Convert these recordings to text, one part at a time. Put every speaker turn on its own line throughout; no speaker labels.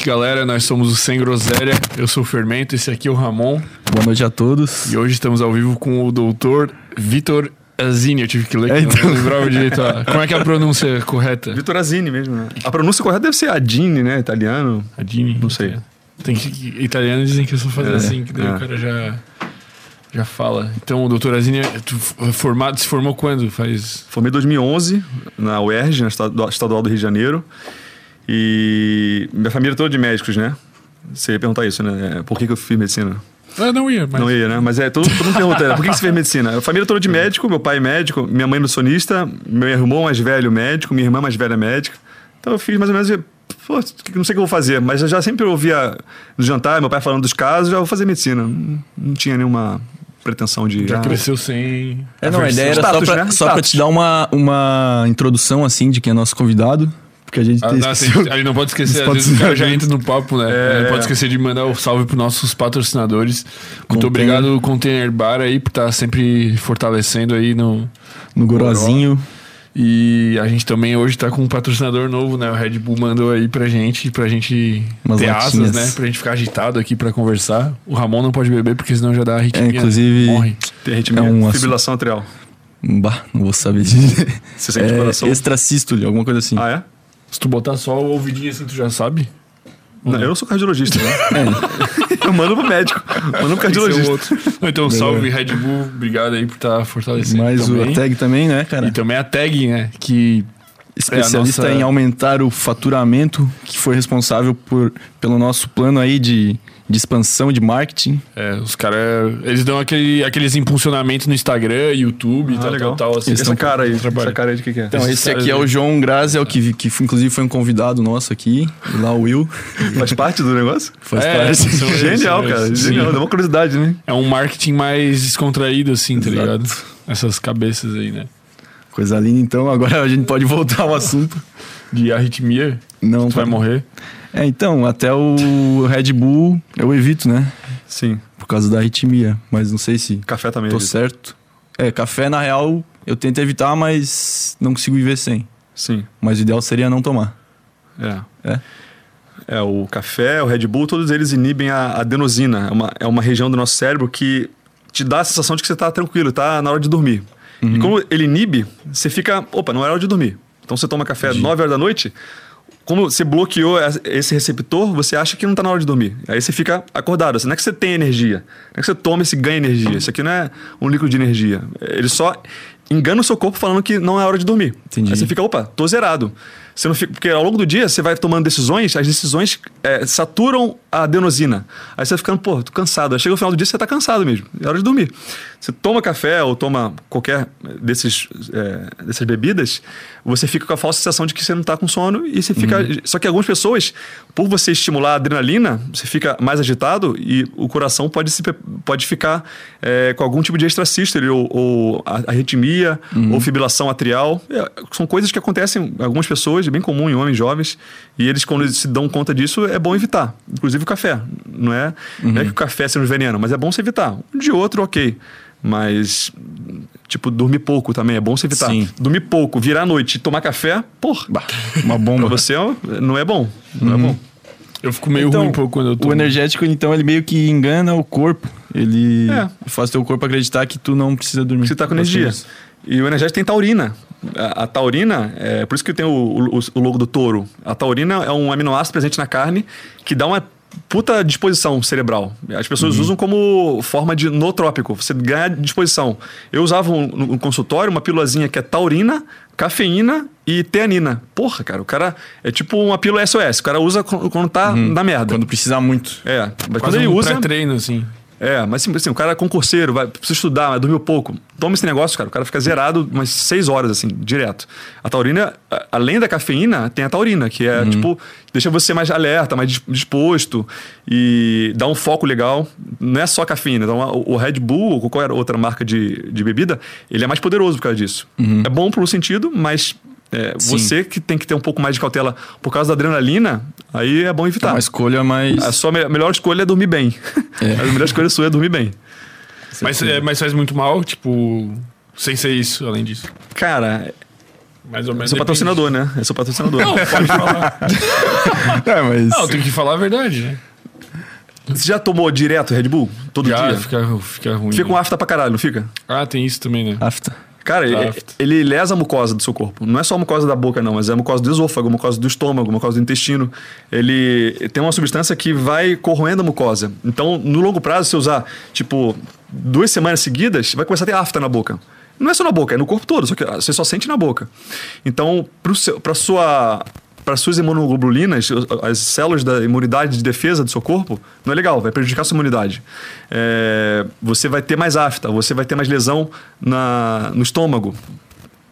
Noite, galera. Nós somos o Sem Groselha. Eu sou o Fermento, esse aqui é o Ramon.
Boa noite a todos.
E hoje estamos ao vivo com o doutor Vitor Azini. Eu tive que ler,
É, então.
não lembrava direito. a- Como é que é a pronúncia correta?
Vitor Azini mesmo, né? A pronúncia correta deve ser Adini, né? Italiano.
Adini?
Não sei.
Tem que, italiano dizem que eu só fazer
É,
assim, que daí
é.
o cara já, já fala. Então, o doutor Azini, tu f- formado, se formou quando? Faz...
Formei em 2011 na UERJ, na Estadual do Rio de Janeiro. E minha família é toda de médicos, né? Você ia perguntar isso, né? Por que, que eu fiz medicina?
Ah, não ia, mas...
Não ia, né? Mas é, todo, todo mundo pergunta, né? por que, que você fez medicina? A família toda de médico, meu pai é médico, minha mãe é nutricionista, meu irmão mais velho médico, minha irmã mais velha médica. Então eu fiz mais ou menos, pô, não sei o que eu vou fazer, mas eu já sempre ouvia no jantar, meu pai falando dos casos, já vou fazer medicina. Não, não tinha nenhuma pretensão de...
Já
ah,
cresceu sem...
É, não, a ideia era
Status,
só pra,
né?
só pra te dar uma, uma introdução, assim, de quem é nosso convidado. Porque a gente
Ah,
tem
não,
esquecido-
tem- aí não pode esquecer, às vezes o cara já entra no papo, né?
É,
não pode
é.
esquecer de mandar o salve pros nossos patrocinadores. Muito
Container.
obrigado, Container Bar, aí, por estar sempre fortalecendo aí no.
no Gorozinho.
E a gente também hoje tá com um patrocinador novo, né? O Red Bull mandou aí pra gente, pra gente
Umas
ter
latinhas.
asas, né? Pra gente ficar agitado aqui pra conversar. O Ramon não pode beber porque senão já dá arritmia.
É, inclusive-
Morre.
Tem arritmia,
É um
fibrilação atrial.
Bah, não vou saber.
Você sente o coração?
É, extrasístole, alguma coisa assim.
Ah, é?
Se tu botar só o ouvidinho assim, tu já sabe?
Não, eu sou cardiologista, né?
É,
eu mando pro médico, mando pro
um
cardiologista.
outro. Então, salve Red Bull, obrigado aí por estar fortalecendo.
mais o
também.
a tag também, né, cara?
E também a tag, né? Que
Especialista
é a nossa-
em aumentar o faturamento, que foi responsável por, pelo nosso plano aí de, de expansão de marketing.
é, os caras. Eles dão aquele, aqueles impulsionamentos no Instagram, YouTube e
Ah,
tal,
legal.
tal, tal. Assim,
Essa
estão
cara aí,
trabalho.
essa cara aí de que, que é?
Então, esse
caras
aqui é o João Graziel, que, que foi- inclusive foi um convidado nosso aqui, lá o Will.
Faz parte do negócio?
Faz
É,
parte.
são
Genial, cara.
eles.
Genial.
Sim.
Dá uma curiosidade, né?
É um marketing mais descontraído, assim, tá
Exato.
ligado? Essas cabeças aí, né?
Coisa linda, então. Agora a gente pode voltar ao assunto.
De arritmia,
Não,
tu vai morrer.
É, então, até o Red Bull eu evito, né?
Sim.
Por causa da arritmia. Mas não sei se
Café também.
tô
evita.
certo. É, café, na real, eu tento evitar, mas não consigo viver sem.
Sim.
Mas o ideal seria não tomar.
É.
É?
É, o café, o Red Bull, todos eles inibem a adenosina. É uma, é uma região do nosso cérebro que te dá a sensação de que você tá tranquilo, tá na hora de dormir. E como ele inibe, você fica, opa, não é hora de dormir. Então você toma café às 9 horas da noite, como você bloqueou es- esse receptor, você acha que não tá na hora de dormir. Aí você fica acordado. Assim, Não é que você tem energia, não é que você toma e se ganha energia. Isso aqui não é um líquido de energia. Ele só engana o seu corpo falando que não é hora de dormir.
Entendi.
Aí você fica, opa, tô zerado. Você não fica, porque ao longo do dia você vai tomando decisões, as decisões é, saturam a adenosina. Aí você vai ficando, pô, tô cansado. Aí chega o final do dia você tá cansado mesmo. É hora de dormir. Você toma café ou toma qualquer desses, é, dessas bebidas, você fica com a falsa sensação de que você não tá com sono e você fica. Só que algumas pessoas, por você estimular a adrenalina, você fica mais agitado e o coração pode, se, pode ficar é, com algum tipo de extrasístole ou, ou arritmia ou fibrilação atrial. É, são coisas que acontecem em algumas pessoas, é bem comum em homens jovens, e eles, quando eles se dão conta disso, é bom evitar. Inclusive o café. Não é, não é que o café seja um veneno, mas é bom se evitar. Um de outro, ok. Mas, tipo, dormir pouco também é bom se evitar.
Sim.
Dormir pouco, virar à noite e tomar café, porra,
Bah, uma
pra
bomba.
você ó, não é bom. Não é bom.
Eu fico meio
Então,
ruim um pouco quando eu tô.
O energético, então, ele meio que engana o corpo. Ele
É.
faz teu corpo acreditar que tu não precisa dormir.
Você tá com energia. E o energético tem taurina. A, a taurina, é por isso que tem o, o, o logo do touro. A taurina é um aminoácido presente na carne que dá uma puta disposição cerebral. As pessoas usam como forma de nootrópico, você ganha disposição. Eu usava um- no, consultório uma pílulazinha que é taurina, cafeína e teanina. Porra, cara, o cara é tipo uma pílula SOS. O cara usa quando tá na merda.
Quando precisar muito.
É, mas
Quase
quando ele
um
usa.
pré-treino, assim.
É, mas assim, o cara é concurseiro, vai, precisa estudar, mas dormiu pouco. Toma esse negócio, cara. O cara fica zerado umas seis horas, assim, direto. A taurina, além da cafeína, tem a taurina, que é, tipo, deixa você mais alerta, mais dis- disposto e dá um foco legal. Não é só cafeína. Então, o Red Bull ou qualquer outra marca de, de bebida, ele é mais poderoso por causa disso. É bom por um sentido, mas é, você que tem que ter um pouco mais de cautela por causa da adrenalina, aí é bom
É
evitar.
uma escolha mais.
A sua me- melhor escolha é dormir bem.
É.
A melhor escolha sua é dormir bem.
Mas, é, mas faz muito mal, tipo, sem ser isso, além disso.
Cara,
Mais ou menos.
Seu patrocinador, né? É seu patrocinador.
Não, pode falar.
É, mas.
Não, tem que falar a verdade, né?
Você já tomou direto Red Bull? Todo
Já
dia?
fica, fica ruim.
Fica com afta pra caralho, não fica?
Ah, tem isso também, né?
Afta.
Cara, ele, ele lesa a mucosa do seu corpo. Não é só a mucosa da boca, não, mas é a mucosa do esôfago, a mucosa do estômago, a mucosa do intestino. Ele tem uma substância que vai corroendo a mucosa. Então, no longo prazo, se você usar, tipo, duas semanas seguidas, vai começar a ter afta na boca. Não é só na boca, é no corpo todo, só que você só sente na boca. Então, pra sua. Para suas imunoglobulinas, as células da imunidade de defesa do seu corpo, não é legal, vai prejudicar a sua imunidade. É, você vai ter mais afta, você vai ter mais lesão na, no estômago,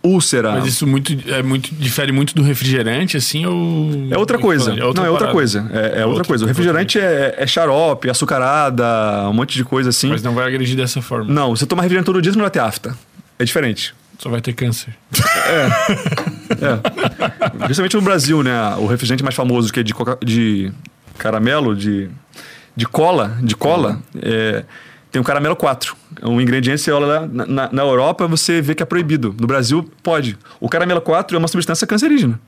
úlcera.
Mas isso muito, é muito, difere muito do refrigerante, assim, ou...
É outra coisa. não, é outra
parada.
coisa. É, é outra coisa. O refrigerante é, é xarope, açucarada, um monte de coisa assim.
Mas não vai agredir dessa forma.
Não, você tomar refrigerante todo dia, você não vai ter afta. É diferente.
Só vai ter câncer.
É. Principalmente no Brasil, né? O refrigerante mais famoso que é de, coca- de caramelo, de, de cola, de cola, é, tem o caramelo 4. É um ingrediente, você olha lá, na, na- na Europa, você vê que é proibido. No Brasil, pode. O caramelo 4 é uma substância cancerígena.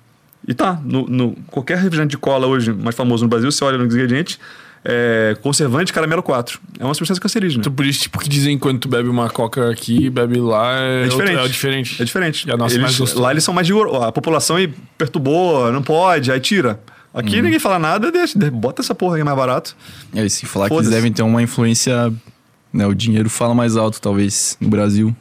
E tá, no, no- qualquer refrigerante de cola hoje mais famoso no Brasil, você olha nos ingredientes, é conservante caramelo 4. É uma substância cancerígena.
Então por isso, tipo, que dizem quando tu bebe uma coca aqui, bebe lá, é,
É diferente.
outro- é diferente.
É diferente.
E a nossa é
Eles-
mais gostosa.
lá eles são mais rigorosos. A população aí perturbou, não pode, aí tira. Aqui
Uhum.
ninguém fala nada, deixa, de- bota essa porra aí mais barato.
É, e se falar que eles devem ter uma influência. Né, o dinheiro fala mais alto, talvez, no Brasil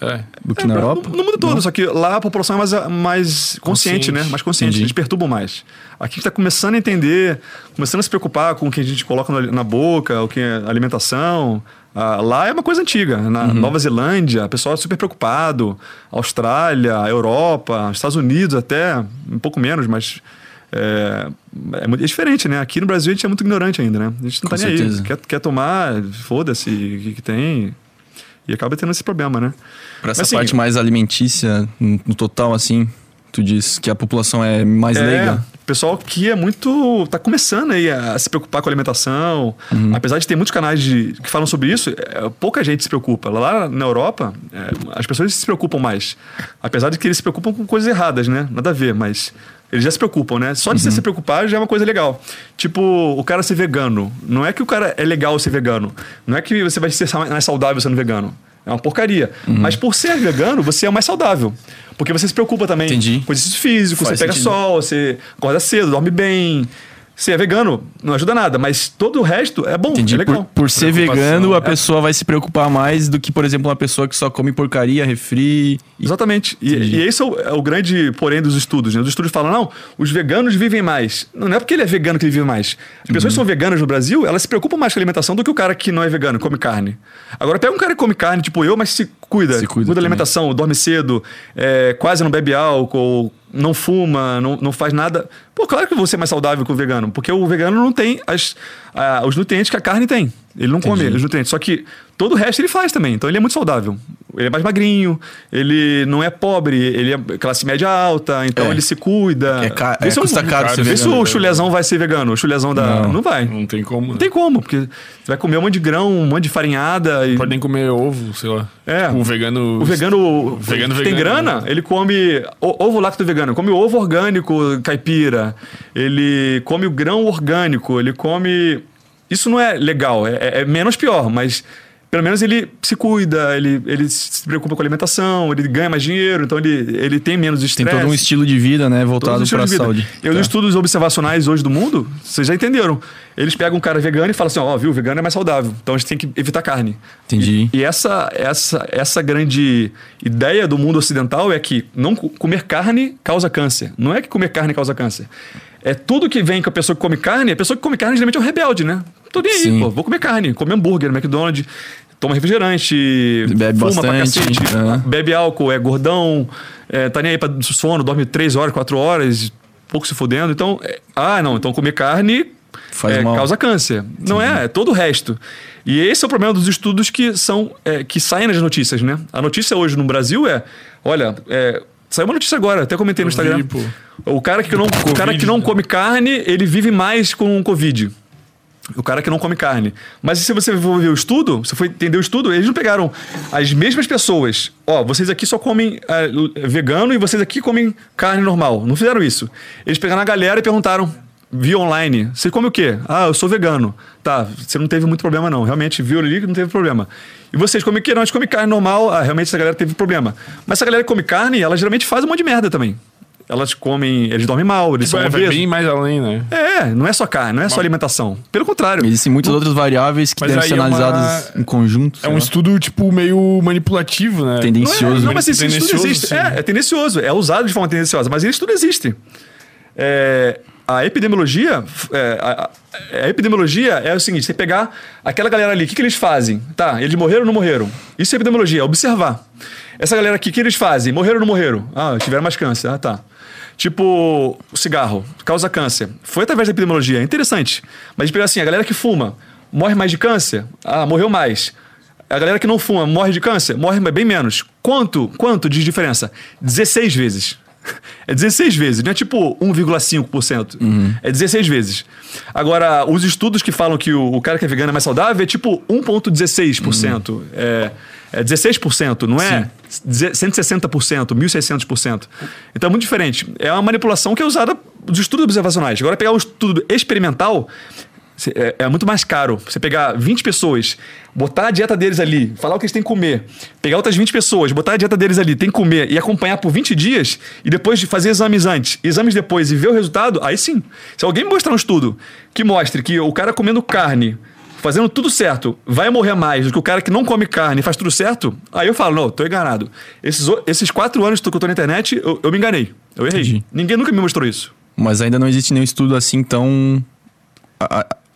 É.
do que
É,
na
no-
Europa.
No, mundo todo,
Não?
só que lá a população é mais, mais consciente,
Consciente.
né? Mais consciente,
Entendi.
eles perturbam mais. Aqui a gente tá começando a entender, começando a se preocupar com o que a gente coloca na, na boca, o que é alimentação. Ah, lá é uma coisa antiga. Na
Uhum.
Nova Zelândia, o pessoal é super preocupado. Austrália, Europa, Estados Unidos até, um pouco menos, mas é, é, muito- é diferente, né? Aqui no Brasil a gente é muito ignorante ainda, né? A gente não
Com
tá nem
certeza.
aí. Quer, quer tomar, foda-se, o que, que tem. E acaba tendo esse problema, né?
Pra essa
Assim,
parte mais alimentícia, no total, assim, tu diz que a população é mais
É,
leiga.
o pessoal que é muito. tá começando aí a se preocupar com a alimentação.
Uhum.
Apesar de ter muitos canais de- que falam sobre isso, é, pouca gente se preocupa. Lá na Europa, é, as pessoas se preocupam mais. Apesar de que eles se preocupam com coisas erradas, né? Nada a ver, mas. Eles já se preocupam, né? Só de
Uhum.
você se preocupar já é uma coisa legal. Tipo, o cara ser vegano. Não é que o cara é legal ser vegano. Não é que você vai ser mais saudável sendo vegano. É uma porcaria.
Uhum.
Mas por ser vegano, você é mais saudável. Porque você se preocupa também
Entendi.
com exercício físico,
Faz
você pega
sentido.
sol, você acorda cedo, dorme bem. Você é vegano, não ajuda nada, mas todo o resto é bom,
Entendi.
é legal.
Por, por ser vegano, a
é.
pessoa vai se preocupar mais do que, por exemplo, uma pessoa que só come porcaria, refri. e-
Exatamente. E, e esse é o, é o grande porém dos estudos. Né? Os estudos falam, não, os veganos vivem mais. Não é porque ele é vegano que ele vive mais. As
Uhum.
pessoas que são veganas no Brasil, elas se preocupam mais com a alimentação do que o cara que não é vegano, come carne. Agora, pega um cara que come carne, tipo eu, mas se cuida.
Se cuida
da alimentação, dorme cedo, é, quase não bebe álcool, não fuma, não, não faz nada. Pô, claro que você é mais saudável que o vegano, porque o vegano não tem as, ah, os nutrientes que a carne tem. Ele não come
Entendi.
os nutrientes. Só que todo o resto ele faz também. Então ele é muito saudável. Ele é mais magrinho, ele não é pobre, ele é classe média alta, então
É.
ele se cuida.
É, ca- é,
o-
custa caro ser
Vê se
vegano.
o chulezão vai ser vegano. O chulezão da. Não,
Não.
vai.
Não tem como.
Não
né?
tem como, porque você vai comer um monte de grão, um monte de farinhada. E...
Pode nem comer ovo, sei lá.
É.
O vegano.
O vegano,
Vegano,
que tem
vegano,
grana,
né?
ele come o- ovo lacto vegano, come ovo orgânico caipira, ele come o grão orgânico, ele come. Isso não é legal, é, é- é menos pior, mas pelo menos ele se cuida, ele, ele se preocupa com a alimentação, ele ganha mais dinheiro, então ele, ele tem menos
Tem
estresse.
todo um estilo de vida, né? Voltado
os de vida.
saúde.
E os
Tá.
estudos observacionais hoje do mundo, vocês já entenderam. Eles pegam um cara vegano e falam assim: ó, viu, vegano é mais saudável, então a gente tem que evitar carne.
Entendi.
E essa, essa, essa grande ideia do mundo ocidental é que não co- comer carne causa câncer. Não é que comer carne causa câncer. É tudo que vem com a pessoa que come carne. A pessoa que come carne geralmente é um rebelde, né? Tô nem aí, pô. Vou comer carne, comer hambúrguer McDonald's, toma refrigerante,
Bebe
fuma pra
bastante,
cacete,
aham.
bebe álcool, é gordão, é, tá nem aí pra sono, dorme 3 horas, 4 horas, pouco se fudendo. Então, é- ah, não, então comer carne
Faz
é,
mal.
causa câncer. Não é, é todo o resto. E esse é o problema dos estudos que são é, que saem nas notícias, né? A notícia hoje no Brasil é, olha, é, saiu uma notícia agora, até comentei no
vi,
Instagram.
pô.
O cara que não, o cara
Covid,
que não come carne, ele vive mais com Covid. O cara que não come carne. Mas se você for ver o estudo, se for entender o estudo, eles não pegaram as mesmas pessoas. Ó, vocês aqui só comem é, vegano e vocês aqui comem carne normal. Não fizeram isso. Eles pegaram a galera e perguntaram via online, você come o quê? Ah, eu sou vegano. Tá, você não teve muito problema não. Realmente, viu ali que não teve problema. E vocês comem o quê? Não, a gente come carne normal. Ah, realmente essa galera teve problema. Mas essa galera que come carne, ela geralmente faz um monte de merda também. Elas comem, eles dormem mal, eles
Tipo,
são
é,
obesos.
bem mais além, né?
É, não é só carne, não é só alimentação. Pelo contrário.
Existem muitas outras variáveis que
Mas
devem ser
é uma-
analisadas em conjunto.
É um
lá.
estudo, tipo, meio manipulativo, né?
Não, é,
tendencioso.
não, mas esse estudo
Tendencioso,
existe.
sim.
É, é tendencioso. É usado de forma tendenciosa, mas esse estudo existe. É, a epidemiologia, é, a, a- epidemiologia é o seguinte: você pegar aquela galera ali, o que, que eles fazem? Tá, eles morreram ou não morreram? Isso é epidemiologia, é observar. Essa galera aqui, o que eles fazem? Morreram ou não morreram? Ah, tiveram mais câncer. Ah, tá. Tipo, o cigarro causa câncer. Foi através da epidemiologia, é interessante. Mas a gente pega assim, a galera que fuma morre mais de câncer? Ah, morreu mais. A galera que não fuma morre de câncer? Morre bem menos. Quanto? Quanto de diferença? 16 vezes. É 16 vezes, não é tipo 1,5%. É 16 vezes. Agora, os estudos que falam que o, o cara que é vegano é mais saudável é tipo 1,16%. É, é 16%, não é 160%, 1.600%. Então é muito diferente. É uma manipulação que é usada dos estudos observacionais. Agora, pegar um estudo experimental, É, é muito mais caro você pegar 20 pessoas, botar a dieta deles ali, falar o que eles têm que comer, pegar outras 20 pessoas, botar a dieta deles ali, tem que comer e acompanhar por 20 dias e depois de fazer exames antes, exames depois e ver o resultado, aí sim. Se alguém me mostrar um estudo que mostre que o cara comendo carne, fazendo tudo certo, vai morrer mais do que o cara que não come carne e faz tudo certo, aí eu falo, não, tô enganado. Esses, esses quatro anos que eu tô na internet, eu, eu me enganei. Eu errei.
Entendi.
Ninguém nunca me mostrou isso.
Mas ainda não existe nenhum estudo assim tão.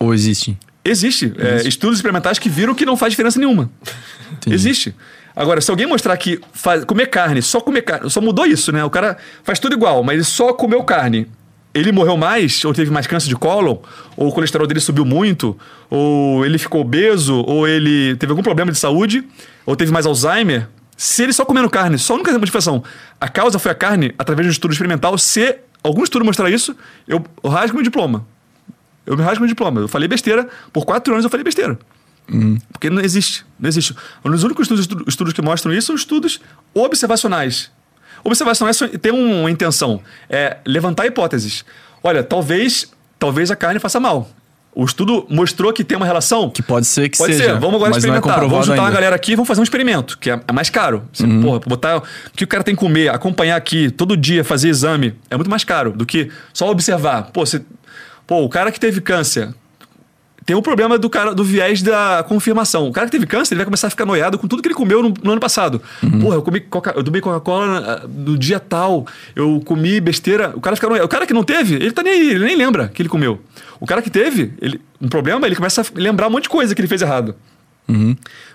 Ou existe?
Existe. é, estudos experimentais que viram que não faz diferença nenhuma.
Entendi.
Existe. Agora, se alguém mostrar que faz- comer carne, só comer carne, só mudou isso, né? O cara faz tudo igual, mas ele só comeu carne. Ele morreu mais, ou teve mais câncer de cólon, ou o colesterol dele subiu muito, ou ele ficou obeso, ou ele teve algum problema de saúde, ou teve mais Alzheimer. Se ele só comendo carne, só nunca teve modificação, a causa foi a carne, através de um estudo experimental, se algum estudo mostrar isso, eu rasgo meu diploma. Eu me rasgo meu diploma. Eu falei besteira. Por quatro anos eu falei besteira. Porque não existe. Não existe. Um dos únicos estudos, estu- estudos que mostram isso são estudos observacionais. Observacionais têm uma intenção. É levantar hipóteses. Olha, talvez, talvez a carne faça mal. O estudo mostrou que tem uma relação.
Que pode ser que
Pode
seja.
ser, vamos agora
é
experimentar. vamos
comprovado
juntar uma
ainda.
galera aqui e vamos fazer um experimento, que é, é mais caro. Você,
Uhum.
porra, botar o que o cara tem que comer, acompanhar aqui, todo dia fazer exame, é muito mais caro do que só observar. Pô, você, pô o cara que teve câncer. Tem o problema do cara do viés da confirmação. O cara que teve câncer, ele vai começar a ficar noiado com tudo que ele comeu no, no ano passado.
Uhum.
Porra, eu comi Coca, eu tomei Coca-Cola ah, no dia tal, eu comi besteira. O cara fica noiado. O cara que não teve, ele tá nem aí, ele nem lembra que ele comeu. O cara que teve, ele, um problema, ele começa a lembrar um monte de coisa que ele fez errado.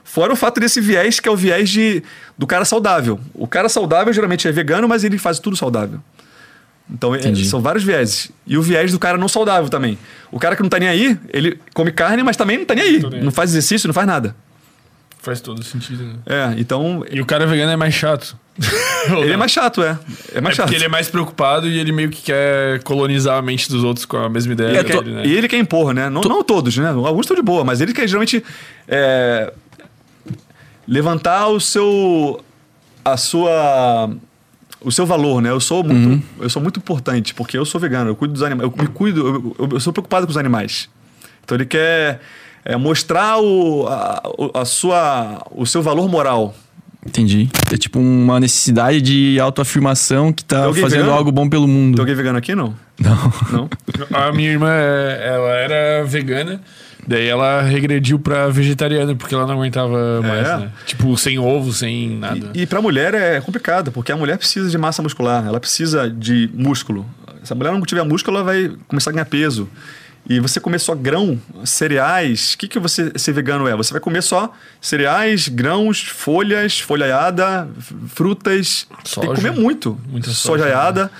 Fora o fato desse viés, que é o viés de, do cara saudável. O cara saudável geralmente é vegano, mas ele faz tudo saudável. Então, é-
Entendi.
são vários vieses. E o viés do cara não saudável também. O cara que não tá nem aí, ele come carne, mas também não tá nem aí.
Nem aí.
Não faz exercício, não faz nada.
Faz todo sentido, né?
É, então.
E o cara vegano é mais chato.
Ele é mais chato, é. É mais
É
chato.
porque ele é mais preocupado e ele meio que quer colonizar a mente dos outros com a mesma ideia
E,
dele, né?
e ele quer impor, né? Não, não todos, né? Alguns estão de boa, mas ele quer geralmente é, levantar o seu. a sua. O seu valor, né? Eu sou muito, eu sou muito importante, porque eu sou vegano, eu cuido dos animais, eu me cuido, eu, eu- sou preocupado com os animais. Então ele quer é, mostrar o, a, a sua, o seu valor moral.
Entendi. É tipo uma necessidade de autoafirmação que tá fazendo
vegano?
algo bom pelo mundo.
Tem alguém vegano aqui, não?
Não.
Não?
A minha irmã, ela era vegana, daí ela regrediu pra vegetariana, porque ela não aguentava mais,
É?
né? Tipo, sem ovo, sem nada.
E, e pra mulher é complicado, porque a mulher precisa de massa muscular, ela precisa de músculo. Se a mulher não tiver músculo, ela vai começar a ganhar peso. E você comer só grão, cereais, o que, que você ser vegano é? Você vai comer só cereais, grãos, folhas, folhaiada, frutas. Tem
Soja.
que comer muito.
Muita soja,
sojaiada.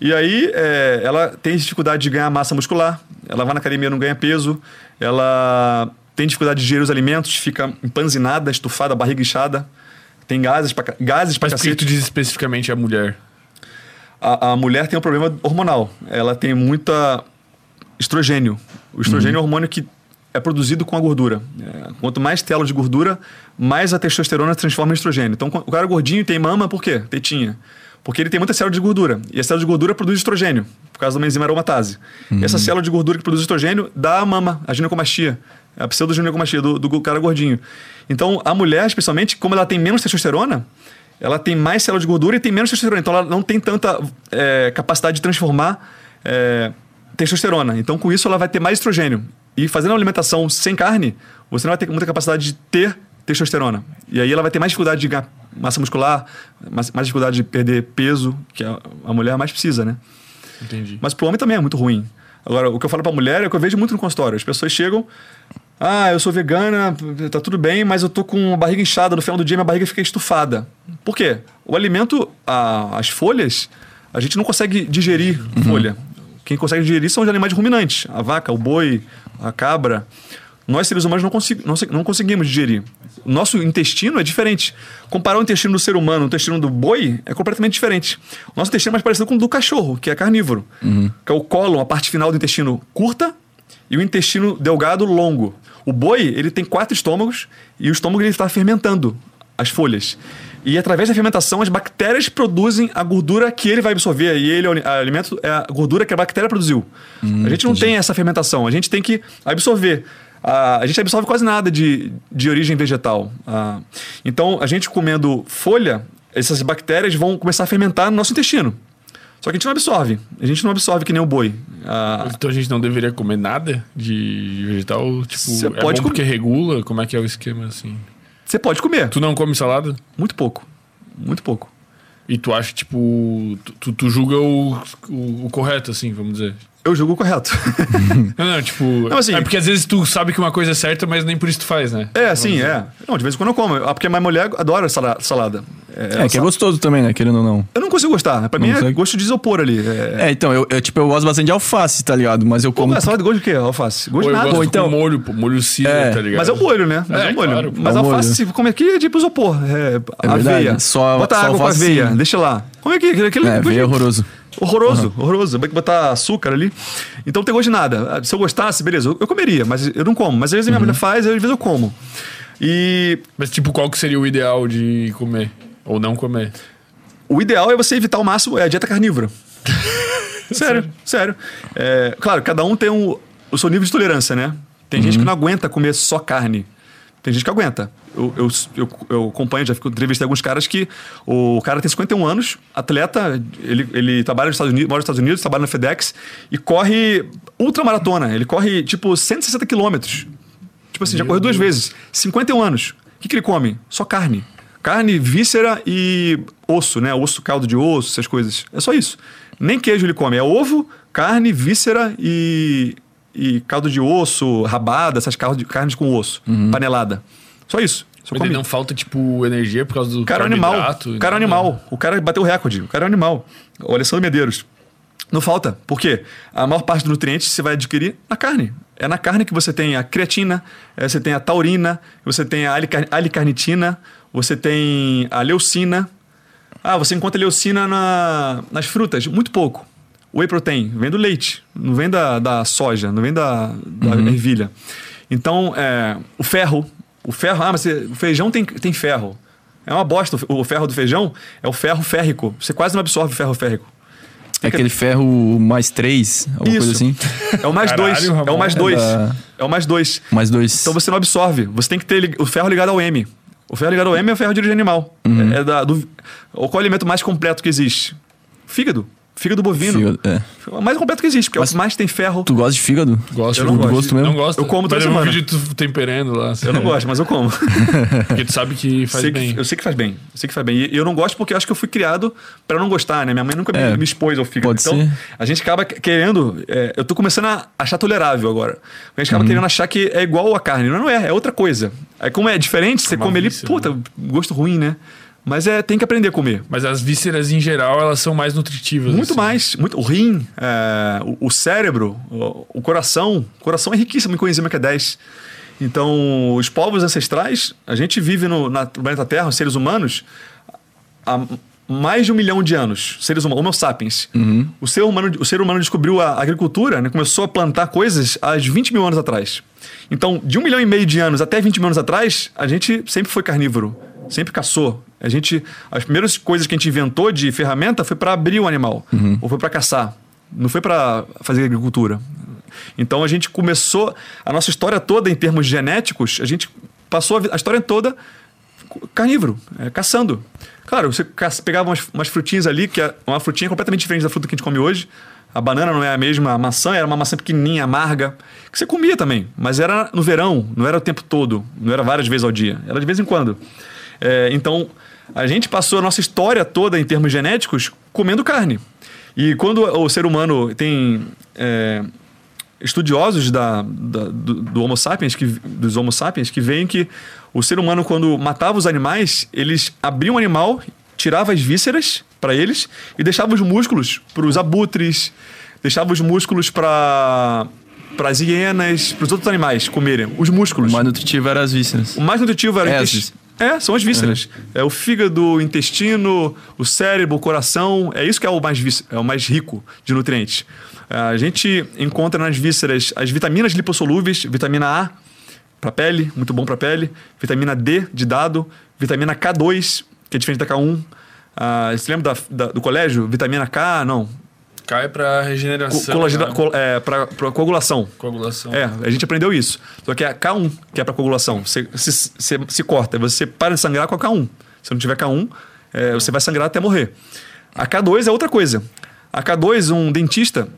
E aí é, ela tem dificuldade de ganhar massa muscular, ela vai na academia não ganha peso, ela tem dificuldade de digerir os alimentos, fica empanzinada, estufada, barriga inchada, tem gases pra, ca- gases pra
Mas por que tu diz especificamente a mulher?
A, a mulher tem um problema hormonal. Ela tem muita estrogênio. O estrogênio é um hormônio que é produzido com a gordura. É, quanto mais telo de gordura, mais a testosterona se transforma em estrogênio. Então, o cara gordinho tem mama por quê? Tetinha. Porque ele tem muita célula de gordura. E a célula de gordura produz estrogênio, por causa da enzima aromatase. E essa célula de gordura que produz estrogênio dá a mama, a ginecomastia. A pseudoginecomastia do, do cara gordinho. Então, a mulher, especialmente, como ela tem menos testosterona, ela tem mais célula de gordura e tem menos testosterona. Então, ela não tem tanta é, capacidade de transformar é, testosterona. Então, com isso, ela vai ter mais estrogênio. E fazendo uma alimentação sem carne, você não vai ter muita capacidade de ter testosterona. E aí ela vai ter mais dificuldade de ganhar massa muscular, mais, mais dificuldade de perder peso, que a, a mulher mais precisa, né?
Entendi.
Mas pro homem também é muito ruim. Agora, o que eu falo pra mulher é o que eu vejo muito no consultório. As pessoas chegam, ah, eu sou vegana, tá tudo bem, mas eu tô com a barriga inchada, no final do dia minha barriga fica estufada. Por quê? O alimento, a- as folhas, a gente não consegue digerir folha. Quem consegue digerir são os animais ruminantes. A vaca, o boi, a cabra. Nós, seres humanos, não, consegui- não não conseguimos digerir. O nosso intestino é diferente. Comparar o intestino do ser humano com o intestino do boi é completamente diferente. O nosso intestino é mais parecido com o do cachorro, que é carnívoro. Que é o cólon, a parte final do intestino curta, e o intestino delgado longo. O boi, ele tem quatro estômagos e o estômago ele está fermentando as folhas. E através da fermentação, as bactérias produzem a gordura que ele vai absorver. E ele, é o alimento, é a gordura que a bactéria produziu. a gente não tem essa fermentação, a gente tem que absorver. A, a gente absorve quase nada de, de origem vegetal. Ah, então, a gente comendo folha, essas bactérias vão começar a fermentar no nosso intestino. Só que a gente não absorve. A gente não absorve que nem o boi. Ah,
Então a gente não deveria comer nada de vegetal? Tipo,
Você
é
pode
bom
comer.
porque regula? Como é que é o esquema, assim?
você pode comer.
Tu não come salada?
Muito pouco. Muito pouco.
E tu acha, tipo... Tu, tu, tu julga o, o, o correto, assim, vamos dizer.
Eu julgo o correto.
Não, não, tipo...
Não, assim-
é porque às vezes tu sabe que uma coisa é certa, mas nem por isso tu faz, né?
é, sim, é. Não, de vez em quando eu como. Ah, Porque a minha mulher adora sala- salada.
É, que é gostoso também, né? Querendo ou não.
Eu não consigo gostar. Pra mim é
consegue?
gosto de isopor ali. É,
É, então, eu, eu, tipo, eu gosto bastante de alface, tá ligado? Mas eu como.
Como é salada de gosto de quê? Alface? Gosto de nada.
gosto
Ou então-
com molho, pô, molho cílio,
É,
tá ligado?
Mas é o molho, né? Mas é,
É,
o molho.
claro, pô.
Mas
É o molho.
alface, se come aqui, é tipo isopor. É,
É verdade.
aveia.
Só-
Bota
só
água com
alface,
aveia,
sim.
deixa lá. Come aqui. Aquele,
É, veio horroroso.
Horroroso, horroroso. Vai botar açúcar ali. Então não tem gosto de nada. Se eu gostasse, beleza, eu eu comeria, mas eu não como. Mas às vezes a minha mulher faz, às vezes eu como. E
Mas tipo, qual que seria o ideal de comer? Ou não comer?
o ideal é você evitar ao máximo é a dieta carnívora. sério, sério. É, claro, cada um tem um- o seu nível de tolerância, né? Tem gente que não aguenta comer só carne. Tem gente que aguenta. Eu, eu, eu, eu acompanho, já fico- entrevistei alguns caras que o cara tem 51 anos, atleta, ele, ele trabalha nos Estados Unidos, mora nos Estados Unidos, trabalha na FedEx e corre ultramaratona. Ele corre tipo 160 quilômetros. Tipo assim, já correu duas vezes. 51 anos. O que, que ele come? Só carne. Carne, víscera e osso, né? Osso, caldo de osso, essas coisas. É só isso. Nem queijo ele come. É ovo, carne, víscera e, e caldo de osso, rabada, essas carnes, com osso. Panelada. Só isso. Só
Mas não falta, tipo, energia por causa do
cara é animal. O cara é
nada?
animal. O cara bateu o recorde. O cara é animal. O Alessandro Medeiros. Não falta. Por quê? A maior parte dos nutrientes você vai adquirir na carne. É na carne que você tem a creatina, eh, você tem a taurina, você tem a alicar- alicarnitina, você tem a leucina. Ah, você encontra leucina na- nas frutas? Muito pouco. Whey protein vem do leite, não vem da, da soja, não vem da, da ervilha. Então, é, o ferro. O ferro, ah, mas você- o feijão tem, tem ferro. É uma bosta. O ferro do feijão é o ferro férrico. Você quase não absorve o ferro férrico.
É aquele ferro mais três, alguma coisa
Isso.
assim.
É o mais
Caralho,
dois. É o
Ramon.
mais
É
dois.
da-
É o mais dois.
Mais dois.
Então você não absorve. Você tem que ter o ferro ligado ao M. O ferro ligado ao M é o ferro de origem animal.
Uhum.
É, é da, do, qual é o alimento mais completo que existe? Fígado. Fígado bovino.
Fígado, é.
É o mais completo que existe, porque é o
Mas
que mais tem ferro.
Tu gosta de fígado?
Gosto,
Eu não
tipo,
gosto.
gosto mesmo.
Não gosto.
Eu como toda
Mas eu um
semana.
vídeo tu temperando lá. assim.
Eu não gosto, mas eu como.
Porque tu sabe que faz
Sei
bem.
que, eu sei que faz bem. Eu sei que faz bem. E eu não gosto porque eu acho que eu fui criado pra não gostar, né? Minha mãe nunca me-
É,
me, expôs ao fígado.
pode
então,
ser.
a gente acaba querendo. é, eu tô começando a achar tolerável agora. A gente acaba
Uhum.
querendo achar que é igual a carne. Não, não é, é outra coisa. Aí, como é diferente, você
Uma
come ali,
víscera,
puta, gosto ruim, né? Mas é, tem que aprender a comer.
Mas as vísceras, em geral, elas são mais nutritivas.
Muito
assim.
mais. Muito, o rim, é, o, o cérebro, o, o coração. O coração é riquíssimo em coenzima Q10. Então, os povos ancestrais, a gente vive no, na- no planeta Terra, os seres humanos, há mais de um milhão de anos, seres humanos, Homo sapiens.
Uhum.
O, ser humano, o ser humano descobriu a agricultura, né, começou a plantar coisas há 20 mil anos atrás. Então, de um milhão e meio de anos até 20 mil anos atrás, a gente sempre foi carnívoro, sempre caçou. A gente, as primeiras coisas que a gente inventou de ferramenta foi para abrir o animal, ou foi para caçar, não foi para fazer agricultura. Então a gente começou a nossa história toda em termos genéticos, a gente passou a, história toda carnívoro, é, caçando. Claro, você pegava umas, umas frutinhas ali, que é uma frutinha completamente diferente da fruta que a gente come hoje. A banana não é a mesma, a maçã era uma maçã pequenininha, amarga, que você comia também, mas era no verão, não era o tempo todo, não era várias vezes ao dia, era de vez em quando. É, então, a gente passou a nossa história toda em termos genéticos comendo carne. E quando o ser humano tem é, estudiosos da, da- do, do Homo sapiens, que, dos Homo sapiens, que veem que o ser humano, quando matava os animais, eles abriam o animal, tirava as vísceras para eles e deixava os músculos para os abutres, deixava os músculos para para as hienas, para os outros animais comerem. Os músculos.
O mais nutritivo era as vísceras.
O mais nutritivo era
É.
É, são as vísceras. É o fígado, o intestino, o cérebro, o coração. É isso que é o mais, é o mais rico de nutrientes. A gente encontra nas vísceras as vitaminas lipossolúveis, vitamina A para pele, muito bom para pele, vitamina D de dado, vitamina K2, que é diferente da K1. Ah, você lembra da- da- do colégio? Vitamina K, não.
Cai
Co
regeneração. né?
é, para coagulação.
Coagulação.
É, a gente aprendeu isso. Só que é a K1, que é para coagulação. Você se, se, se corta, você para de sangrar com a K1. Se não tiver K1, é, você vai sangrar até morrer. A K2 é outra coisa. A K2, um dentista,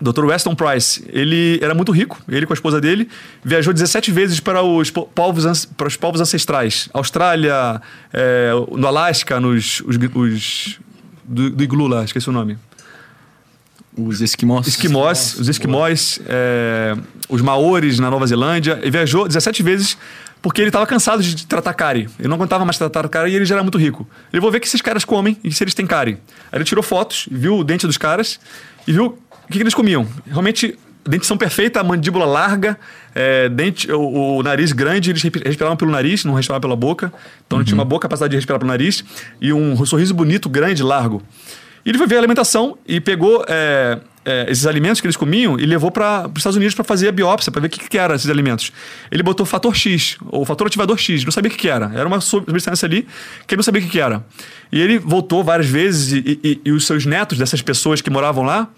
Dr. Weston Price, ele era muito rico, ele com a esposa dele, viajou 17 vezes para os po- povos, para os povos ancestrais. Austrália, é, no Alasca, nos os, os- do, do iglu lá, esqueci o nome.
Os esquimós.
Esquimós, os esquimós, é, os maores na Nova Zelândia. Ele viajou 17 vezes porque ele estava cansado de tratar cárie. Ele não aguentava mais tratar cárie e ele já era muito rico. Ele vou ver o que esses caras comem e se eles têm cárie. Aí ele tirou fotos, viu o dente dos caras e viu o que, que eles comiam. Realmente, dentição perfeita, a mandíbula larga, é, dente, o, o nariz grande, eles respi- respiravam pelo nariz, não respiravam pela boca. Então ele tinha uma boa capacidade de respirar pelo nariz e um sorriso bonito, grande, largo. E ele foi ver a alimentação e pegou é, é, esses alimentos que eles comiam e levou para os Estados Unidos para fazer a biópsia, para ver o que, que era esses alimentos. Ele botou fator X, ou fator ativador X, não sabia o que, que era. Era uma substância ali que ele não sabia o que, que era. E ele voltou várias vezes e, e- e os seus netos, dessas pessoas que moravam lá,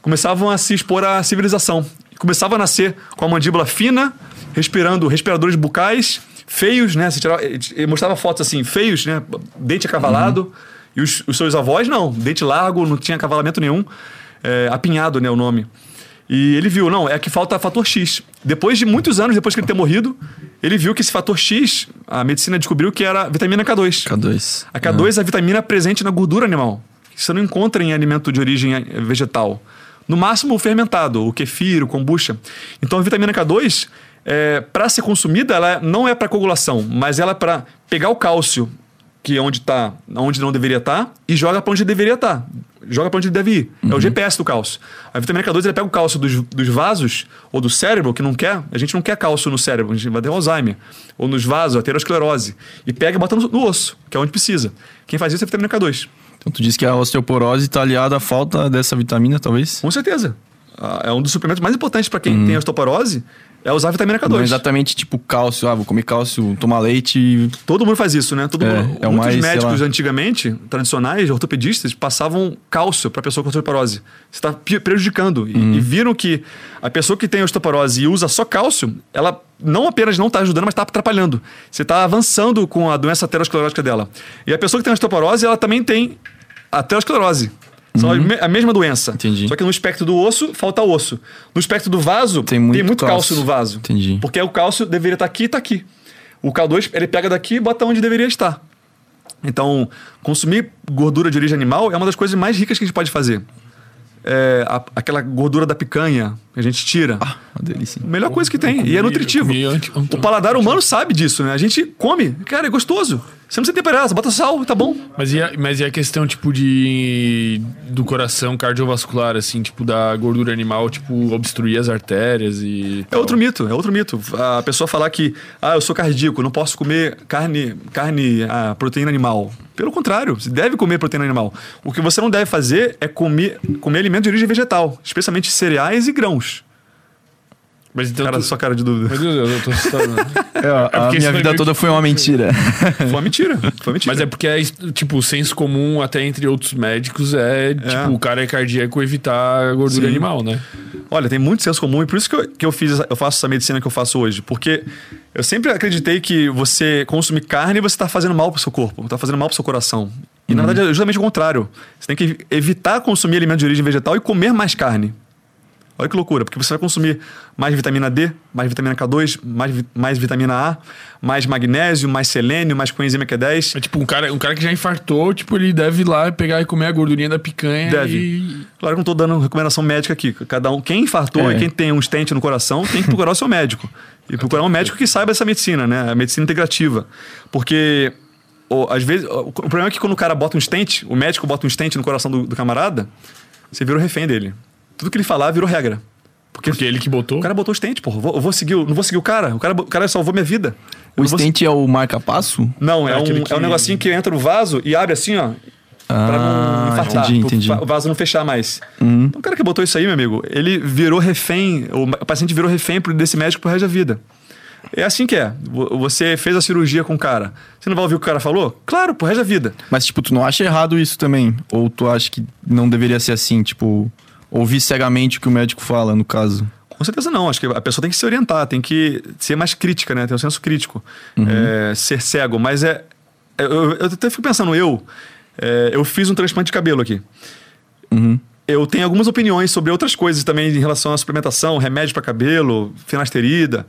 começavam a se expor à civilização. Começavam a nascer com a mandíbula fina, respirando respiradores bucais, feios, né? Você tirava, mostrava fotos assim, feios, né? Dente acavalado. E os, os seus avós, não. Dente largo, não tinha acavalamento nenhum. É, apinhado, né? O nome. E ele viu, não, é que falta fator X. Depois de muitos anos, depois que ele ter morrido, ele viu que esse fator X, a medicina descobriu que era vitamina K2.
K2.
A K2 é a vitamina presente na gordura animal, que você não encontra em alimento de origem eh, vegetal. No máximo o fermentado, o kefir, o kombucha. Então a vitamina K2, é, para ser consumida, ela não é para coagulação, mas ela é para pegar o cálcio, que é onde tá, onde não deveria estar, e joga para onde deveria estar. Joga para onde deve ir. É o GPS do cálcio. A vitamina K2 ela pega o cálcio dos, dos vasos ou do cérebro, que não quer. A gente não quer cálcio no cérebro, a gente vai ter Alzheimer. Ou nos vasos, aterosclerose. E pega e bota no, no osso, que é onde precisa. Quem faz isso é a vitamina K2.
Então tu disse que a osteoporose está aliada à falta dessa vitamina, talvez?
Com certeza. Ah, É um dos suplementos mais importantes para quem tem osteoporose, é usar vitamina K2.
Não exatamente tipo cálcio, ah, vou comer cálcio, tomar leite
Todo mundo faz isso, né? Todo
É,
mundo,
é
muitos
mais,
médicos antigamente, tradicionais, ortopedistas, passavam cálcio para a pessoa com osteoporose. Você está prejudicando. E-
Uhum.
E, viram que a pessoa que tem osteoporose e usa só cálcio, ela não apenas não está ajudando, mas está atrapalhando. Você está avançando com a doença aterosclerótica dela. E a pessoa que tem osteoporose, ela também tem aterosclerose. São a me- a mesma doença.
Uhum. Entendi.
Só que no espectro do osso, falta osso. No espectro do vaso,
Tem muito
cálcio.
cálcio.
no vaso.
Entendi.
Porque o cálcio deveria estar aqui e está aqui. O K2, ele pega daqui e bota onde deveria estar. Então, consumir gordura de origem animal é uma das coisas mais ricas que a gente pode fazer. É, a- aquela gordura da picanha que a gente tira.
Uma delícia.
Melhor coisa que tem. e é
comi-
nutritivo. O paladar humano sabe disso, né? A gente come. Cara, é gostoso. Você não precisa temperar, você bota sal, tá bom.
Mas e, a, mas e a questão, tipo, de. do coração cardiovascular, assim, tipo, da gordura animal, tipo, obstruir as artérias e.
É outro mito, é outro mito. A pessoa falar que, ah, eu sou cardíaco, não posso comer carne, carne, ah, proteína animal. Pelo contrário, você deve comer proteína animal. O que você não deve fazer é comer, comer alimento de origem vegetal, especialmente cereais e grãos.
Mas então.
Cara,
tu-
sua cara de dúvida.
Meu Deus, eu tô assustado. né?
É, ó, a
porque isso
minha vida
meio
toda
que-
foi uma mentira.
Foi uma mentira. Foi uma mentira.
Mas é porque é, tipo, o senso comum, até entre outros médicos, é, tipo, o cara é cardíaco evitar a gordura
Sim.
animal, né?
Olha, tem muito senso comum e por isso que eu, que eu fiz, essa- eu faço essa medicina que eu faço hoje. Porque eu sempre acreditei que você consumir carne, você está fazendo mal pro seu corpo, está fazendo mal pro seu coração. E na verdade é justamente o contrário. Você tem que evitar consumir alimentos de origem vegetal e comer mais carne. Olha que loucura, porque você vai consumir mais vitamina D, mais vitamina K2, mais, vi- mais vitamina A, mais magnésio, mais selênio, mais coenzima Q10.
É tipo, um cara, um cara que já infartou, tipo, ele deve ir lá pegar e comer a gordurinha da picanha
Deve.
e...
Claro que não tô dando recomendação médica aqui. Cada um, quem infartou
É.
e quem tem um stent no coração tem que procurar o seu médico. E procurar um médico que saiba essa medicina, né? A medicina integrativa. Porque, o- às vezes, o, o problema é que quando o cara bota um stent, o médico bota um stent no coração do, do camarada, você virou refém dele. Tudo que ele falar virou regra. Porque,
Porque ele que botou.
o cara botou o stent, porra. Eu vou, eu vou seguir, o- não vou seguir o cara. O cara, o cara salvou minha vida. Eu
O
não vou-
stent é o marca-passo?
Não, é,
É
um,
aquele
é um
que-
negocinho que entra no vaso e abre assim, ó. pra não
Ah,
infartar.
entendi,
pro
entendi.
O vaso não fechar mais. Então, o cara que botou isso aí, meu amigo, ele virou refém, o ma- o paciente virou refém pro- desse médico pro resto da vida. É assim que é. Vo- Você fez a cirurgia com o cara. Você não vai ouvir o que o cara falou? Claro, pro resto da vida.
Mas, tipo, tu não acha errado isso também? Ou tu acha que não deveria ser assim, tipo, ouvir cegamente o que o médico fala, no caso?
Com certeza não. Acho que a pessoa tem que se orientar, tem que ser mais crítica, né? Ter um senso crítico. É, ser cego. Mas é. é, Eu, eu até fico pensando, eu. é, eu fiz um transplante de cabelo aqui.
Uhum.
Eu tenho algumas opiniões sobre outras coisas também em relação à suplementação, remédio para cabelo, finasterida.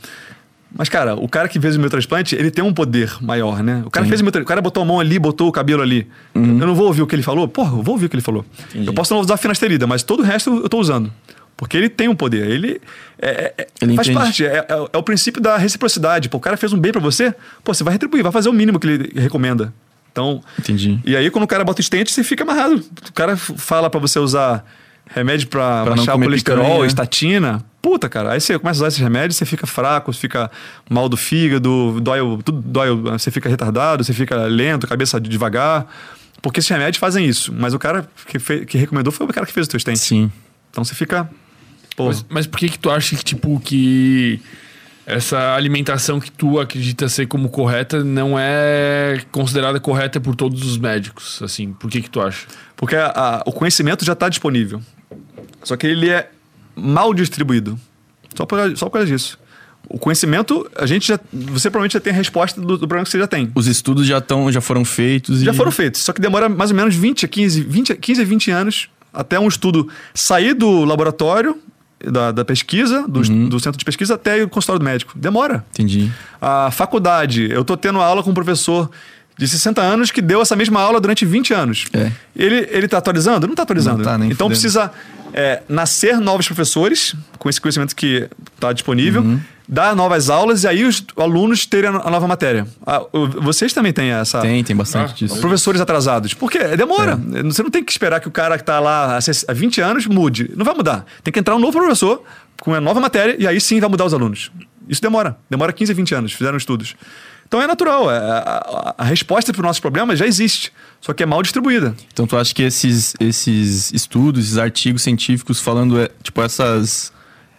Mas, cara, o cara que fez o meu transplante, ele tem um poder maior, né? O cara
Sim.
fez o meu O cara botou a mão ali, botou o cabelo ali. Eu não vou ouvir o que ele falou? Porra, eu vou ouvir o que ele falou.
Entendi.
Eu posso não usar finasterida, mas todo o resto eu tô usando. Porque ele tem um poder. Ele, é- é-
Ele
faz
entende.
parte. É, é- é o princípio da reciprocidade. Pô, o cara fez um bem pra você, pô, você vai retribuir, vai fazer o mínimo que ele recomenda. Então,
Entendi.
e aí, quando o cara bota o estente, você fica amarrado. O cara fala pra você usar remédio pra, baixar o colesterol,
picanha.
estatina. Puta, cara. Aí você começa a usar esses remédios, você fica fraco, você fica mal do fígado, dói, tudo dói, você fica retardado, você fica lento, cabeça devagar. Porque esses remédios fazem isso. Mas o cara que, fe- que recomendou foi o cara que fez o teu estente.
Sim.
Então você fica. Pô,
Mas, mas por que que tu acha que, tipo, que essa alimentação que tu acredita ser como correta não é considerada correta por todos os médicos, assim? Por que que tu acha?
Porque a- a- o conhecimento já está disponível. Só que ele é mal distribuído. Só por, só por causa disso. O conhecimento, a gente já. Você provavelmente já tem a resposta do, do problema que você já tem.
Os estudos já, tão, já foram feitos
Já
e...
foram feitos. Só que demora mais ou menos 20 a 15, 20, a- 15 a 20 anos até um estudo sair do laboratório, da, da pesquisa, do, do centro de pesquisa, até o consultório do médico. Demora.
Entendi.
A faculdade, eu tô tendo aula com um professor de 60 anos que deu essa mesma aula durante 20 anos.
É.
Ele, ele tá atualizando? Não tá atualizando.
Não tá, nem
então
fudendo.
precisa é, nascer novos professores com esse conhecimento que está disponível,
Uhum.
dar novas aulas e aí os alunos terem a nova matéria. Ah, o- vocês também têm essa.
Tem, tem bastante
Ah,
disso.
Professores atrasados. Porque demora. Você não tem que esperar que o cara que está lá há ses- há 20 anos mude. Não vai mudar. Tem que entrar um novo professor com uma nova matéria e aí sim vai mudar os alunos. Isso demora. Demora 15 a 20 anos. Fizeram estudos. Então é natural. é- a, a- a resposta para os nossos problemas já existe. Só que é mal distribuída.
Então tu acha que esses, esses estudos, esses artigos científicos falando, é, tipo, essas...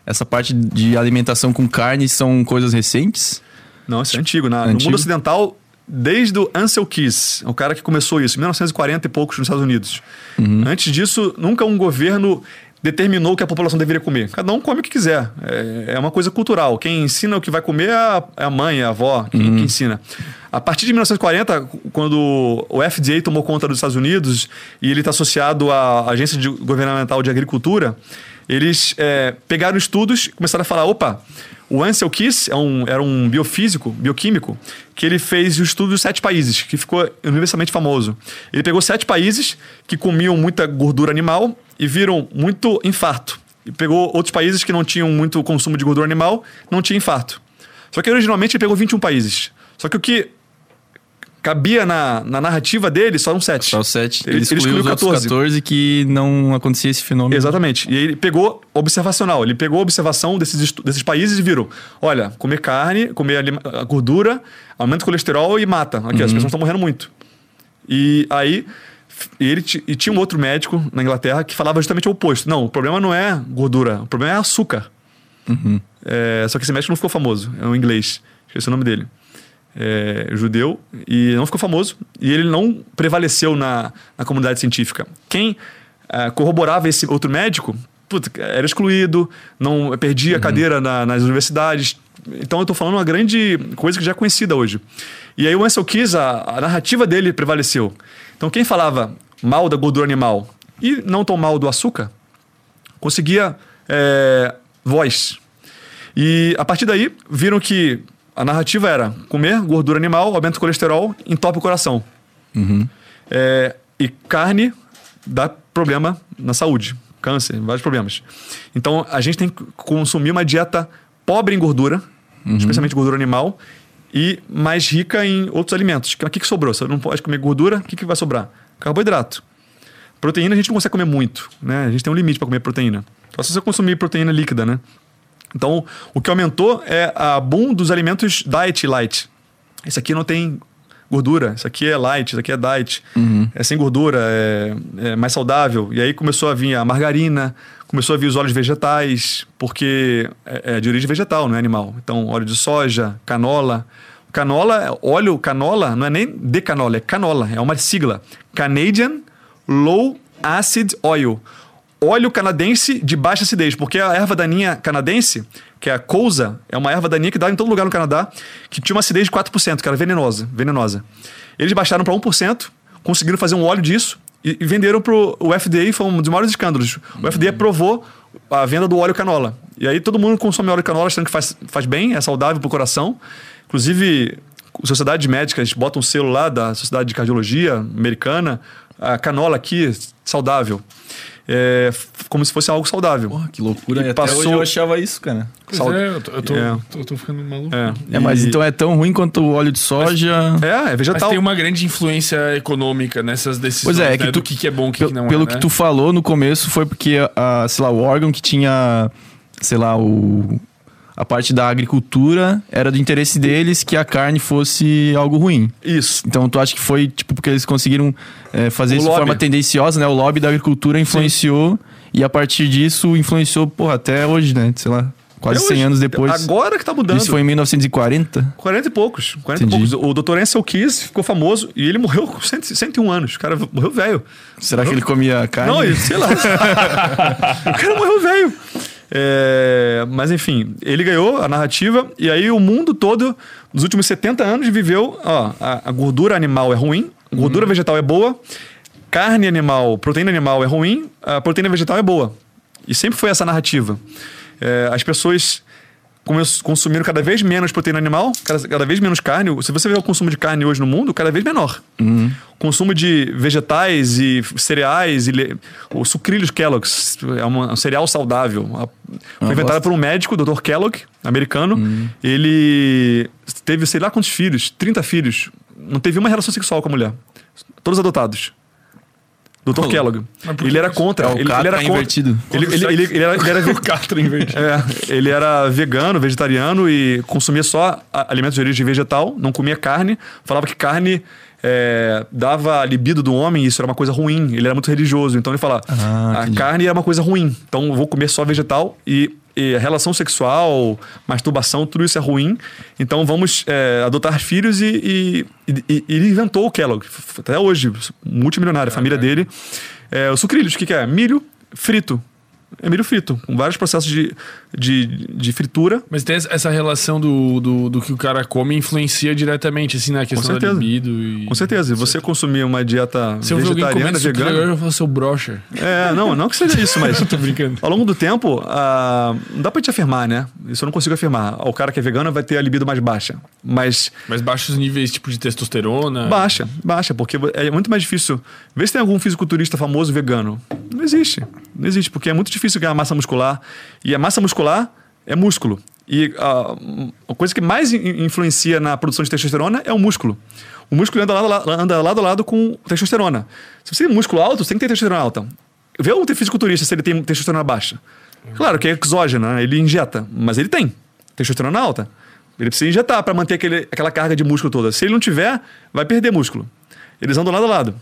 Essa parte de alimentação com carne são coisas recentes?
Não, isso é antigo. Na, No
Antigo?
mundo ocidental, desde o Ansel Keys, o cara que começou isso, em 1940 e poucos nos Estados Unidos. Antes disso, nunca um governo determinou o que a população deveria comer. Cada um come o que quiser. É, é uma coisa cultural. Quem ensina o que vai comer é a, é mãe, é a avó, quem, quem ensina. A partir de 1940, quando o FDA tomou conta dos Estados Unidos e ele está associado à Agência de- Governamental de Agricultura, eles é, pegaram estudos e começaram a falar: opa, o Ansel Keys é um, era um biofísico, bioquímico, que ele fez o estudo dos sete países, que ficou universalmente famoso. Ele pegou sete países que comiam muita gordura animal e viram muito infarto. e pegou outros países que não tinham muito consumo de gordura animal, não tinha infarto. Só que originalmente ele pegou 21 países. Só que o que cabia na, na narrativa dele só um 7.
Só o 7.
Ele-
Ele,
ele
excluiu outros
14.
14 que não acontecia esse fenômeno.
Exatamente. E aí ele pegou observacional. Ele pegou a observação desses, desses países e viram: olha, comer carne, comer a gordura, aumenta o colesterol e mata. Aqui, as pessoas estão morrendo muito. E aí. E, ele e tinha um outro médico na Inglaterra que falava justamente o oposto. Não, o problema não é gordura, o problema é açúcar. É, só que esse médico não ficou famoso, é um inglês, esqueci o nome dele. É, judeu, e não ficou famoso, e ele não prevaleceu na, na comunidade científica. Quem ah, corroborava esse outro médico, puta, era excluído, não perdia a cadeira na- nas universidades. Então eu estou falando uma grande coisa que já é conhecida hoje. E aí o Ansel Keys, a, a narrativa dele prevaleceu. Então quem falava mal da gordura animal e não tão mal do açúcar, conseguia é, voz. E a partir daí, viram que a narrativa era comer gordura animal, aumenta o colesterol, entope o coração. É, e carne dá problema na saúde, câncer, vários problemas. Então a gente tem que consumir uma dieta pobre em gordura, especialmente gordura animal, e mais rica em outros alimentos. O que, que sobrou? Você não pode comer gordura, o que, que vai sobrar? Carboidrato. Proteína a gente não consegue comer muito, né? A gente tem um limite para comer proteína. Só se você consumir proteína líquida, né? Então, o que aumentou é a boom dos alimentos diet light. Esse aqui não tem gordura, isso aqui é light, isso aqui é diet, é sem gordura, é, é mais saudável. E aí começou a vir a margarina, começou a vir os óleos vegetais, porque é, é de origem vegetal, não é animal. Então, óleo de soja, canola. Canola, óleo canola, não é nem de canola, é canola, é uma sigla. Canadian Low Acid Oil. Óleo canadense de baixa acidez, porque a erva daninha canadense, que é a cousa, é uma erva daninha que dá em todo lugar no Canadá, que tinha uma acidez de 4%, que era venenosa, venenosa. Eles baixaram para 1%, conseguiram fazer um óleo disso e, e venderam para o FDA, foi um dos maiores escândalos. O FDA aprovou a venda do óleo canola. E aí todo mundo consome óleo canola achando que faz, faz bem, é saudável para o coração. Inclusive, sociedades médicas botam um selo lá da Sociedade de Cardiologia Americana, a canola aqui, saudável. É, como se fosse algo saudável.
Porra, que loucura.
E
E até
passou-
hoje eu achava isso, cara.
Pois
Saúde.
é, eu tô, eu tô,
É.
tô- tô ficando maluco.
É,
É, mas
E-
então é tão ruim quanto o óleo de soja.
É, é
Mas
vegetal.
tem uma grande influência econômica nessas decisões,
Pois é, é
né,
que
do
tu-
que, que é bom e o que,
Pel-
que não
pelo
é,
que
né?
tu falou no começo foi porque, a, sei lá, o órgão que tinha, sei lá, o, a parte da agricultura era do interesse deles que a carne fosse algo ruim.
Isso.
Então tu acha que foi, tipo, porque eles conseguiram é, fazer
O
isso de
lobby.
forma tendenciosa, né? O lobby da agricultura influenciou e a partir disso influenciou, porra, até hoje, né? Sei lá, quase
Até
100
hoje.
anos depois.
Agora que tá mudando.
Isso foi em 1940?
40 e poucos. 40 e
Entendi.
poucos. O Dr. Ansel Keys ficou famoso e ele morreu com 100, 101 anos. O cara morreu velho.
Será que ele comia carne?
Não, sei lá. o cara morreu velho. É, mas enfim, ele ganhou a narrativa e aí o mundo todo, nos últimos 70 anos, viveu. Ó, a, a gordura animal é ruim, gordura vegetal é boa, carne animal, proteína animal é ruim, a proteína vegetal é boa. E sempre foi essa narrativa. É, as pessoas consumiram cada vez menos proteína animal, cada, cada vez menos carne. Se você ver o consumo de carne hoje no mundo, cada vez menor. Consumo de vegetais e cereais, e le... o sucrilhos Kellogg's, é uma- um cereal saudável. A- Foi
Ah,
por um médico, o Dr. Kellogg, americano. Ele teve sei lá quantos filhos, 30 filhos. Não teve uma relação sexual com a mulher. Todos adotados. Dr. Kellogg. Ele era contra.
É
ele, era contra.
invertido.
Ele, ele, ele, ele era, ele era
o catra invertido.
é, ele era vegano, vegetariano e consumia só alimentos de origem vegetal, não comia carne. Falava que carne é, dava a libido do homem e isso era uma coisa ruim. Ele era muito religioso, então ele falava:
Ah,
a carne era uma coisa ruim, então eu vou comer só vegetal e, relação sexual, masturbação, tudo isso é ruim. Então vamos é, adotar filhos e, e, e- e ele inventou o Kellogg, até hoje, multimilionário, a família dele. É, o sucrilhos, o que, que é? Milho frito. É milho frito, com vários processos de, de, de fritura.
Mas tem essa- relação do, do, do que o cara come influencia diretamente, assim, na questão da libido. E...
Com certeza. E você consumir uma dieta
Se eu
vegetariana, vegana.
eu vou ser o brocher.
É, não, não que seja isso, mas.
Tô brincando.
Ao longo do tempo, ah, não dá pra te afirmar, né? Isso eu não consigo afirmar. O cara que é vegano vai ter a libido mais baixa. Mas
Mas baixos níveis, tipo, de testosterona.
baixa, baixa, porque é muito mais difícil. Vê se tem algum fisiculturista famoso vegano. Não existe. Não existe, porque é muito difícil ganhar massa muscular. E a massa muscular é músculo. E a, a coisa que mais in- influencia na produção de testosterona é o músculo. O músculo anda lado- anda lado a lado com testosterona. Se você tem músculo alto, você tem que ter testosterona alta. Vê um fisiculturista se ele tem testosterona baixa. Claro que é exógena, né? ele injeta, mas ele tem testosterona alta. Ele precisa injetar para manter aquele, aquela carga de músculo toda. Se ele não tiver, vai perder músculo. Eles andam lado a lado.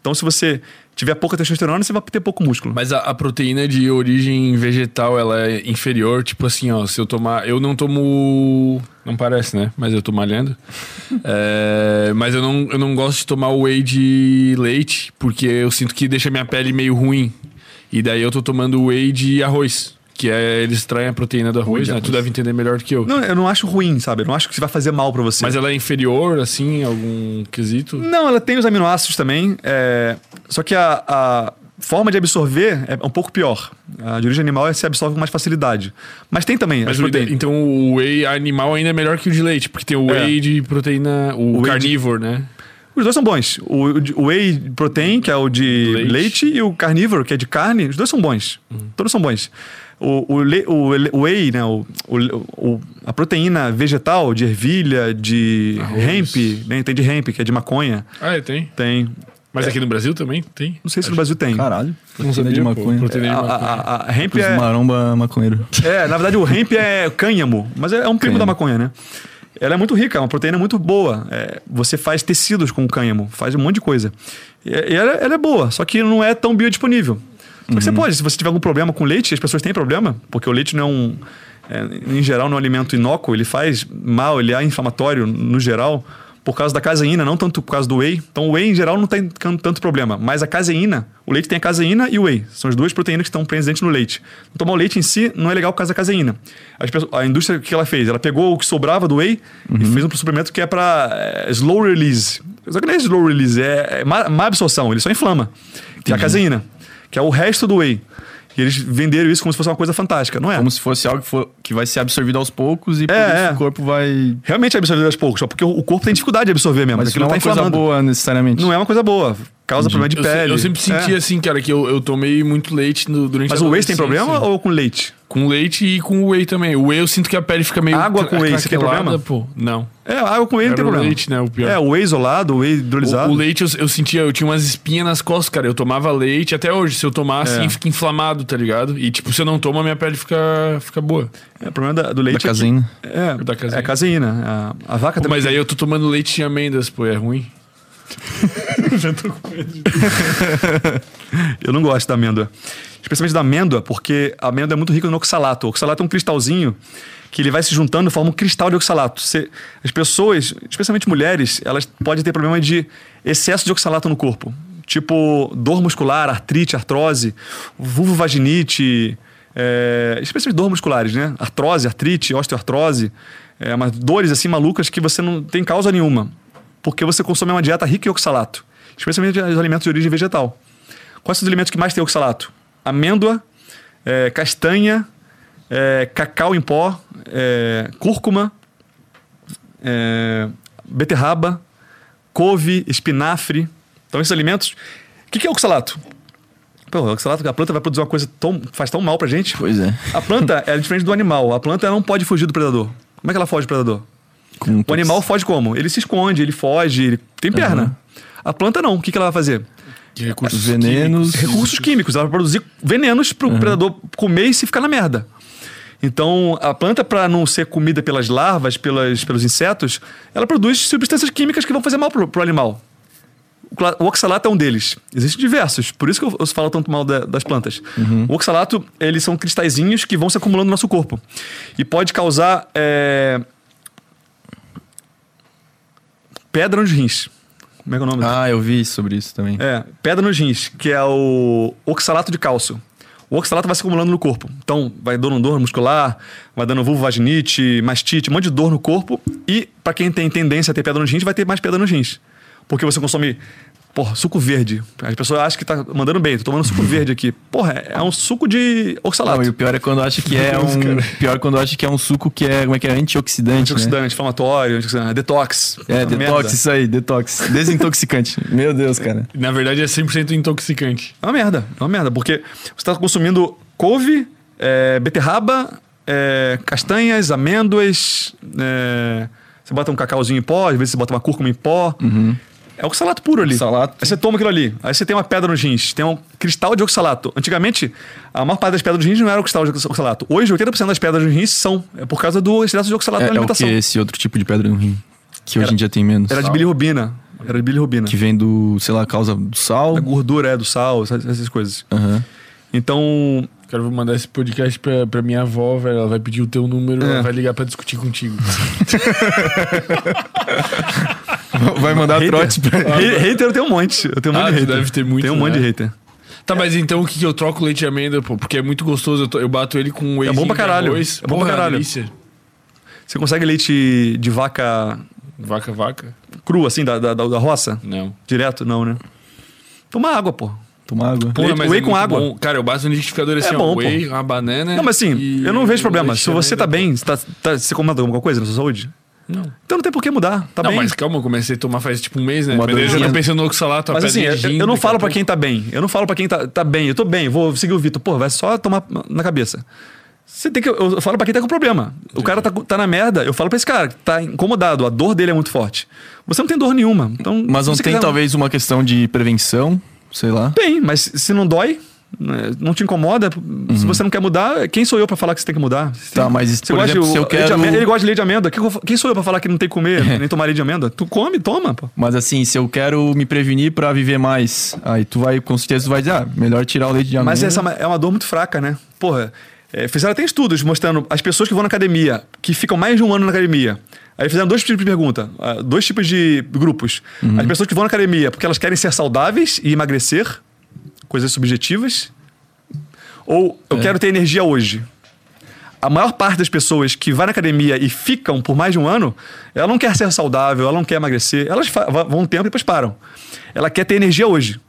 Então, se você tiver pouca testosterona, você vai ter pouco músculo.
Mas a, a proteína de origem vegetal, ela é inferior, tipo assim, ó, se eu tomar. Eu não tomo. Não parece, né? Mas eu tô malhando. É, mas eu não, eu não gosto de tomar whey de leite, porque eu sinto que deixa minha pele meio ruim. E daí eu tô tomando whey de arroz. Que é, eles extraem a proteína do arroz,
de
né?
arroz.
Tu deve entender melhor do que eu.
Não, eu não acho ruim, sabe? Eu não acho que vai fazer mal para você.
Mas ela é inferior, assim, em algum quesito?
Não, ela tem os aminoácidos também. é, Só que a, a forma de absorver é um pouco pior. A de origem animal se absorve com mais facilidade. Mas tem também
Mas
as
o,
proteínas.
então o whey animal ainda é melhor que o de leite, porque tem o whey de proteína, o,
de-
carnívoro, né?
Os dois são bons. O, o whey protein, que é o de
Leite.
leite. e o carnívoro, que é de carne, os dois são bons. Todos são bons. O, o, le- o, whey, né? O, o, o- a proteína vegetal de ervilha, de
Arroz.
hemp, né? tem de hemp, que é de maconha.
Ah, é, tem.
Tem.
Mas aqui no Brasil também tem?
Não sei se no Brasil tem.
Caralho.
Não
Proteína
sabia,
de
pô.
maconha.
Proteína de
A,
maconha.
a, a, a hemp
Os
é,
maromba maconheiro.
é, na verdade, o hemp é cânhamo, mas é um primo
Cânhamo.
da maconha, né? Ela é muito rica, é uma proteína muito boa. É, você faz tecidos com o cânhamo, faz um monte de coisa. E, e ela, ela é boa, só que não é tão biodisponível. Só que você pode, se você tiver algum problema com leite, as pessoas têm problema, porque o leite não é um. é, em geral, não é um alimento inócuo, ele faz mal, ele é inflamatório no geral, por causa da caseína, não tanto por causa do whey. Então, o whey, em geral, não tem tanto problema. Mas a caseína, o leite tem a caseína e o whey. São as duas proteínas que estão presentes no leite. Então, tomar o leite em si não é legal por causa da caseína. As pessoas- a indústria, o que ela fez? Ela pegou o que sobrava do whey e fez um suplemento que é para slow release. Só que não é slow release, é, é má, má absorção, ele só inflama. É a caseína, que é o resto do whey. E eles venderam isso como se fosse uma coisa fantástica, não é?
Como se fosse algo que, for- que vai ser absorvido aos poucos e por
É,
isso
é.
o corpo vai.
Realmente é absorvido aos poucos, só porque o corpo tem dificuldade de absorver mesmo.
Mas isso não é
tá
uma coisa boa necessariamente.
Não é uma coisa boa. Causa problema de
Eu, se-
pele.
eu sempre senti
É.
assim, cara, que eu, eu tomei muito leite no- durante
Mas
a
o whey tem problema ou com leite?
Com leite e com whey também. O whey eu sinto que a pele fica meio...
Água com whey, você tem problema?
Pô, não.
É, água com whey não
Era
tem
o
problema.
leite, né, o pior.
É, o whey isolado, o whey hidrolisado.
O, o leite eu, eu sentia, eu tinha umas espinhas nas costas, cara. Eu tomava leite até hoje. Se eu tomar assim,
É.
fica inflamado, tá ligado? E tipo, se eu não tomo, a minha pele fica, fica boa.
É, o problema da- do leite
Da caseína.
é que... É,
Da caseína.
é a caseína. A, a vaca
Pô,
também...
mas aí eu tô tomando leite de amêndoas, pô, é ruim. Já tô com medo.
Eu não gosto da amêndoa. Especialmente da amêndoa, porque a amêndoa é muito rica no oxalato. O oxalato é um cristalzinho que ele vai se juntando forma um cristal de oxalato. Você- as pessoas, especialmente mulheres, elas podem ter problema de excesso de oxalato no corpo. Tipo dor muscular, artrite, artrose, vulvovaginite, é, especialmente dor musculares, né? Artrose, artrite, osteoartrose, é, umas dores assim malucas que você não tem causa nenhuma. Porque você consome uma dieta rica em oxalato, especialmente os alimentos de origem vegetal. Quais são os alimentos que mais tem oxalato? Amêndoa, é, castanha, é, cacau em pó, é, cúrcuma, é, beterraba, couve, espinafre. Então, esses alimentos. O que, que é oxalato? Pô, o oxalato, a planta vai produzir uma coisa tão. faz tão mal pra gente.
Pois é.
A planta é diferente do animal. A planta não pode fugir do predador. Como é que ela foge do predador?
Com
O animal foge como? Ele se esconde, ele foge, ele tem perna. A planta não. O que, que ela vai fazer?
De recursos
Venenos.
químicos.
recursos químicos. Ela vai produzir venenos para o predador comer e se ficar na merda. Então, a planta, para não ser comida pelas larvas, pelas, pelos insetos, ela produz substâncias químicas que vão fazer mal para o animal. O oxalato é um deles. Existem diversos, por isso que eu, eu falo tanto mal da- das plantas. O oxalato, eles são cristalzinhos que vão se acumulando no nosso corpo. E pode causar é, pedra nos rins. Como é que é o nome?
Ah, eu vi sobre isso também.
É, pedra nos rins, que é o oxalato de cálcio. O oxalato vai se acumulando no corpo. Então, vai dando dor muscular, vai dando vulvovaginite, mastite, um monte de dor no corpo. E, para quem tem tendência a ter pedra nos rins, vai ter mais pedra nos rins. Porque você consome, porra, suco verde. As pessoas acham que tá mandando bem, tô tomando suco verde aqui. Porra, é um suco de oxalato.
Não, e o pior é quando acha que é um. Pior é quando acha que é um suco que é, como é que é? Antioxidante. Né?
Antioxidante, inflamatório, antioxidante, detox.
É, detox,
merda.
isso aí, detox. Desintoxicante. Meu Deus, cara.
Na verdade é 100% intoxicante.
É uma merda, é uma merda, porque você está consumindo couve, é, beterraba, é, castanhas, amêndoas. é, você bota um cacauzinho em pó, às vezes você bota uma cúrcuma em pó. É oxalato puro ali.
Oxalato.
Aí você toma aquilo ali. Aí você tem uma pedra nos rins. Tem um cristal de oxalato. Antigamente, a maior parte das pedras dos rins não era o cristal de oxalato. Hoje, 80% das pedras nos rins são. É por causa do excesso de oxalato
É,
na
é o que
alimentação.
esse outro tipo de pedra no rim? Que hoje
Era-
em dia tem menos.
Era de bilirrubina. Era de bilirrubina.
Que vem do, sei lá, causa do sal.
A gordura é do sal, essas, essas coisas.
Aham.
Então,
vou mandar esse podcast pra, pra minha avó, velho. Ela vai pedir o teu número,
É.
ela vai ligar pra discutir contigo.
Vai mandar
hater,
trote pra
Ha- hater eu tenho um monte. Eu tenho um
Ah,
monte de
tu
hater.
deve ter muito,
Tem um monte
né?
de hater.
Tá, mas então o que, que eu troco leite de amêndoa, pô? Porque é muito gostoso. Eu, to- eu bato ele com whey.
É bom pra caralho. É bom pra caralho.
Delícia.
Você consegue leite de vaca
Vaca, vaca?
cru, assim, da, da, da da roça?
Não.
Direto? Não, né? Toma água, pô.
tomar água.
Porra,
Leite-
mas
whey
é
com
muito
água.
bom. Cara, eu bato no liquidificador assim,
É
ó.
bom,
Whey, uma banana.
Não, mas assim,
e
eu não vejo problema.
leite
Se
de
você tá
amêndoa.
bem, você, tá, tá, você comanda alguma coisa na sua saúde?
Não.
Então não tem por que mudar, tá
não,
bem.
mas calma, eu comecei a tomar faz tipo um mês, né?
Uma
eu já tô pensando no oxalato, a
Mas assim, eu,
de gin,
eu não
a
falo pra
pouco.
quem tá bem. Eu não falo pra quem tá, tá bem. Eu tô bem, vou seguir o Vitor. Pô, vai só tomar na cabeça. Você tem que. Eu falo pra quem tá com problema. O cara tá, tá na merda. Eu falo pra esse cara que tá incomodado. A dor dele é muito forte. Você não tem dor nenhuma. Então,
Mas não tem
quiser-
talvez uma questão de prevenção, sei lá.
Tem, mas se não dói, né, não te incomoda, se você não quer mudar, quem sou eu pra falar que você tem que mudar?
Uhum. Tá, mas, por exemplo,
de,
se eu quero-
ele gosta de leite de amêndoa. Quem, sou eu pra falar que não tem que comer, nem tomar leite de amêndoa? Tu come, toma, pô.
Mas assim, se eu quero me prevenir pra viver mais, aí tu vai, com certeza, tu vai dizer, ah, melhor tirar o leite de amêndoa.
Mas essa é uma- é uma dor muito fraca, né? Porra, é, fizeram até estudos mostrando as pessoas que vão na academia, que ficam mais de um ano na academia. Aí fizeram dois tipos de pergunta, ah, dois tipos de grupos.
Uhum.
As pessoas que vão na academia porque elas querem ser saudáveis e emagrecer, coisas subjetivas. Ou eu
É.
quero ter energia hoje. A maior parte das pessoas que vai na academia e ficam por mais de um ano, ela não quer ser saudável, ela não quer emagrecer. Elas vão um tempo e depois param. Ela quer ter energia hoje.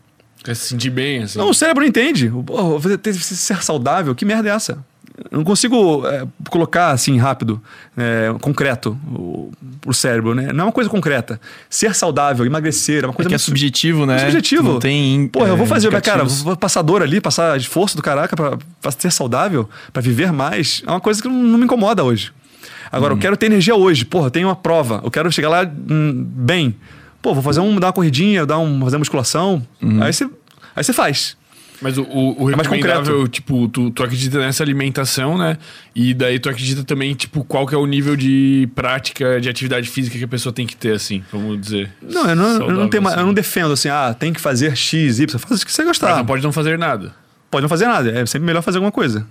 Quer se sentir bem, assim.
Não, o cérebro não entende. Você tem que ser saudável, que merda é essa? Não consigo é, colocar assim rápido, é, concreto, o, pro cérebro, né? Não é uma coisa concreta. Ser saudável, emagrecer, é uma
É
coisa
que é
muito
subjetivo, né?
é subjetivo.
Não tem.
Porra, eu vou
é,
fazer, mas, cara, vou passar dor ali, passar esforço do caraca pra ser saudável, pra viver mais. É uma coisa que não, não me incomoda hoje. Agora, eu quero ter energia hoje. Porra, eu tenho uma prova. Eu quero chegar lá hum, bem. Pô, vou fazer um, dar uma corridinha, dar um, fazer uma musculação. Aí você aí você faz.
Mas o, o, o
É mais
recomendável, tipo, tu, tu acredita nessa alimentação, né? E daí tu acredita também, tipo, qual que é o nível de prática, de atividade física que a pessoa tem que ter, assim, vamos dizer.
Não, eu não, eu não,
Saudável,
tenho,
assim.
eu não defendo assim, ah, tem que fazer X, Y. Faz o que você
Mas
gostar.
não pode não fazer nada.
Pode não fazer nada, é sempre melhor fazer alguma coisa.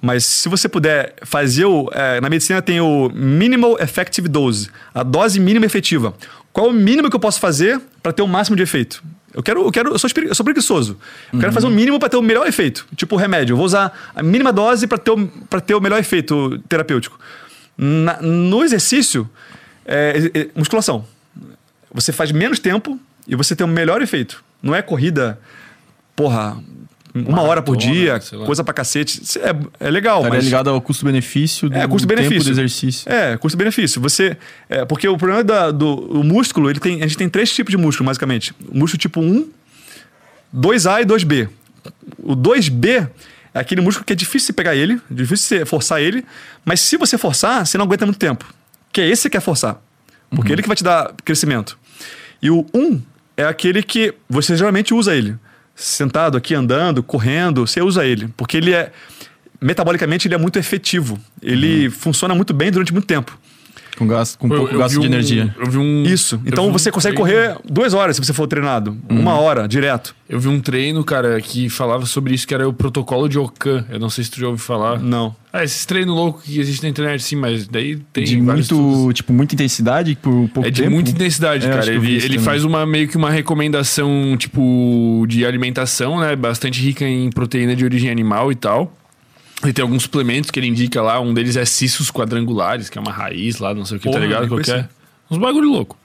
Mas se você puder fazer o. é, na medicina tem o Minimal Effective Dose, a dose mínima efetiva. Qual é o mínimo que eu posso fazer para ter o máximo de efeito? Eu quero, eu quero, eu sou, eu sou preguiçoso. Eu quero fazer o mínimo para ter o melhor efeito. Tipo remédio. Eu vou usar a mínima dose para ter, o- ter o melhor efeito terapêutico. Na- no exercício, é, é, é, musculação. Você faz menos tempo e você tem o melhor efeito. Não é corrida, porra, uma hora por dia, coisa pra cacete. É, é legal,
Estaria
mas.
ligado ao custo-benefício do
É,
tempo
custo-benefício.
do exercício.
É, custo-benefício. Você. É, porque o problema da- do o músculo, ele tem, a gente tem três tipos de músculo, basicamente. O músculo tipo 1, 2A e 2B. O 2B é aquele músculo que é difícil você pegar ele, difícil você forçar ele, mas se você forçar, você não aguenta muito tempo. Que é esse que você quer forçar. Porque ele que vai te dar crescimento. E o 1 é aquele que você geralmente usa ele. Sentado aqui, andando, correndo, você usa ele. Porque ele é. Metabolicamente, ele é muito efetivo. Ele funciona muito bem durante muito tempo.
Com, gasto, com pouco
eu
gasto de
um-
energia.
Eu vi um.
Isso. Então
vi um
você consegue
treino-
correr duas horas se você for treinado. Uma hora, direto.
Eu vi um treino, cara, que falava sobre isso, que era o protocolo de Okan. Eu não sei se tu já ouviu falar.
Não.
Ah, esses treinos loucos que existem na internet, sim, mas daí tem
de muito,
estudos.
tipo, muita intensidade por pouco
É de
tempo.
muita intensidade,
É,
cara. Ele, ele faz uma meio que uma recomendação, tipo, de alimentação, né? Bastante rica em proteína de origem animal e tal. Ele tem alguns suplementos que ele indica lá. Um deles é cissos quadrangulares, que é uma raiz lá, não sei o que, tá ligado?
nem
Qual que
conheci.
Uns bagulho louco.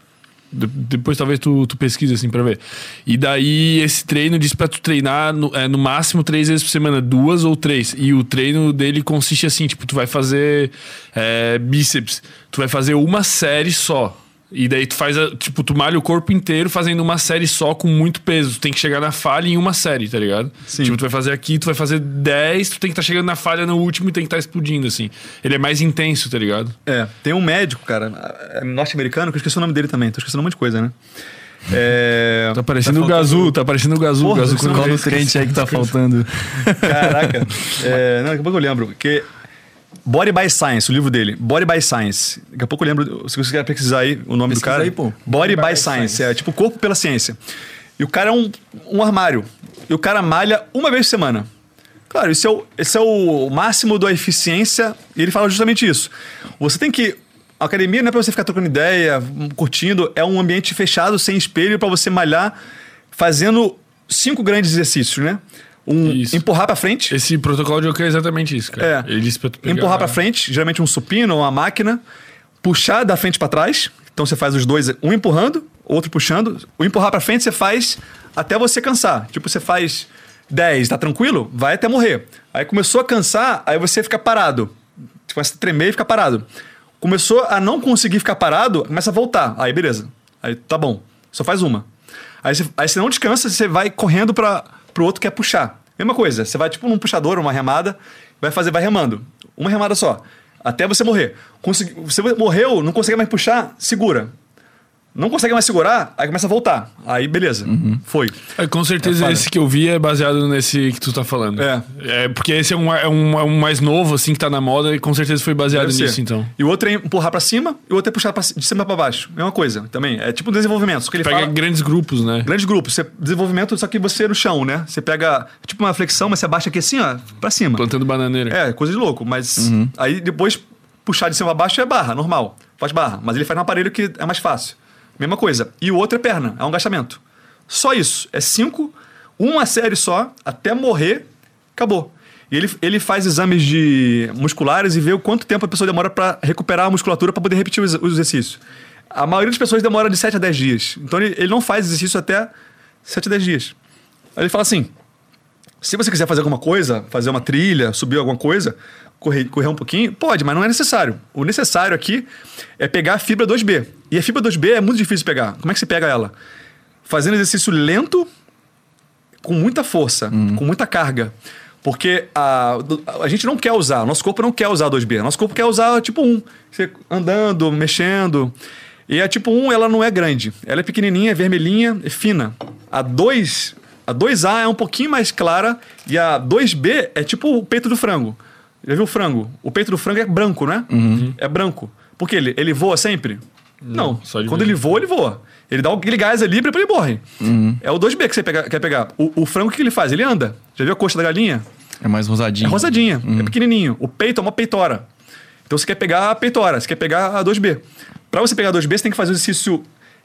De- depois talvez tu, tu pesquise assim pra ver. E daí esse treino diz pra tu treinar no, é, no máximo três vezes por semana, duas ou três. E o treino dele consiste assim, tipo, tu vai fazer é, bíceps. Tu vai fazer uma série só. E daí tu faz, a- tipo, tu malha o corpo inteiro fazendo uma série só com muito peso. Tu tem que chegar na falha em uma série, tá ligado?
Sim.
Tipo, tu vai fazer aqui, tu vai fazer 10, tu tem que estar chegando na falha no último e tem que estar explodindo, assim. Ele é mais intenso, tá ligado?
É, tem um médico, cara, é, norte-americano, que eu esqueci o nome dele também. Tô esquecendo um monte de coisa, né? É...
Tá parecendo o
faltando-
Gazu, tá parecendo o Gazu.
Porra,
o Gazu
é
vem-
nutriente aí que tá faltando?
Caraca. É, não, daqui a pouco eu lembro. Que Body by Science, o livro dele. Body by Science. Daqui a pouco eu lembro, se você quiser pesquisar aí o nome
Pesquisa
do cara.
aí, pô.
Body by Science. É tipo corpo pela ciência. E o cara é um, um armário. E o cara malha uma vez por semana. Claro, esse é, o, esse é o máximo da eficiência. E ele fala justamente isso. Você tem que. A academia não é pra você ficar trocando ideia, curtindo. É um ambiente fechado, sem espelho, pra você malhar, fazendo cinco grandes exercícios, né? Um
Isso.
empurrar pra frente.
Esse protocolo de Oka é exatamente isso, cara.
É.
Ele disse pra tu pegar...
Empurrar pra frente, geralmente um supino ou uma máquina. Puxar da frente pra trás. Então você faz os dois, um empurrando, outro puxando. O empurrar pra frente você faz até você cansar. Tipo, você faz 10, tá tranquilo? Vai até morrer. Aí começou a cansar, aí você fica parado. Você começa a tremer e fica parado. Começou a não conseguir ficar parado, começa a voltar. Aí beleza. Aí tá bom. Só faz uma. Aí você, aí você não descansa, você vai correndo para pro outro que é puxar. Mesma coisa, você vai tipo num puxador, uma remada, vai fazer, vai remando. Uma remada só. Até você morrer. Consegui, você morreu, não consegue mais puxar, segura. Não consegue mais segurar, aí começa a voltar. Aí beleza, foi.
É, com certeza
É
esse que eu vi é baseado nesse que tu tá falando.
É.
É, porque esse é um, é, um, é um mais novo, assim, que tá na moda e com certeza foi baseado
Deve
nisso,
ser.
então.
E o outro é empurrar pra cima, e o outro é puxar pra, de cima pra baixo. Mesma coisa também. É tipo um desenvolvimento. Só que ele
Pega
fala,
grandes grupos, né?
Grandes grupos. Você, desenvolvimento, só que você no chão, né? Você pega tipo uma flexão, mas você abaixa aqui assim, ó, pra cima.
Plantando bananeira.
É, coisa de louco. Mas aí depois puxar de cima pra baixo é barra, normal. Faz barra. Mas ele faz num aparelho que é mais fácil. Mesma coisa. E o outro é perna, é um agachamento. Só isso. É cinco, uma série só, até morrer, acabou. E ele, ele faz exames de musculares e vê o quanto tempo a pessoa demora para recuperar a musculatura para poder repetir o ex- o exercício. A maioria das pessoas demora de 7 a 10 dias. Então ele, ele não faz exercício até 7 a 10 dias. Aí ele fala assim: se você quiser fazer alguma coisa, fazer uma trilha, subir alguma coisa, correr, correr um pouquinho, pode, mas não é necessário. O necessário aqui é pegar a fibra 2B. E a fibra 2B é muito difícil de pegar. Como é que você pega ela? Fazendo exercício lento, com muita força, com muita carga. Porque a, a gente não quer usar, nosso corpo não quer usar 2B. Nosso corpo quer usar tipo 1. Você andando, mexendo. E a tipo 1, ela não é grande. Ela é pequenininha, é vermelhinha, é fina. A 2, a 2A é um pouquinho mais clara e a 2B é tipo o peito do frango. Já viu o frango? O peito do frango é branco, né? É branco. Por quê? Ele, ele voa sempre? Não.
só de
Quando ele voa, ele voa. Ele dá aquele gás ali pra ele morre. É o 2B que você pega- quer pegar. O, o frango, o que ele faz? Ele anda. Já viu a coxa da galinha?
É mais rosadinho.
É rosadinha, é pequenininho. O peito é uma peitora. Então você quer pegar a peitora, você quer pegar a 2B. Para você pegar a 2B, você tem que fazer um exercício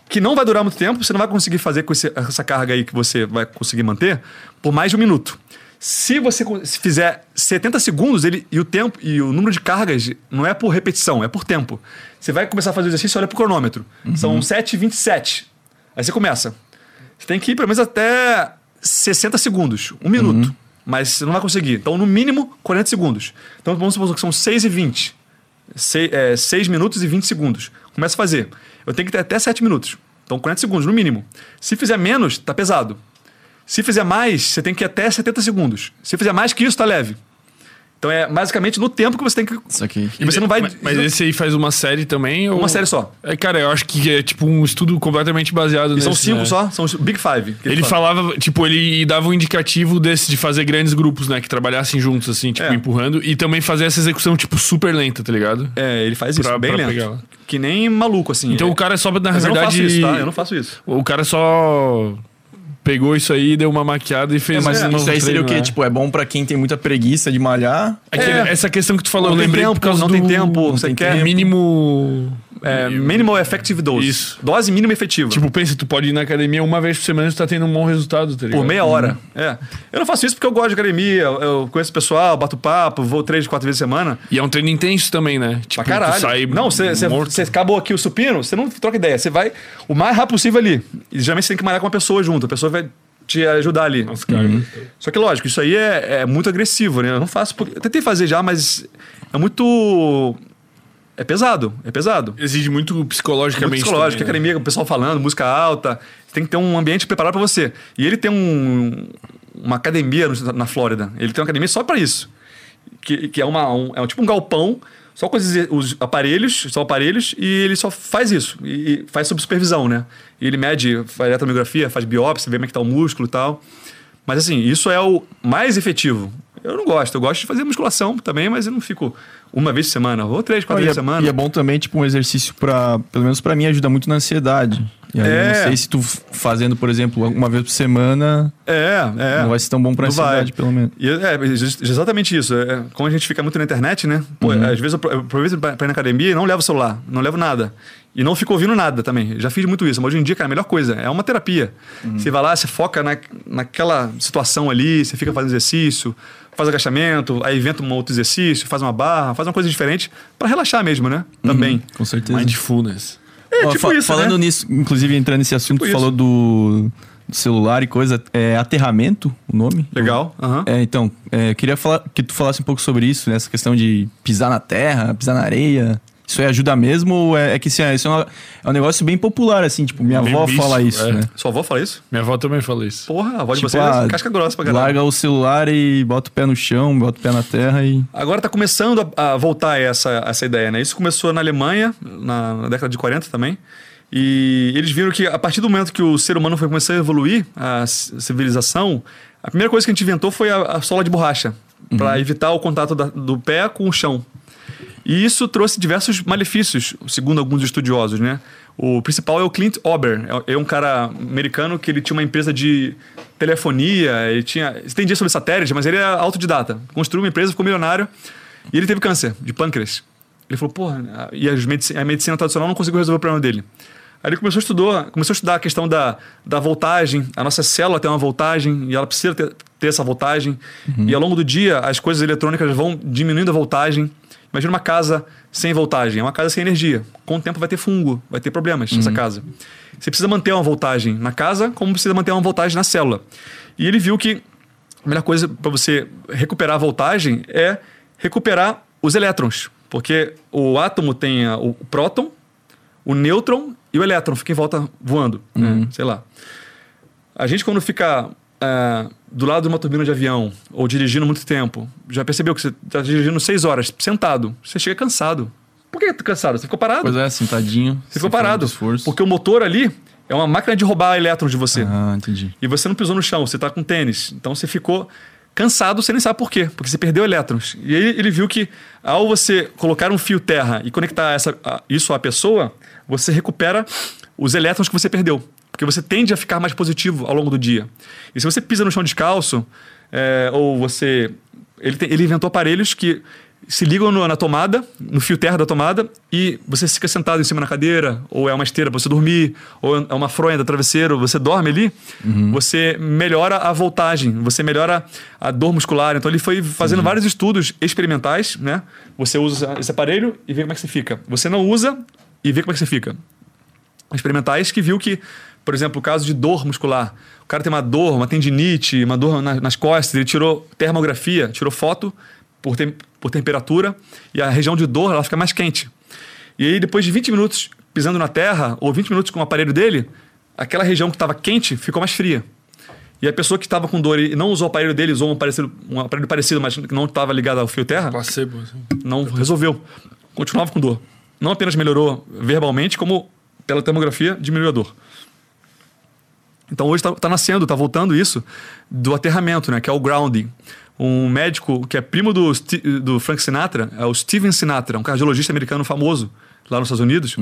que não vai durar muito tempo, você não vai conseguir fazer com esse- essa carga aí que você vai conseguir manter por mais de um minuto. Se você fizer 70 segundos, ele, e o tempo e o número de cargas não é por repetição, é por tempo. Você vai começar a fazer o exercício, olha pro cronômetro. São 7,27. Aí você começa. Você tem que ir pelo menos até 60 segundos, um minuto. Mas você não vai conseguir. Então, no mínimo, 40 segundos. Então, vamos supor que são 6 e 20. 6, é, 6 minutos e 20 segundos. Começa a fazer. Eu tenho que ter até 7 minutos. Então, 40 segundos, no mínimo. Se fizer menos, tá pesado. Se fizer mais, você tem que ir até 70 segundos. Se fizer mais que isso, tá leve. Então, é basicamente no tempo que você tem que...
Isso aqui.
E você não vai...
Mas, mas esse aí faz uma série também? Ou...
Uma série só.
É, cara, eu acho que é tipo um estudo completamente baseado
E são
nesse,
cinco
né?
só, são os Big Five. que
Ele
fala.
falava, tipo, ele dava um indicativo desse de fazer grandes grupos, né? Que trabalhassem juntos, assim, tipo,
É.
empurrando. E também fazer essa execução, tipo, super lenta, tá ligado?
É, ele faz isso,
Pra-
bem
pra
lento.
pegar.
Que nem maluco, assim.
Então
É.
o cara só, na
Mas
verdade.
eu não faço isso, tá? Eu não faço isso.
O cara só pegou isso aí, deu uma maquiada e fez
É, mas
um
isso
novo
aí seria o quê?
né?
Tipo, é bom pra quem tem muita preguiça de malhar.
Aquele-
É.
Essa questão que tu falou,
Não
eu
tem
lembrei
tempo,
por causa
não
do
tem tempo, você
tem
quer-
tempo. mínimo.
É, minimal effective dose.
Isso.
Dose mínima efetiva.
Tipo, pensa, tu pode ir na academia uma vez por semana e tu tá tendo um bom resultado, tá ligado?
Por meia hora. É. Eu não faço isso porque eu gosto de academia, eu, conheço o pessoal, bato papo, vou três, quatro vezes por semana.
E é um treino intenso também, né? Tipo,
Pra caralho.
tu sai
não, você acabou aqui o supino, você não troca ideia. Você vai o mais rápido possível ali. E geralmente você tem que malhar com uma pessoa junto. A pessoa vai te ajudar ali.
Nossa, cara.
Só que, lógico, isso aí é, é muito agressivo, né? Eu não faço. Porque... Eu tentei fazer já, mas é muito. É pesado, é pesado.
Exige muito
Muito
psicologicamente.
psicológico,
também, né?
academia, o pessoal falando, música alta. Você tem que ter um ambiente preparado para você. E ele tem um, uma academia na Flórida. Ele tem uma academia só para isso. Que, que é, uma, um, é tipo um galpão, só com os, os aparelhos, só aparelhos, e ele só faz isso. E, e faz sob supervisão, né? E ele mede, faz eletromiografia, faz biópsia, vê como é que tá o músculo e tal. Mas assim, isso é o mais efetivo. Eu não gosto. Eu gosto de fazer musculação também, mas eu não fico uma vez por semana. Ou três, quatro
e,
vezes
é,
por semana.
e é bom também, tipo, um exercício pra. Pelo menos pra mim, ajuda muito na ansiedade. E aí,
É.
não sei se tu fazendo, por exemplo, uma vez por semana,
É, é.
não vai ser tão bom pra
Não vai.
ansiedade, pelo menos.
E é, ex- exatamente isso. É, como a gente fica muito na internet, né? Pô,
Uhum.
Às vezes eu pro- eu aproveito pra pra ir na academia e não levo o celular, não levo nada. E não fico ouvindo nada também. Já fiz muito isso. Mas hoje em dia, cara, a melhor coisa é uma terapia.
Uhum.
Você vai lá, você foca na, naquela situação ali, você fica fazendo exercício, faz agachamento, aí inventa um outro exercício, faz uma barra, faz uma coisa diferente pra relaxar mesmo, né? Também.
Com certeza.
Mindfulness.
É,
Ó,
tipo
fa-
isso,
Falando
né?
nisso, inclusive entrando nesse assunto,
Tipo
tu falou do, do celular e coisa, é aterramento o nome?
Legal. aham.
É, então, é, queria falar, que tu falasse um pouco sobre isso, né? Essa questão de pisar na terra, pisar na areia. Isso aí ajuda mesmo ou é, é que assim, é, isso é, uma- é um negócio bem popular, assim, tipo, minha
Bem
avó
místico,
fala isso,
é.
né?
Sua avó fala isso?
Minha avó também fala isso.
Porra, a voz
Tipo,
de vocês
ah,
é casca grossa pra caralho.
Larga o celular e bota o pé no chão, bota o pé na terra e.
Agora está começando a, a voltar essa, essa ideia, né? Isso começou na Alemanha, na, na década de 40 também. E eles viram que a partir do momento que o ser humano foi começar a evoluir, a civilização, a primeira coisa que a gente inventou foi a, a sola de borracha, para evitar o contato da- do pé com o chão. E isso trouxe diversos malefícios, segundo alguns estudiosos, né? O principal é o Clint Ober, é é um cara americano que ele tinha uma empresa de telefonia, ele tinha, entendia sobre satélite, mas ele era autodidata. Construiu uma empresa, ficou milionário e ele teve câncer de pâncreas. Ele falou, porra, e a medicina tradicional não conseguiu resolver o problema dele. Aí ele começou a, estudar, começou a estudar a questão da, da voltagem. A nossa célula tem uma voltagem e ela precisa ter, ter essa voltagem. E ao longo do dia, as coisas eletrônicas vão diminuindo a voltagem. Imagina uma casa sem voltagem, é uma casa sem energia. Com o tempo vai ter fungo, vai ter problemas nessa casa. Você precisa manter uma voltagem na casa, como precisa manter uma voltagem na célula. E ele viu que a melhor coisa para você recuperar a voltagem é recuperar os elétrons. Porque o átomo tem o próton, o nêutron e o elétron fica em volta voando, né? sei lá. A gente quando fica ah, do lado de uma turbina de avião ou dirigindo muito tempo, já percebeu que você está dirigindo seis horas sentado, você chega cansado. Por que tá cansado? Você ficou parado.
Pois é, sentadinho.
você ficou parado. Porque o motor ali é uma máquina de roubar elétrons de você.
Ah, entendi.
E você não pisou no chão, você tá com tênis. Então você ficou cansado, você nem sabe por quê, porque você perdeu elétrons. E aí ele viu que ao você colocar um fio terra e conectar essa, isso à pessoa, você recupera os elétrons que você perdeu. Porque você tende a ficar mais positivo ao longo do dia. E se você pisa no chão descalço, é, ou você. Ele, tem- ele inventou aparelhos que se ligam no- na tomada, no fio terra da tomada, e você fica sentado em cima na cadeira, ou é uma esteira para você dormir, ou é uma fronha da travesseiro, você dorme ali, você melhora a voltagem, você melhora a dor muscular. Então ele foi fazendo vários estudos experimentais, né? Você usa esse aparelho e vê como é que você fica. Você não usa e vê como é que você fica experimentais que viu que, por exemplo, o caso de dor muscular. O cara tem uma dor, uma tendinite, uma dor na- nas costas, ele tirou termografia, tirou foto por, tem- por temperatura e a região de dor ela fica mais quente. E aí, depois de 20 minutos pisando na terra, ou 20 minutos com o aparelho dele, aquela região que estava quente ficou mais fria. E a pessoa que estava com dor e não usou o aparelho dele, usou um, parecido, um aparelho parecido, mas que não estava ligado ao fio terra,
Placebo. assim.
não resolveu. Continuava com dor. Não apenas melhorou verbalmente, como pela termografia diminuiu a dor. Então hoje está nascendo, está voltando isso do aterramento, né? Que é o grounding. Um médico que é primo do, do Frank Sinatra, é o Steven Sinatra, um cardiologista americano famoso lá nos Estados Unidos.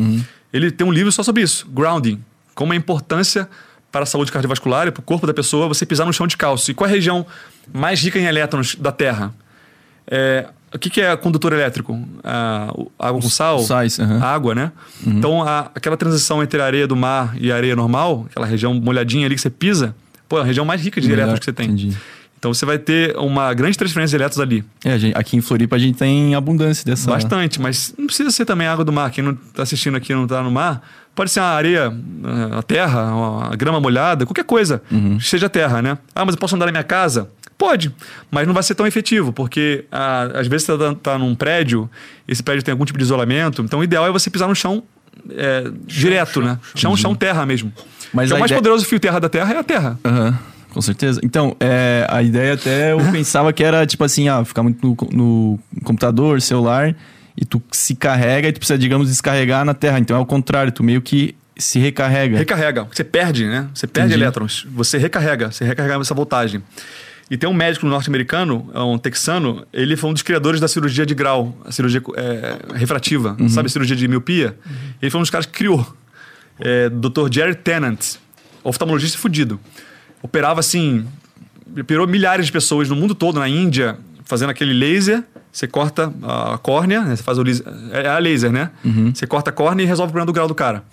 Ele tem um livro só sobre isso, grounding. Como a importância para a saúde cardiovascular e para o corpo da pessoa você pisar no chão de calço. E qual é a região mais rica em elétrons da Terra? É, o que, que é condutor elétrico? Ah, água com sal?
sais, aham.
Água, né? Então, a- aquela transição entre a areia do mar e a areia normal, aquela região molhadinha ali que você pisa, pô, é a região mais rica de elétrons que você tem.
entendi.
Então, você vai ter uma grande transferência de elétrons ali.
É, gente- aqui em Floripa a gente tem abundância dessa.
Bastante, mas não precisa ser também água do mar. Quem não está assistindo aqui não está no mar, pode ser a areia, eh, a terra, a grama molhada, qualquer coisa,
Uhum.
seja terra, né? Ah, mas eu posso andar na minha casa? Pode, mas não vai ser tão efetivo, porque ah, às vezes você está tá num prédio, esse prédio tem algum tipo de isolamento, então o ideal é você pisar no chão é, direto, né? Chão, chão, terra mesmo.
Mas a
o mais
ideia-
poderoso fio terra da Terra é a Terra.
Aham, com certeza. Então, é, a ideia até eu pensava que era tipo assim, ah, ficar muito no, no computador, celular, e tu se carrega e tu precisa, digamos, descarregar na Terra. Então é o contrário, tu meio que se recarrega.
Recarrega. Você perde, né? Você perde
Entendi.
elétrons. Você recarrega. Você recarrega essa voltagem. E tem um médico norte-americano, é um texano, ele foi um dos criadores da cirurgia de grau, a cirurgia é, refrativa, sabe a cirurgia de miopia? Ele foi um dos caras que criou. É, Dr. Jerry Tennant, oftalmologista fudido. Operava assim, operou milhares de pessoas no mundo todo, na Índia, fazendo aquele laser. Você corta a córnea, né? você faz o laser, é a laser, né? Você corta a córnea e resolve o problema do grau do cara.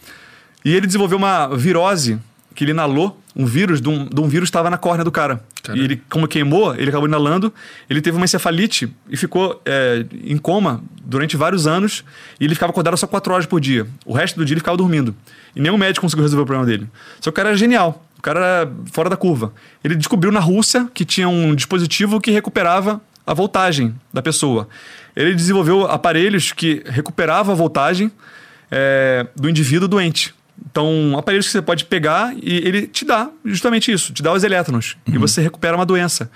E ele desenvolveu uma virose que ele inalou, um vírus, de um, de um vírus que estava na córnea do cara.
Caralho.
E ele, como queimou, ele acabou inalando, ele teve uma encefalite e ficou é, em coma durante vários anos. E ele ficava acordado só quatro horas por dia. O resto do dia ele ficava dormindo. E nenhum médico conseguiu resolver o problema dele. Só que o cara era genial. O cara era fora da curva. Ele descobriu na Rússia que tinha um dispositivo que recuperava a voltagem da pessoa. Ele desenvolveu aparelhos que recuperavam a voltagem é, do indivíduo doente. Então, aparelhos que você pode pegar e ele te dá justamente isso, te dá os elétrons. E você recupera uma doença.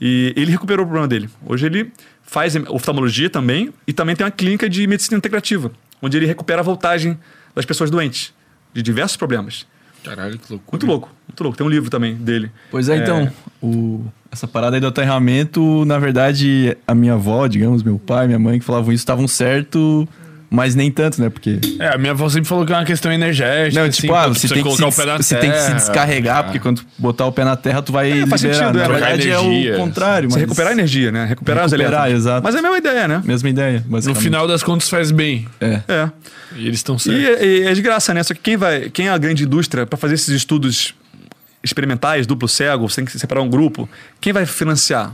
E ele recuperou o problema dele. Hoje ele faz oftalmologia também e também tem uma clínica de medicina integrativa, onde ele recupera a voltagem das pessoas doentes, de diversos problemas.
Caralho, que loucura.
Muito louco, muito louco. Tem um livro também dele.
Pois é, então, o- essa parada aí do aterramento, na verdade, a minha avó, digamos, meu pai, minha mãe que falavam isso, estavam certo, mas nem tanto, né? Porque.
É, a minha avó sempre falou que é uma questão energética.
Não,
assim,
tipo, ah,
pô, tu
você tem, que se,
colocar o pé na
você tem que se
terra.
descarregar,
Ah.
porque quando botar o pé na terra, tu vai
É, faz
liberar.
sentido, é.
Na verdade, é
energia.
o contrário.
Você
mas-
recuperar a energia, né? Recuperar, os
Recuperar,
elétrons.
exato.
Mas é a mesma ideia, né?
Mesma ideia,
No final das contas faz bem.
É.
É.
E eles estão
E,
certos.
e é de graça, né? Só que quem vai, quem é a grande indústria para fazer esses estudos experimentais, duplo cego, você tem que separar um grupo, quem vai financiar?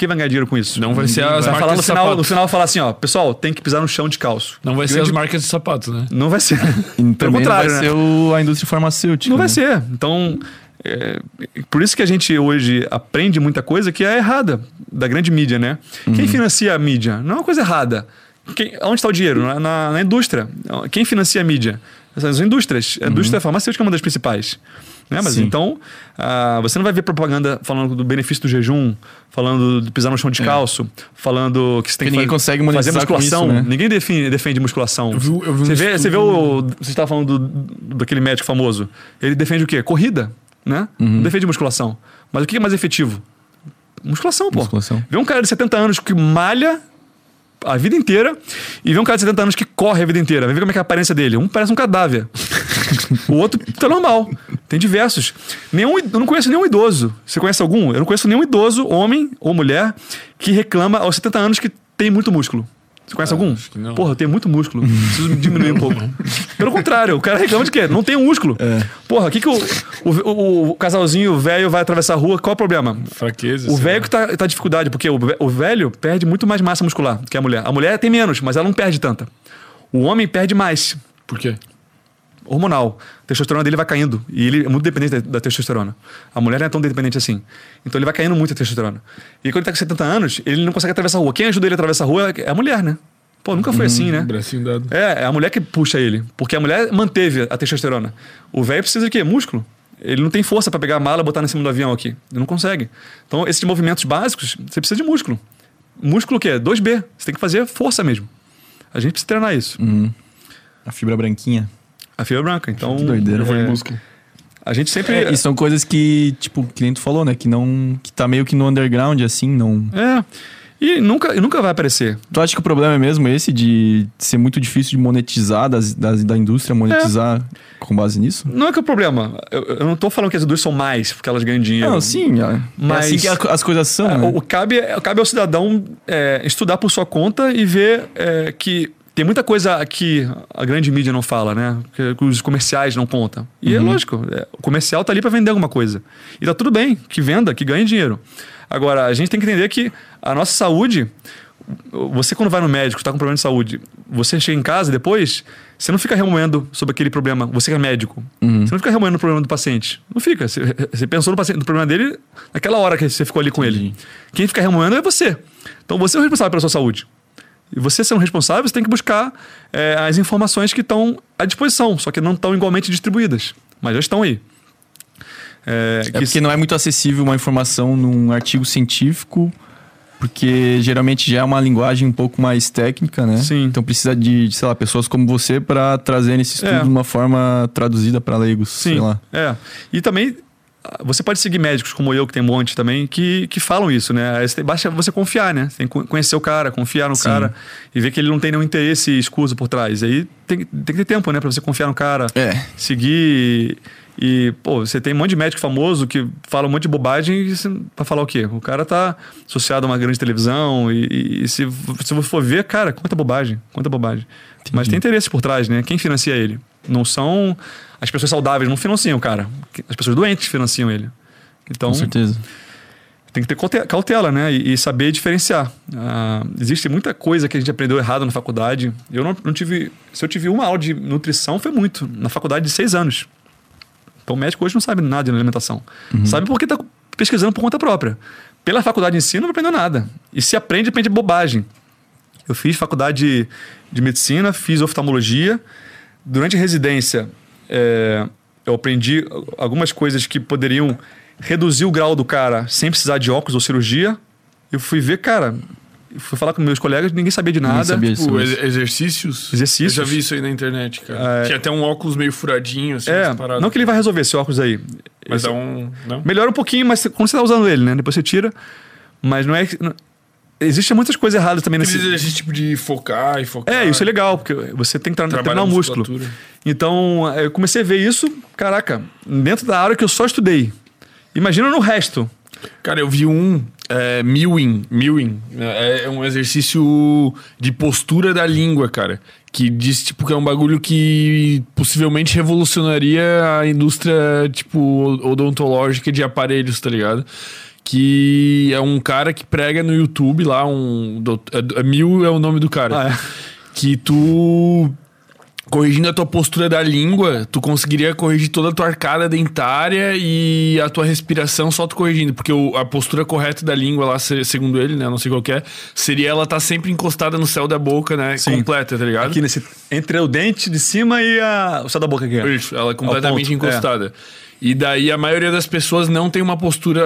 Quem vai ganhar dinheiro com isso?
Não vai ser as
vai
marcas
no
de
final,
sapato.
no final falar assim, ó, pessoal, tem que pisar no chão de calço.
Não vai ser as marcas de sapato, né?
Não vai ser.
E
Pelo
também não
contrário,
vai
né?
ser o- a indústria farmacêutica.
Não vai
né?
ser. Então, é, por isso que a gente hoje aprende muita coisa que é errada da grande mídia, né? Quem financia a mídia? Não é uma coisa errada. Quem, onde está o dinheiro? Na, na- na indústria. Quem financia a mídia? Essas indústrias. A indústria farmacêutica é uma das principais. Né? Mas
Sim.
então, ah, você não vai ver propaganda falando do benefício do jejum, falando de pisar no chão descalço, falando que você tem que
ninguém
fa-
consegue
fazer musculação.
isso, né?
Ninguém define, defende musculação.
Eu vi- eu vi um
você, vê, você vê o. Você estava falando do, daquele médico famoso. Ele defende o quê? Corrida, né?
Uhum.
Não defende musculação. Mas o que é mais efetivo? Musculação, pô.
Musculação.
Vê um cara de 70 anos que malha a vida inteira e vê um cara de 70 anos que corre a vida inteira. Ver como é que é a aparência dele. Um parece um cadáver. o outro tá normal. Tem diversos. Nenhum, eu não conheço nenhum idoso. Você conhece algum? Eu não conheço nenhum idoso, homem ou mulher, que reclama aos 70 anos que tem muito músculo. Você conhece algum?
Ah, acho que não.
Porra, eu tenho muito músculo. Preciso diminuir um pouco. Pelo contrário, o cara reclama de quê? Não tem músculo.
É.
Porra, o que, que o, o, o- o casalzinho velho vai atravessar a rua? Qual é o problema?
Fraqueza.
O velho que tá, tá dificuldade, porque o, o velho perde muito mais massa muscular do que a mulher. A mulher tem menos, mas ela não perde tanta. O homem perde mais.
Por quê?
Hormonal. A testosterona dele vai caindo. E ele é muito dependente da, da testosterona. A mulher não é tão dependente assim. Então ele vai caindo muito a testosterona. E quando ele tá com 70 anos, ele não consegue atravessar a rua. Quem ajuda ele a atravessar a rua é a mulher, né? Pô, nunca foi assim, né?
Bracinho dado.
É, é a mulher que puxa ele. Porque a mulher manteve a testosterona. O velho precisa de quê? Músculo. Ele não tem força para pegar a mala e botar em cima do avião aqui. Ele não consegue. Então, esses movimentos básicos, você precisa de músculo. Músculo o quê? 2B. Você tem que fazer força mesmo. A gente precisa treinar isso.
A fibra branquinha.
A fibra branca. Então,
Que doideira.
É,
em busca.
a gente sempre...
É, e são coisas que, tipo, que nem tu falou, né? Que não. Que tá meio que no underground, assim, não.
É. E nunca, e nunca vai aparecer.
Tu acha que o problema é mesmo esse de ser muito difícil de monetizar, das, das- da indústria monetizar com base nisso?
Não é que é o problema. Eu, eu não tô falando que as indústrias são mais porque elas ganham dinheiro.
Não, sim, é,
Mas-
é assim que a- as coisas são,
É,
né?
o, o cabe, cabe ao cidadão é, estudar por sua conta e ver é, que tem muita coisa que a grande mídia não fala, né? Que, os comerciais não contam. E é lógico, é, o comercial tá ali para vender alguma coisa. E tá tudo bem, que venda, que ganhe dinheiro. Agora, a gente tem que entender que a nossa saúde, você quando vai no médico, está com problema de saúde, você chega em casa depois, você não fica remoendo sobre aquele problema. Você que é médico.
Uhum.
Você não fica remoendo o problema do paciente. Não fica. Você, você pensou no, paciente, no problema dele naquela hora que você ficou ali com ele. Quem fica remoendo é você. Então você é o responsável pela sua saúde. E você sendo responsável, você tem que buscar é, as informações que estão à disposição, só que não estão igualmente distribuídas. Mas já estão aí.
É, é porque não é muito acessível uma informação num artigo científico, porque geralmente já é uma linguagem um pouco mais técnica, né?
Sim.
Então precisa de, sei lá, pessoas como você para trazer esse estudo é. de uma forma traduzida para leigos,
Sim.
sei lá.
É. E também você pode seguir médicos como eu, que tem um monte também, que, que falam isso, né? Basta você confiar, né? Tem que conhecer o cara, confiar no Sim. cara e ver que ele não tem nenhum interesse escuso por trás. Aí tem, tem que ter tempo, né? Pra você confiar no cara,
é.
seguir. E, pô, você tem um monte de médico famoso que fala um monte de bobagem e você, pra falar o quê? O cara tá associado a uma grande televisão e, e se, se você for ver, cara, quanta bobagem, quanta bobagem. Entendi. Mas tem interesse por trás, né? Quem financia ele? Não são as pessoas saudáveis não financiam o cara. As pessoas doentes financiam ele. Então,
Com certeza.
Tem que ter cautela, né? E, e saber diferenciar. Uh, existe muita coisa que a gente aprendeu errado na faculdade. Eu não, não, tive. Se eu tive uma aula de nutrição, foi muito. Na faculdade de seis anos. Então o médico hoje não sabe nada de alimentação. Uhum. Sabe porque está pesquisando por conta própria. Pela faculdade em si, não aprendeu nada. E se aprende, aprende bobagem. Eu fiz faculdade de, de medicina, fiz oftalmologia. Durante a residência, é, eu aprendi algumas coisas que poderiam reduzir o grau do cara sem precisar de óculos ou cirurgia. Eu fui ver, cara, fui falar com meus colegas, ninguém sabia de nada.
Sabia tipo, ex exercícios.
Exercícios.
Eu já vi isso aí na internet, cara. É... Tinha até um óculos meio furadinho, assim,
é, Não que ele vai resolver esse óculos aí.
Mas esse... dá um. Não?
Melhora um pouquinho, mas quando você tá usando ele, né? Depois você tira. Mas não é. Existem muitas coisas erradas também
nesse... Desse tipo de focar e focar.
É, isso é legal, porque você tem que treinar o músculo. Então, eu comecei a ver isso, caraca, dentro da área que eu só estudei. Imagina no resto.
Cara, eu vi um é, mewing, mewing. É, é um exercício de postura da língua, cara. Que diz, tipo, que é um bagulho que possivelmente revolucionaria a indústria, tipo, odontológica de aparelhos, tá ligado? Que é um cara que prega no YouTube lá, um. É, Mil é o nome do cara.
Ah, é.
Que tu. Corrigindo a tua postura da língua, tu conseguiria corrigir toda a tua arcada dentária e a tua respiração só tu corrigindo. Porque o, a postura correta da língua lá, segundo ele, né? Não sei qual é, seria ela estar tá sempre encostada no céu da boca, né? Sim. Completa, tá ligado?
Aqui nesse. Entre o dente de cima e a, o céu da boca aqui.
Isso, ela é completamente ponto, encostada. É. E daí a maioria das pessoas não tem uma postura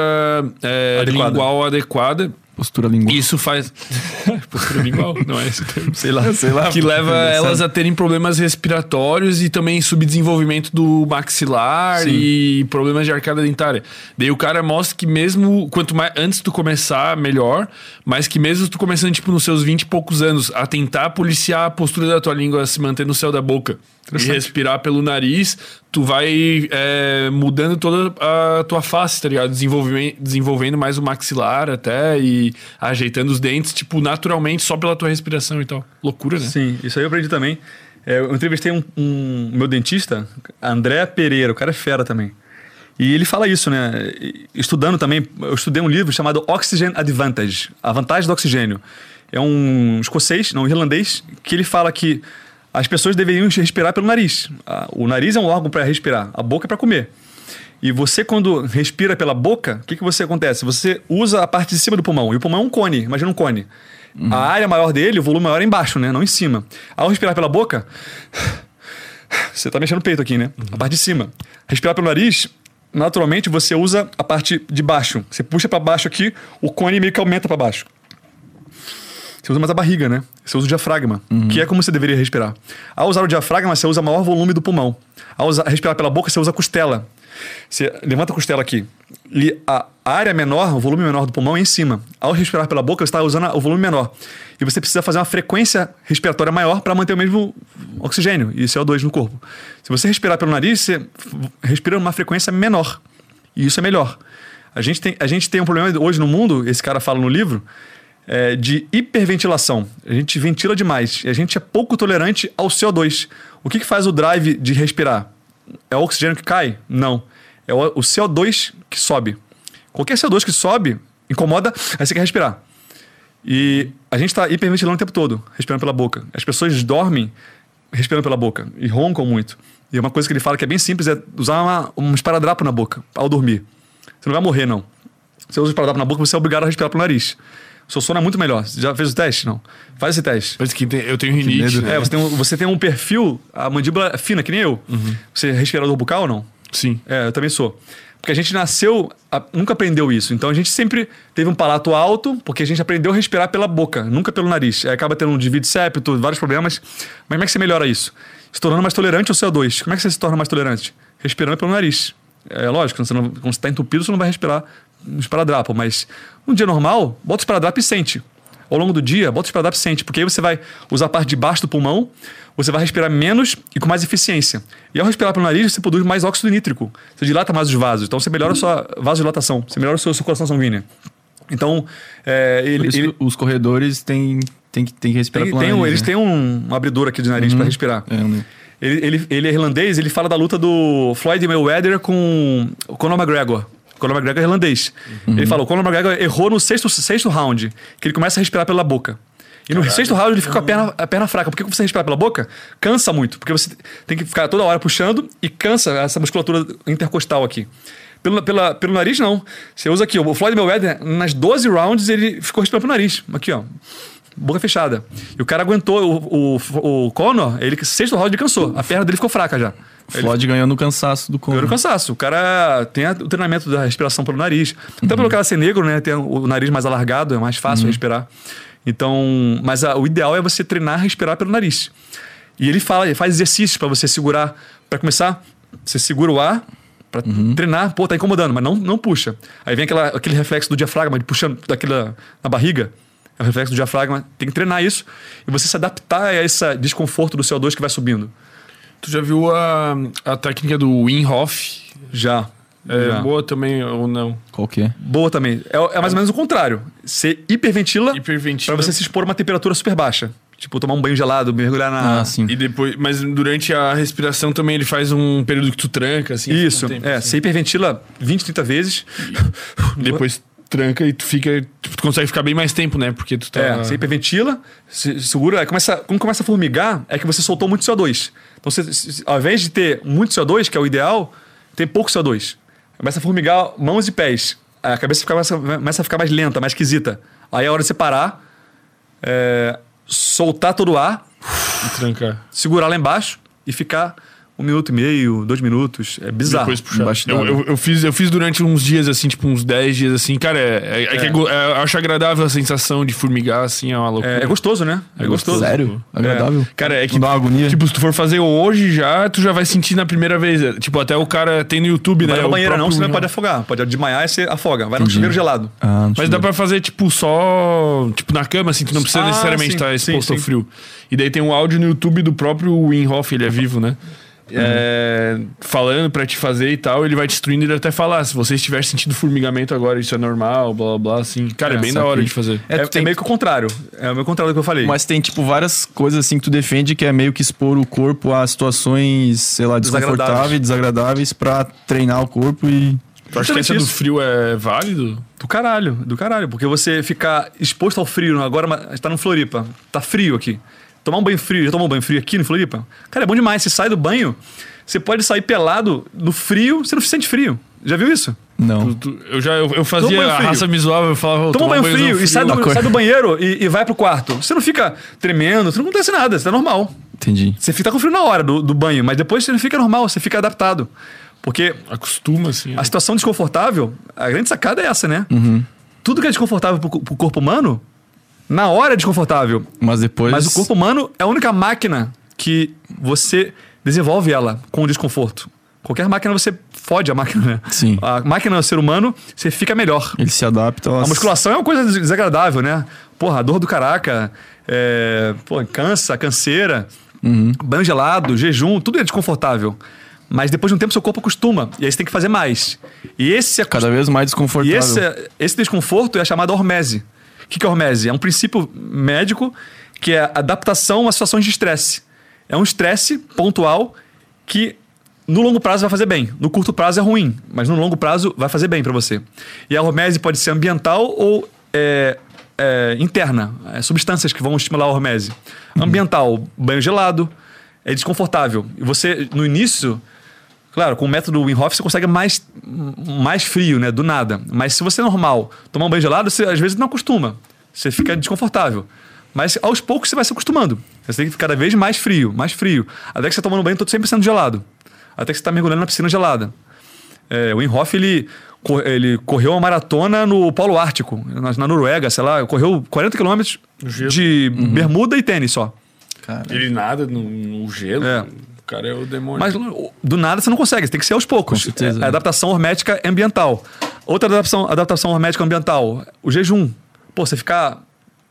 é, adequada. lingual adequada.
Postura lingual.
Isso faz. postura lingual? Não é esse termo.
Sei lá, sei lá.
Que leva elas a terem problemas respiratórios e também subdesenvolvimento do maxilar Sim. e problemas de arcada dentária. Daí o cara mostra que mesmo. Quanto mais. Antes tu começar, melhor. Mas que mesmo tu começando, tipo, nos seus 20 e poucos anos, a tentar policiar a postura da tua língua a se manter no céu da boca e respirar pelo nariz, tu vai é, mudando toda a tua face, tá ligado? Desenvolvendo, desenvolvendo mais o maxilar até e ajeitando os dentes, tipo, naturalmente, só pela tua respiração e tal. Loucura, né?
Sim, isso aí eu aprendi também. É, eu entrevistei um, um, meu dentista, André Pereira, o cara é fera também. E ele fala isso, né? Estudando também, eu estudei um livro chamado Oxygen Advantage, a vantagem do oxigênio. É um escocês, não, um irlandês, que ele fala que as pessoas deveriam respirar pelo nariz. O nariz é um órgão para respirar, a boca é para comer. E você, quando respira pela boca, o que, que você acontece? Você usa a parte de cima do pulmão. E o pulmão é um cone, imagina um cone. Uhum. A área maior dele, o volume maior é embaixo, né? Não em cima. Ao respirar pela boca, você está mexendo o peito aqui, né? Uhum. A parte de cima. Respirar pelo nariz, naturalmente você usa a parte de baixo. Você puxa para baixo aqui, o cone meio que aumenta para baixo. Você usa mais a barriga, né? Você usa o diafragma, uhum. que é como você deveria respirar. Ao usar o diafragma, você usa maior volume do pulmão. Ao usar, respirar pela boca, você usa a costela. Você levanta a costela aqui. E a área menor, o volume menor do pulmão é em cima. Ao respirar pela boca, você está usando o volume menor. E você precisa fazer uma frequência respiratória maior para manter o mesmo oxigênio e CO2 no corpo. Se você respirar pelo nariz, você respira numa frequência menor. E isso é melhor. A gente tem, a gente tem um problema hoje no mundo, esse cara fala no livro, é, de hiperventilação. A gente ventila demais e a gente é pouco tolerante ao CO2. O que, que faz o drive de respirar? É o oxigênio que cai? Não. É o, o CO2 que sobe. Qualquer CO2 que sobe incomoda, aí você quer respirar. E a gente está hiperventilando o tempo todo, respirando pela boca. As pessoas dormem respirando pela boca e roncam muito. E uma coisa que ele fala que é bem simples é usar uma, um esparadrapo na boca ao dormir. Você não vai morrer, não. Você usa o esparadrapo na boca, você é obrigado a respirar pelo nariz. Seu sono é muito melhor. Você já fez o teste? Não. Faz esse teste.
Mas que tem- eu tenho rinite, né?
É, você tem, um, você tem um perfil, a mandíbula é fina, que nem eu. Você é respirador bucal ou não?
Sim.
É, eu também sou. Porque a gente nasceu, a- nunca aprendeu isso. Então a gente sempre teve um palato alto, porque a gente aprendeu a respirar pela boca, nunca pelo nariz. Aí acaba tendo um divide septo, vários problemas. Mas como é que você melhora isso? Se tornando mais tolerante ao CO2. Como é que você se torna mais tolerante? Respirando pelo nariz. É lógico, você não, quando você está entupido, você não vai respirar no esparadrapo. Mas um dia normal, bota o esparadrapo e sente. Ao longo do dia, bota o esparadrapo e sente. Porque aí você vai usar a parte de baixo do pulmão, você vai respirar menos e com mais eficiência. E ao respirar pelo nariz, você produz mais óxido nítrico. Você dilata mais os vasos. Então você melhora a sua vasodilatação. Você melhora a sua circulação sanguínea. Então, é, ele, ele-
os corredores têm, têm, que- têm que respirar
tem,
pelo
tem um-
nariz,
eles
né?
têm um, um abridor aqui de nariz para respirar.
É, né?
Ele, ele, ele é irlandês, ele fala da luta do Floyd Mayweather com o Conor McGregor. O Conor McGregor é irlandês. Ele fala, o Conor McGregor errou no sexto, sexto round, que ele começa a respirar pela boca. E no sexto round ele fica com a perna, a perna fraca. Por que você respirar pela boca? Cansa muito. Porque você tem que ficar toda hora puxando e cansa essa musculatura intercostal aqui. Pelo, pela, pelo nariz, não. Você usa aqui, o Floyd Mayweather, nas 12 rounds, ele ficou respirando pelo nariz. Aqui, ó. Boca fechada. E o cara aguentou, o, o, o Conor, ele, sexto round, ele cansou. A perna dele ficou fraca já.
O Floyd ganhou no cansaço do
Ganhou no cansaço. O cara tem o treinamento da respiração pelo nariz. Até pelo cara ser negro, né? Tem o nariz mais alargado, é mais fácil respirar. Então, mas a- o ideal é você treinar a respirar pelo nariz. E ele fala, ele faz exercícios para você segurar. Para começar, você segura o ar para treinar. Pô, tá incomodando, mas não, não puxa. Aí vem aquela, aquele reflexo do diafragma, de puxando daquela na barriga. É o reflexo do diafragma. Tem que treinar isso. E você se adaptar a esse desconforto do CO2 que vai subindo.
Tu já viu a, a técnica do Wim Hof?
Já.
É
já.
boa também ou não?
Qual que é?
Boa também. É, é mais ou menos o contrário. Você hiperventila,
Hiperventila.
pra você se expor a uma temperatura super baixa. Tipo, tomar um banho gelado, mergulhar na.
Ah, sim.
E depois, mas durante a respiração também ele faz um período que tu tranca, assim.
Isso.
um tempo,
é,
assim.
você hiperventila 20, 30 vezes.
Depois tranca e tu fica. Tu consegue ficar bem mais tempo, né? Porque tu tá.
É, você hiperventila, se segura, começa, quando começa a formigar, é que você soltou muito CO2. Então, você, ao invés de ter muito CO2, que é o ideal, tem pouco CO2. Começa a formigar mãos e pés. A cabeça fica- começa, começa a ficar mais lenta, mais esquisita. Aí é a hora de você parar, é, soltar todo o ar,
E trancar.
segurar lá embaixo e ficar um minuto e meio, dois minutos. É bizarro.
Depois puxar.
Embaixo
Eu,
d'água.
eu, eu fiz, eu fiz durante uns dias, assim, tipo uns 10 dias, assim. Cara, é, é, é que é é- eu acho agradável a sensação de formigar, assim, é uma loucura.
É, é gostoso, né? É, gostoso.
Sério? Agradável?
Cara, é que.
Não dá uma agonia?
Tipo, se tu for fazer hoje já, tu já vai sentir na primeira vez. É, Tipo, até o cara tem no YouTube,
Vai
né?
na
o
banheira não, senão pode afogar. Pode desmaiar e você afoga. Vai num
Entendi.
chuveiro gelado.
Ah, não
Mas dá pra fazer, tipo, só. Tipo, na cama, assim, tu não precisa
Ah,
necessariamente estar
sim,
exposto ao
sim.
frio. E daí tem um áudio no YouTube do próprio Wim Hof, ele é vivo, né? É, falando pra te fazer e tal, ele vai te instruindo ele até falar: se você estiver sentindo formigamento agora, isso é normal, blá blá blá, assim. Cara, é,
É,
bem da hora de fazer.
É,
É,
é
tem-
meio que o contrário. É o meio contrário do que eu falei.
Mas tem, tipo, várias coisas assim que tu defende que é meio que expor o corpo a situações, sei lá,
Desagradáveis.
desconfortáveis, desagradáveis pra treinar o corpo e.
Tu acha que essa do frio é válido?
Do caralho, do caralho. Porque você ficar exposto ao frio, agora a gente tá no Floripa, tá frio aqui. Tomar um banho frio, já tomou um banho frio aqui no Floripa? Cara, é bom demais. Você sai do banho, você pode sair pelado no frio, você não se sente frio. Já viu isso?
Não.
Tu- tu- eu já eu, eu fazia
banho
a raça me zoava, eu falava, "Vou
Toma um
tomar
banho
banhozão
frio, e sai do, sai do banheiro e, e vai pro quarto. Você não fica tremendo, não acontece nada, você tá normal.
Entendi.
Você fica com frio na hora do, do banho, mas depois você não fica normal, você fica adaptado. Porque
Acostuma, assim.
a
né?
situação desconfortável, a grande sacada é essa, né?
Uhum.
Tudo que é desconfortável pro, pro corpo humano, na hora é desconfortável.
Mas depois.
Mas o corpo humano é a única máquina que você desenvolve ela com o desconforto. Qualquer máquina você fode a máquina, né?
Sim.
A máquina, o ser humano, você fica melhor.
Ele se adapta
A musculação é uma coisa des- desagradável, né? Porra, dor do caraca, é, pô, cansa, canseira, banho gelado, jejum, tudo é desconfortável. Mas depois de um tempo seu corpo acostuma. E aí você tem que fazer mais. E esse acost-
Cada vez mais
e
desconfortável.
esse, esse desconforto é chamado hormese. O que é hormese? É um princípio médico que é adaptação a situações de estresse. É um estresse pontual que no longo prazo vai fazer bem. No curto prazo é ruim, mas no longo prazo vai fazer bem para você. E a hormese pode ser ambiental ou é, é, interna, é, substâncias que vão estimular a hormese. Ambiental, banho gelado, é desconfortável. E você, no início, claro, com o método Wim Hof você consegue mais, mais frio, né? Do nada. Mas se você é normal tomar um banho gelado, você às vezes não acostuma. Você fica desconfortável. Mas aos poucos você vai se acostumando. Você tem que ficar cada vez mais frio, mais frio. Até que você tomando banho todo 100% gelado. Até que você está mergulhando na piscina gelada. É, o Wim Hof, ele, ele correu uma maratona no Polo Ártico, na, na Noruega, sei lá. Correu 40 quilômetros de bermuda e tênis só.
Cara,
Ele nada no, no gelo.
É.
O cara é o demônio.
Mas do nada você não consegue, tem que ser aos poucos.
Com certeza,
É,
é.
adaptação hormética ambiental. Outra adaptação, adaptação hormética ambiental, o jejum. Pô, você ficar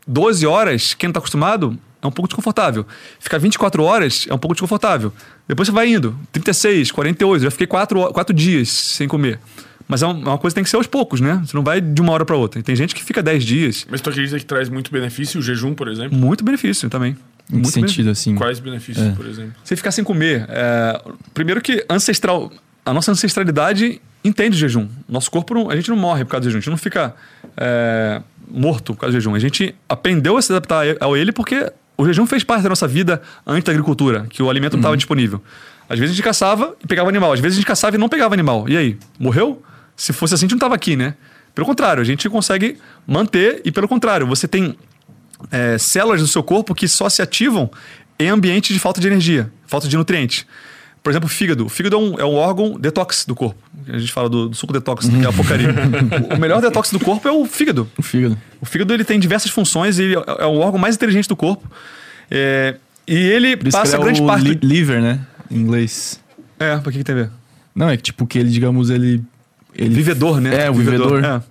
12 horas, quem não está acostumado, é um pouco desconfortável. Ficar 24 horas é um pouco desconfortável. Depois você vai indo, 36, 48, já fiquei 4, quatro dias sem comer. Mas é é uma coisa que tem que ser aos poucos, né? Você não vai de uma hora para outra. Tem gente que fica 10 dias.
Mas tu acredita que traz muito benefício, o jejum, por exemplo?
Muito benefício também.
Em que
Muito
sentido, assim?
Quais benefícios,
É.
por exemplo?
Você ficar sem comer. é, primeiro que ancestral, a nossa ancestralidade entende o jejum. Nosso corpo, não- a gente não morre por causa do jejum. A gente não fica é, morto por causa do jejum. A gente aprendeu a se adaptar ao ele porque o jejum fez parte da nossa vida antes da agricultura, que o alimento não estava disponível. Às vezes a gente caçava e pegava animal. Às vezes a gente caçava e não pegava animal. E aí? Morreu? Se fosse assim, a gente não estava aqui, né? Pelo contrário, a gente consegue manter e, pelo contrário, você tem é, células do seu corpo que só se ativam em ambientes de falta de energia, falta de nutrientes. Por exemplo, o fígado. O fígado é um, é um órgão detox do corpo. A gente fala do, do suco detox, que é a porcaria. o melhor detox do corpo é o fígado.
O fígado.
O fígado ele tem diversas funções e é o órgão mais inteligente do corpo. É, e ele passa
ele é
grande
o
parte.
li- liver, né? Em inglês.
É, pra que, que tem a ver?
Não, é que tipo que ele, digamos, ele. ele
Vivedor, né?
É, o vivedor.
É.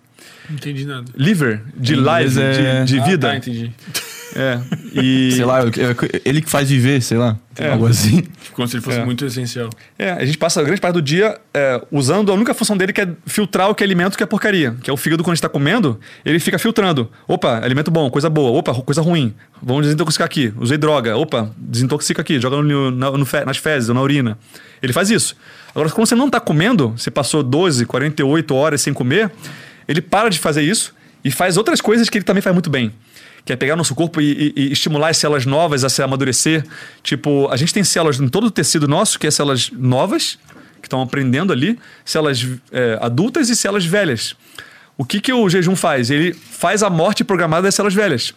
Não entendi nada.
Liver, de live,
é-
de, de
Ah,
vida.
tá, entendi.
É. E,
Sei lá, é- ele que faz viver, sei lá.
É.
Algo assim.
Tipo, Como se ele fosse
É.
muito essencial.
É, a gente passa a grande parte do dia é, usando a única função dele que é filtrar o que é alimento que é porcaria. Que é o fígado quando a gente tá comendo, ele fica filtrando. Opa, alimento bom, coisa boa. Opa, coisa ruim. Vamos desintoxicar aqui. Usei droga. Opa, desintoxica aqui. Joga no, no fe- nas fezes ou na urina. Ele faz isso. Agora, quando você não tá comendo, você passou 12, 48 horas sem comer, ele para de fazer isso e faz outras coisas que ele também faz muito bem. Que é pegar nosso corpo e, e- e estimular as células novas a se amadurecer. Tipo, a gente tem células em todo o tecido nosso, que é células novas, que estão aprendendo ali, células é, adultas e células velhas. O que, que o jejum faz? Ele faz a morte programada das células velhas.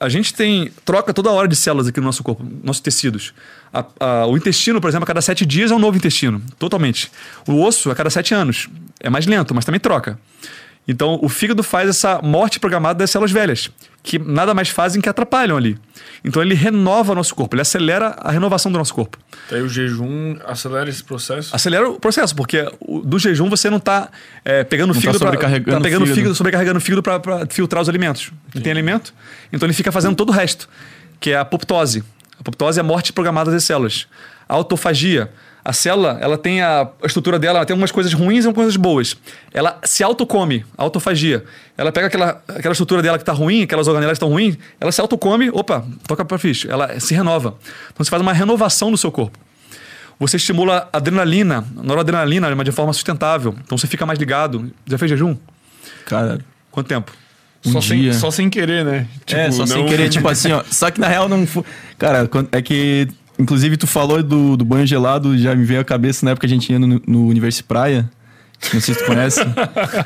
A gente tem troca toda hora de células aqui no nosso corpo, nossos tecidos. A- a- o intestino, por exemplo, a cada sete dias é um novo intestino, totalmente. O osso a cada sete anos. É mais lento, mas também troca. Então, o fígado faz essa morte programada das células velhas, que nada mais fazem que atrapalham ali. Então, ele renova nosso corpo, ele acelera a renovação do nosso corpo.
Daí o jejum acelera esse processo.
Acelera o processo, porque o- do jejum você não está pegando o
Não tá
fígado pra-
sobrecarregando
tá pegando
o
o
fígado.
fígado, sobrecarregando o fígado para filtrar os alimentos. Não tem alimento, então ele fica fazendo todo o resto, que é a apoptose. A apoptose é a morte programada das células. A autofagia. A célula, ela tem a, a estrutura dela, ela tem umas coisas ruins e umas coisas boas. Ela se autocome, autofagia. Ela pega aquela, aquela estrutura dela que está ruim, aquelas organelas que estão ruins, ela se autocome, opa, toca para ficha. Ela se renova. Então você faz uma renovação do seu corpo. Você estimula a adrenalina, noradrenalina, mas de forma sustentável. Então você fica mais ligado. Já fez jejum?
Cara.
Quanto tempo?
Um
só, sem,
dia.
só sem querer, né?
é,
Tipo,
só sem
não-
querer, tipo assim, ó. Só que na real não foi. Cara, é que. Inclusive, tu falou do, do banho gelado, já me veio à cabeça na época que a gente ia no, no Universo Praia. Não sei se tu conhece.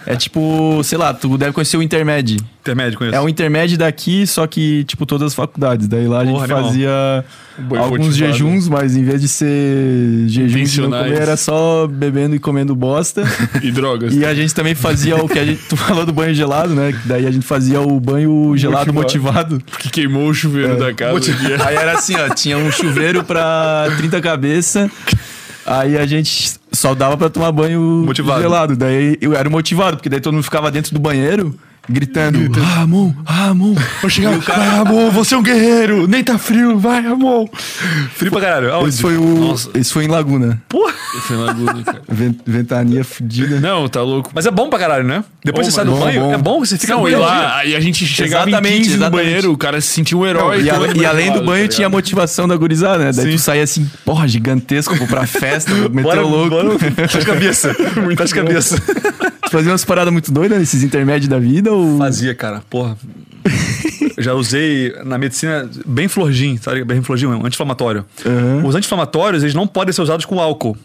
é tipo, sei lá, tu deve conhecer o Intermed.
Intermédio com isso.
É um intermédio daqui, só que, tipo, todas as faculdades. Daí lá a gente
Porra,
fazia alguns
motivado.
jejuns, mas em vez de ser jejum de não comer, era só bebendo e comendo bosta.
E drogas.
E a gente também fazia o que a gente. Tu falou do banho gelado, né? Daí a gente fazia o banho gelado motivado.
Porque queimou o chuveiro da casa.
Aí era assim, ó, tinha um chuveiro pra 30 cabeças. Aí a gente só dava pra tomar banho
Motivado.
gelado. Daí eu era motivado, porque daí todo mundo ficava dentro do banheiro gritando: Ramon, Ramon.
Vou chegar. Vai, amor, você é um guerreiro. Nem tá frio. Vai, amor.
Frio pra caralho. Aonde?
Esse foi, o,
Nossa.
esse foi em Laguna.
Porra!
Foi na Laguna, cara.
Ven- Ventania fudida.
Não, tá louco.
Mas é bom pra caralho, né? Depois
Bom,
você sai do
bom,
banho,
bom.
é bom, você fica
Não, e lá, e a gente chegava
Exatamente,
em 15 no
exatamente.
banheiro, o cara se sentia um herói.
E, a-
todo
e além do banho
tá
tinha a
ligado?
motivação da gurizada, né? Daí
Sim.
tu saía assim, porra, gigantesco, vou pra festa, vou meter
Bora,
o louco.
bora, faz cabeça. faz cabeça.
Fazia umas paradas muito doidas nesses intermédios da vida ou.
Fazia, cara. Porra. já usei na medicina bem florgin, sabe? Bem florgin, um anti-inflamatório.
Aham.
Os anti-inflamatórios, eles não podem ser usados com álcool.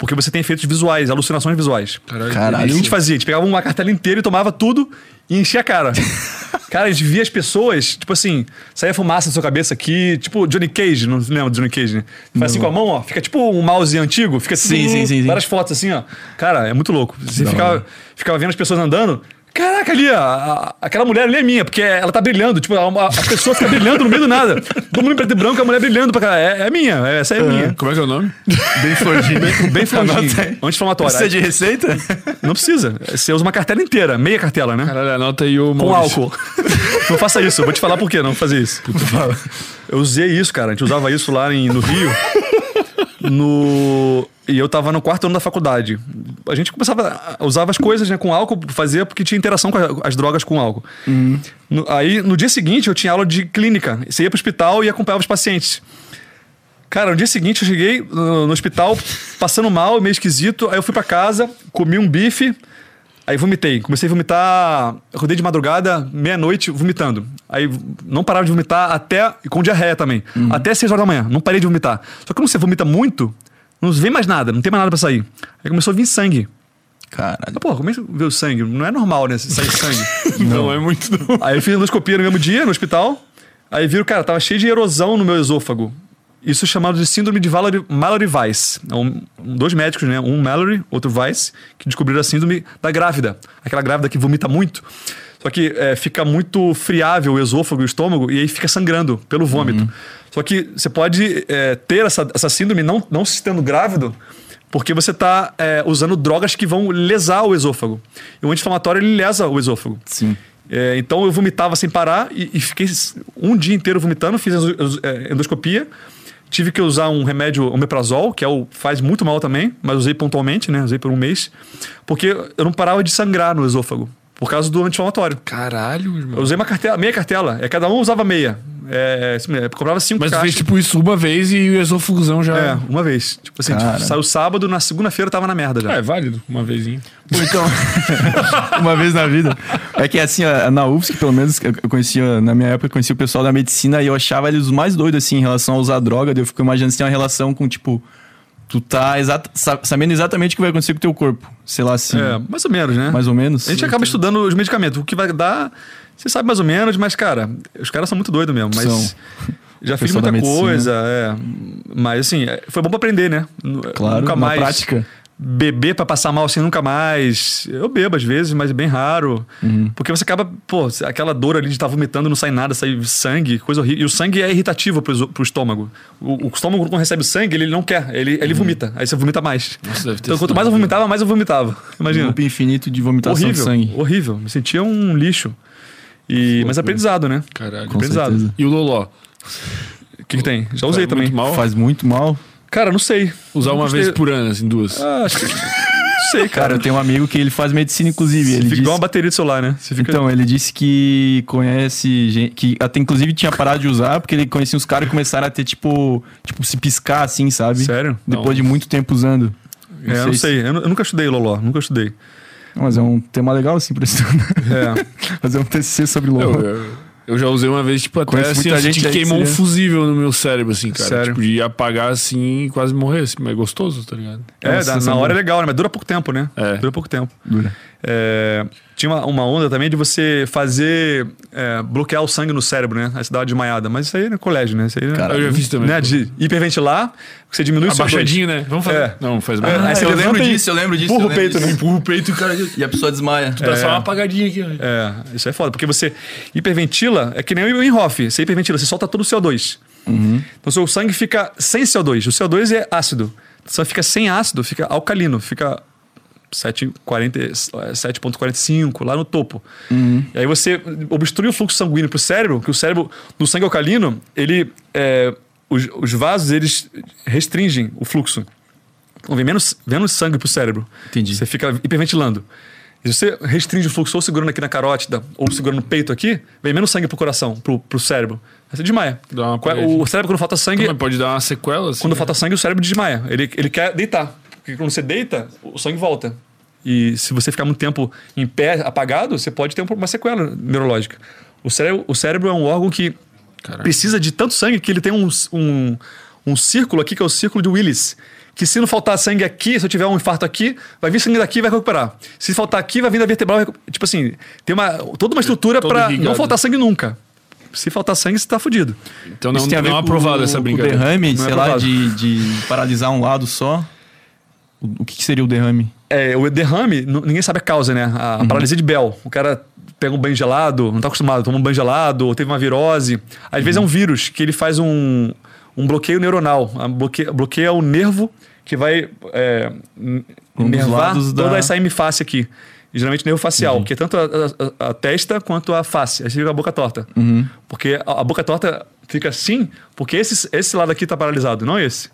Porque você tem efeitos visuais, alucinações visuais.
Caralho.
Caralho.
E o que a gente fazia? A gente pegava uma cartela inteira e tomava tudo e enchia a cara. cara, a gente via as pessoas, tipo assim, saía fumaça na sua cabeça aqui, tipo Johnny Cage, não lembra do Johnny Cage, né? Faz assim com a mão, ó, fica tipo um mouse antigo, fica
Sim,
assim,
sim, sim, sim.
várias fotos assim, ó. Cara, é muito louco. Você
Da
ficava, ficava vendo as pessoas andando. Caraca, ali, a- a- aquela mulher ali é minha, porque ela tá brilhando. Tipo, a, a pessoa fica brilhando no meio do nada. Todo mundo em preto e branco, a mulher brilhando pra cá. É, é minha, essa é minha.
Como é que é o nome?
Bem florgin.
Bem florgin,
Anota aí.
anti-inflamatório.
Precisa de receita?
Não precisa. Você usa uma cartela inteira, meia cartela, né?
Caralho, anota aí o
Com álcool. não faça isso, eu vou te falar por que não fazer isso. Eu usei isso, cara. A gente usava isso lá em- no Rio. No... E eu tava no quarto ano da faculdade. A gente começava a usava as coisas né, com álcool, fazia porque tinha interação com a- as drogas com álcool. No- aí, no dia seguinte, eu tinha aula de clínica. Você ia pro hospital e acompanhava os pacientes. Cara, no dia seguinte eu cheguei no, no hospital passando mal, meio esquisito. Aí eu fui pra casa, comi um bife, aí vomitei. Comecei a vomitar, acordei de madrugada, meia-noite, vomitando. Aí não parava de vomitar até, e com diarreia também, até 6 horas da manhã. Não parei de vomitar. Só que quando você vomita muito, não vem mais nada, não tem mais nada pra sair. Aí começou a vir sangue.
Caralho.
Pô, como é que veio sangue? Não é normal, né? Sair sangue.
Não, é muito não.
Aí eu fiz endoscopia no mesmo dia, no hospital. Aí viram, cara, tava cheio de erosão no meu esôfago. Isso é chamado de síndrome de Mallory, Mallory Weiss. É um- dois médicos, né? Um Mallory, outro Weiss, que descobriram a síndrome da grávida. Aquela grávida que vomita muito. Só que é, fica muito friável o esôfago e o estômago e aí fica sangrando pelo vômito. Só que você pode é, ter essa, essa síndrome não, não se estando grávido porque você está usando drogas que vão lesar o esôfago. E o anti-inflamatório, ele lesa o esôfago.
Sim.
É, então eu vomitava sem parar e, e fiquei um dia inteiro vomitando, fiz é, endoscopia. Tive que usar um remédio omeprazol, que é o, faz muito mal também, mas usei pontualmente, né? Usei por um mês. Porque eu não parava de sangrar no esôfago, por causa do anti-inflamatório.
Caralho, irmão.
Eu usei uma cartela, meia cartela. É, cada um usava meia. É, isso mesmo, eu comprava cinco
Mas tu
caixas.
fez tipo isso uma vez e o esofugozão já.
É, uma vez. Tipo assim,
Cara.
saiu sábado, na segunda-feira tava na merda já.
Ah, é válido, uma vezinha.
Pô, então, uma vez na vida. É que assim, a- na UFSC, pelo menos, eu eu conhecia, na minha época, eu conhecia o pessoal da medicina e eu achava eles os mais doidos, assim, em relação a usar droga. Daí eu fico imaginando se tem uma relação com, tipo, tu tá exata, sa- sabendo exatamente o que vai acontecer com o teu corpo. Sei lá, assim,
É, mais ou menos, né?
mais ou menos.
A gente acaba estudando os medicamentos. O que vai dar, você sabe mais ou menos, mas, cara, os caras são muito doidos mesmo. Mas
São.
já fiz muita coisa, é. Mas, assim, é, foi bom pra aprender, né?
Claro,
nunca mais.
prática.
Beber pra passar mal assim, nunca mais. Eu bebo às vezes, mas é bem raro.
Uhum.
Porque você acaba, pô, aquela dor ali de estar vomitando, não sai nada, sai sangue, coisa horrível. E o sangue é irritativo pro, pro estômago. O, o estômago, quando recebe sangue, ele não quer, ele, ele vomita. Aí você vomita mais.
Uhum. Nossa, deve ter
então, quanto mais eu vomitava, mais eu vomitava. Imagina.
Loop infinito de vomitação
Horrível,
de sangue.
horrível. Me sentia um lixo. E, mas é aprendizado, né?
Caralho.
Com
aprendizado.
certeza.
E o Loló?
O que, que tem? Já usei
Faz
também.
muito mal?
Faz muito mal.
Cara, não sei.
Usar uma
gostei.
vez por ano, assim, duas.
Ah, acho que. Não sei,
Cara,
cara.
eu tenho um amigo que ele faz medicina, inclusive. Ele
fica
disse...
igual uma bateria de celular, né? Você fica.
Então, ele disse que conhece gente que até inclusive tinha parado de usar, porque ele conhecia uns caras que começaram a ter, tipo, tipo, se piscar assim, sabe?
Sério?
Depois
Não.
de muito tempo usando.
é, eu não
se-
sei. Eu, nu- eu nunca estudei Loló, nunca estudei.
Mas é um tema legal, assim, pra estudar.
É.
Fazer um TCC sobre
Eu,
LOL.
eu- eu já usei uma vez, tipo, até
Conheço
assim,
muita
eu senti
gente
que queimou um fusível no meu cérebro, assim, cara.
Sério?
Tipo, de apagar assim e quase morrer, assim, mas é gostoso, tá ligado?
É,
sensação
na hora é legal, né? Mas dura pouco tempo, né?
É.
Dura pouco tempo.
Dura.
É, tinha uma, uma onda também de você fazer. é, bloquear o sangue no cérebro, né? Aí você dá uma desmaiada. Mas isso aí é no colégio, né? Isso aí, né?
Cara,
eu já fiz também.
né? De hiperventilar, você diminui o CO2.
Abaixadinho, né? Vamos fazer.
É.
Não, faz
É,
mais.
aí você
eu lembro disso, eu lembro disso.
empurra o peito, né?
Empurra o peito e o cara...
E a pessoa desmaia.
Dá só uma apagadinha aqui, ó.
É, isso é foda, porque você hiperventila, é que nem o Inhoff, você hiperventila, você solta todo o CO2.
Uhum.
Então seu sangue fica sem CO2, o CO2 é ácido. Então fica sem ácido, fica alcalino, fica 7,40 7,45 lá no topo.
Uhum.
E aí você obstrui o fluxo sanguíneo pro cérebro, que o cérebro, no sangue alcalino, ele, é, os, os vasos, eles restringem o fluxo. Então vem menos, menos sangue pro cérebro.
Entendi.
Você fica hiperventilando. E se você restringe o fluxo ou segurando aqui na carótida ou segurando no peito aqui, vem menos sangue pro coração, pro, pro cérebro. Aí você desmaia.
Dá uma
é- o cérebro, quando falta sangue,
Mas pode dar uma sequela, assim.
quando
né?
falta sangue, o cérebro desmaia. Ele, ele quer deitar. Porque quando você deita, o sangue volta. E se você ficar muito tempo em pé, apagado, você pode ter uma sequela neurológica. O cérebro, o cérebro é um órgão que
Caraca.
precisa de tanto sangue que ele tem um, um, um círculo aqui, que é o círculo de Willis. Que se não faltar sangue aqui, se eu tiver um infarto aqui, vai vir sangue daqui e vai recuperar. Se faltar aqui, vai vir da vertebral. Tipo assim, tem uma, toda uma estrutura pra não faltar sangue nunca. Se faltar sangue, você tá fudido.
Então não,
Isso tem a ver
não é aprovado essa brincadeira.
O derrame,
Não é
sei lá, de, de paralisar um lado só. O, que, que seria o derrame?
É, o derrame, ninguém sabe a causa, né? A paralisia de Bell. O cara pega um banho gelado, não tá acostumado, toma um banho gelado, ou teve uma virose. Às vezes é um vírus que ele faz um, um bloqueio neuronal. A bloqueia, bloqueia o nervo que vai é,
Um
nervar
lados da-
toda essa hemifácie aqui. E, geralmente nervo facial, que é tanto a, a- a testa quanto a face. Aí você fica a boca torta. Porque a, a boca torta fica assim, porque esse, esse lado aqui tá paralisado, não esse.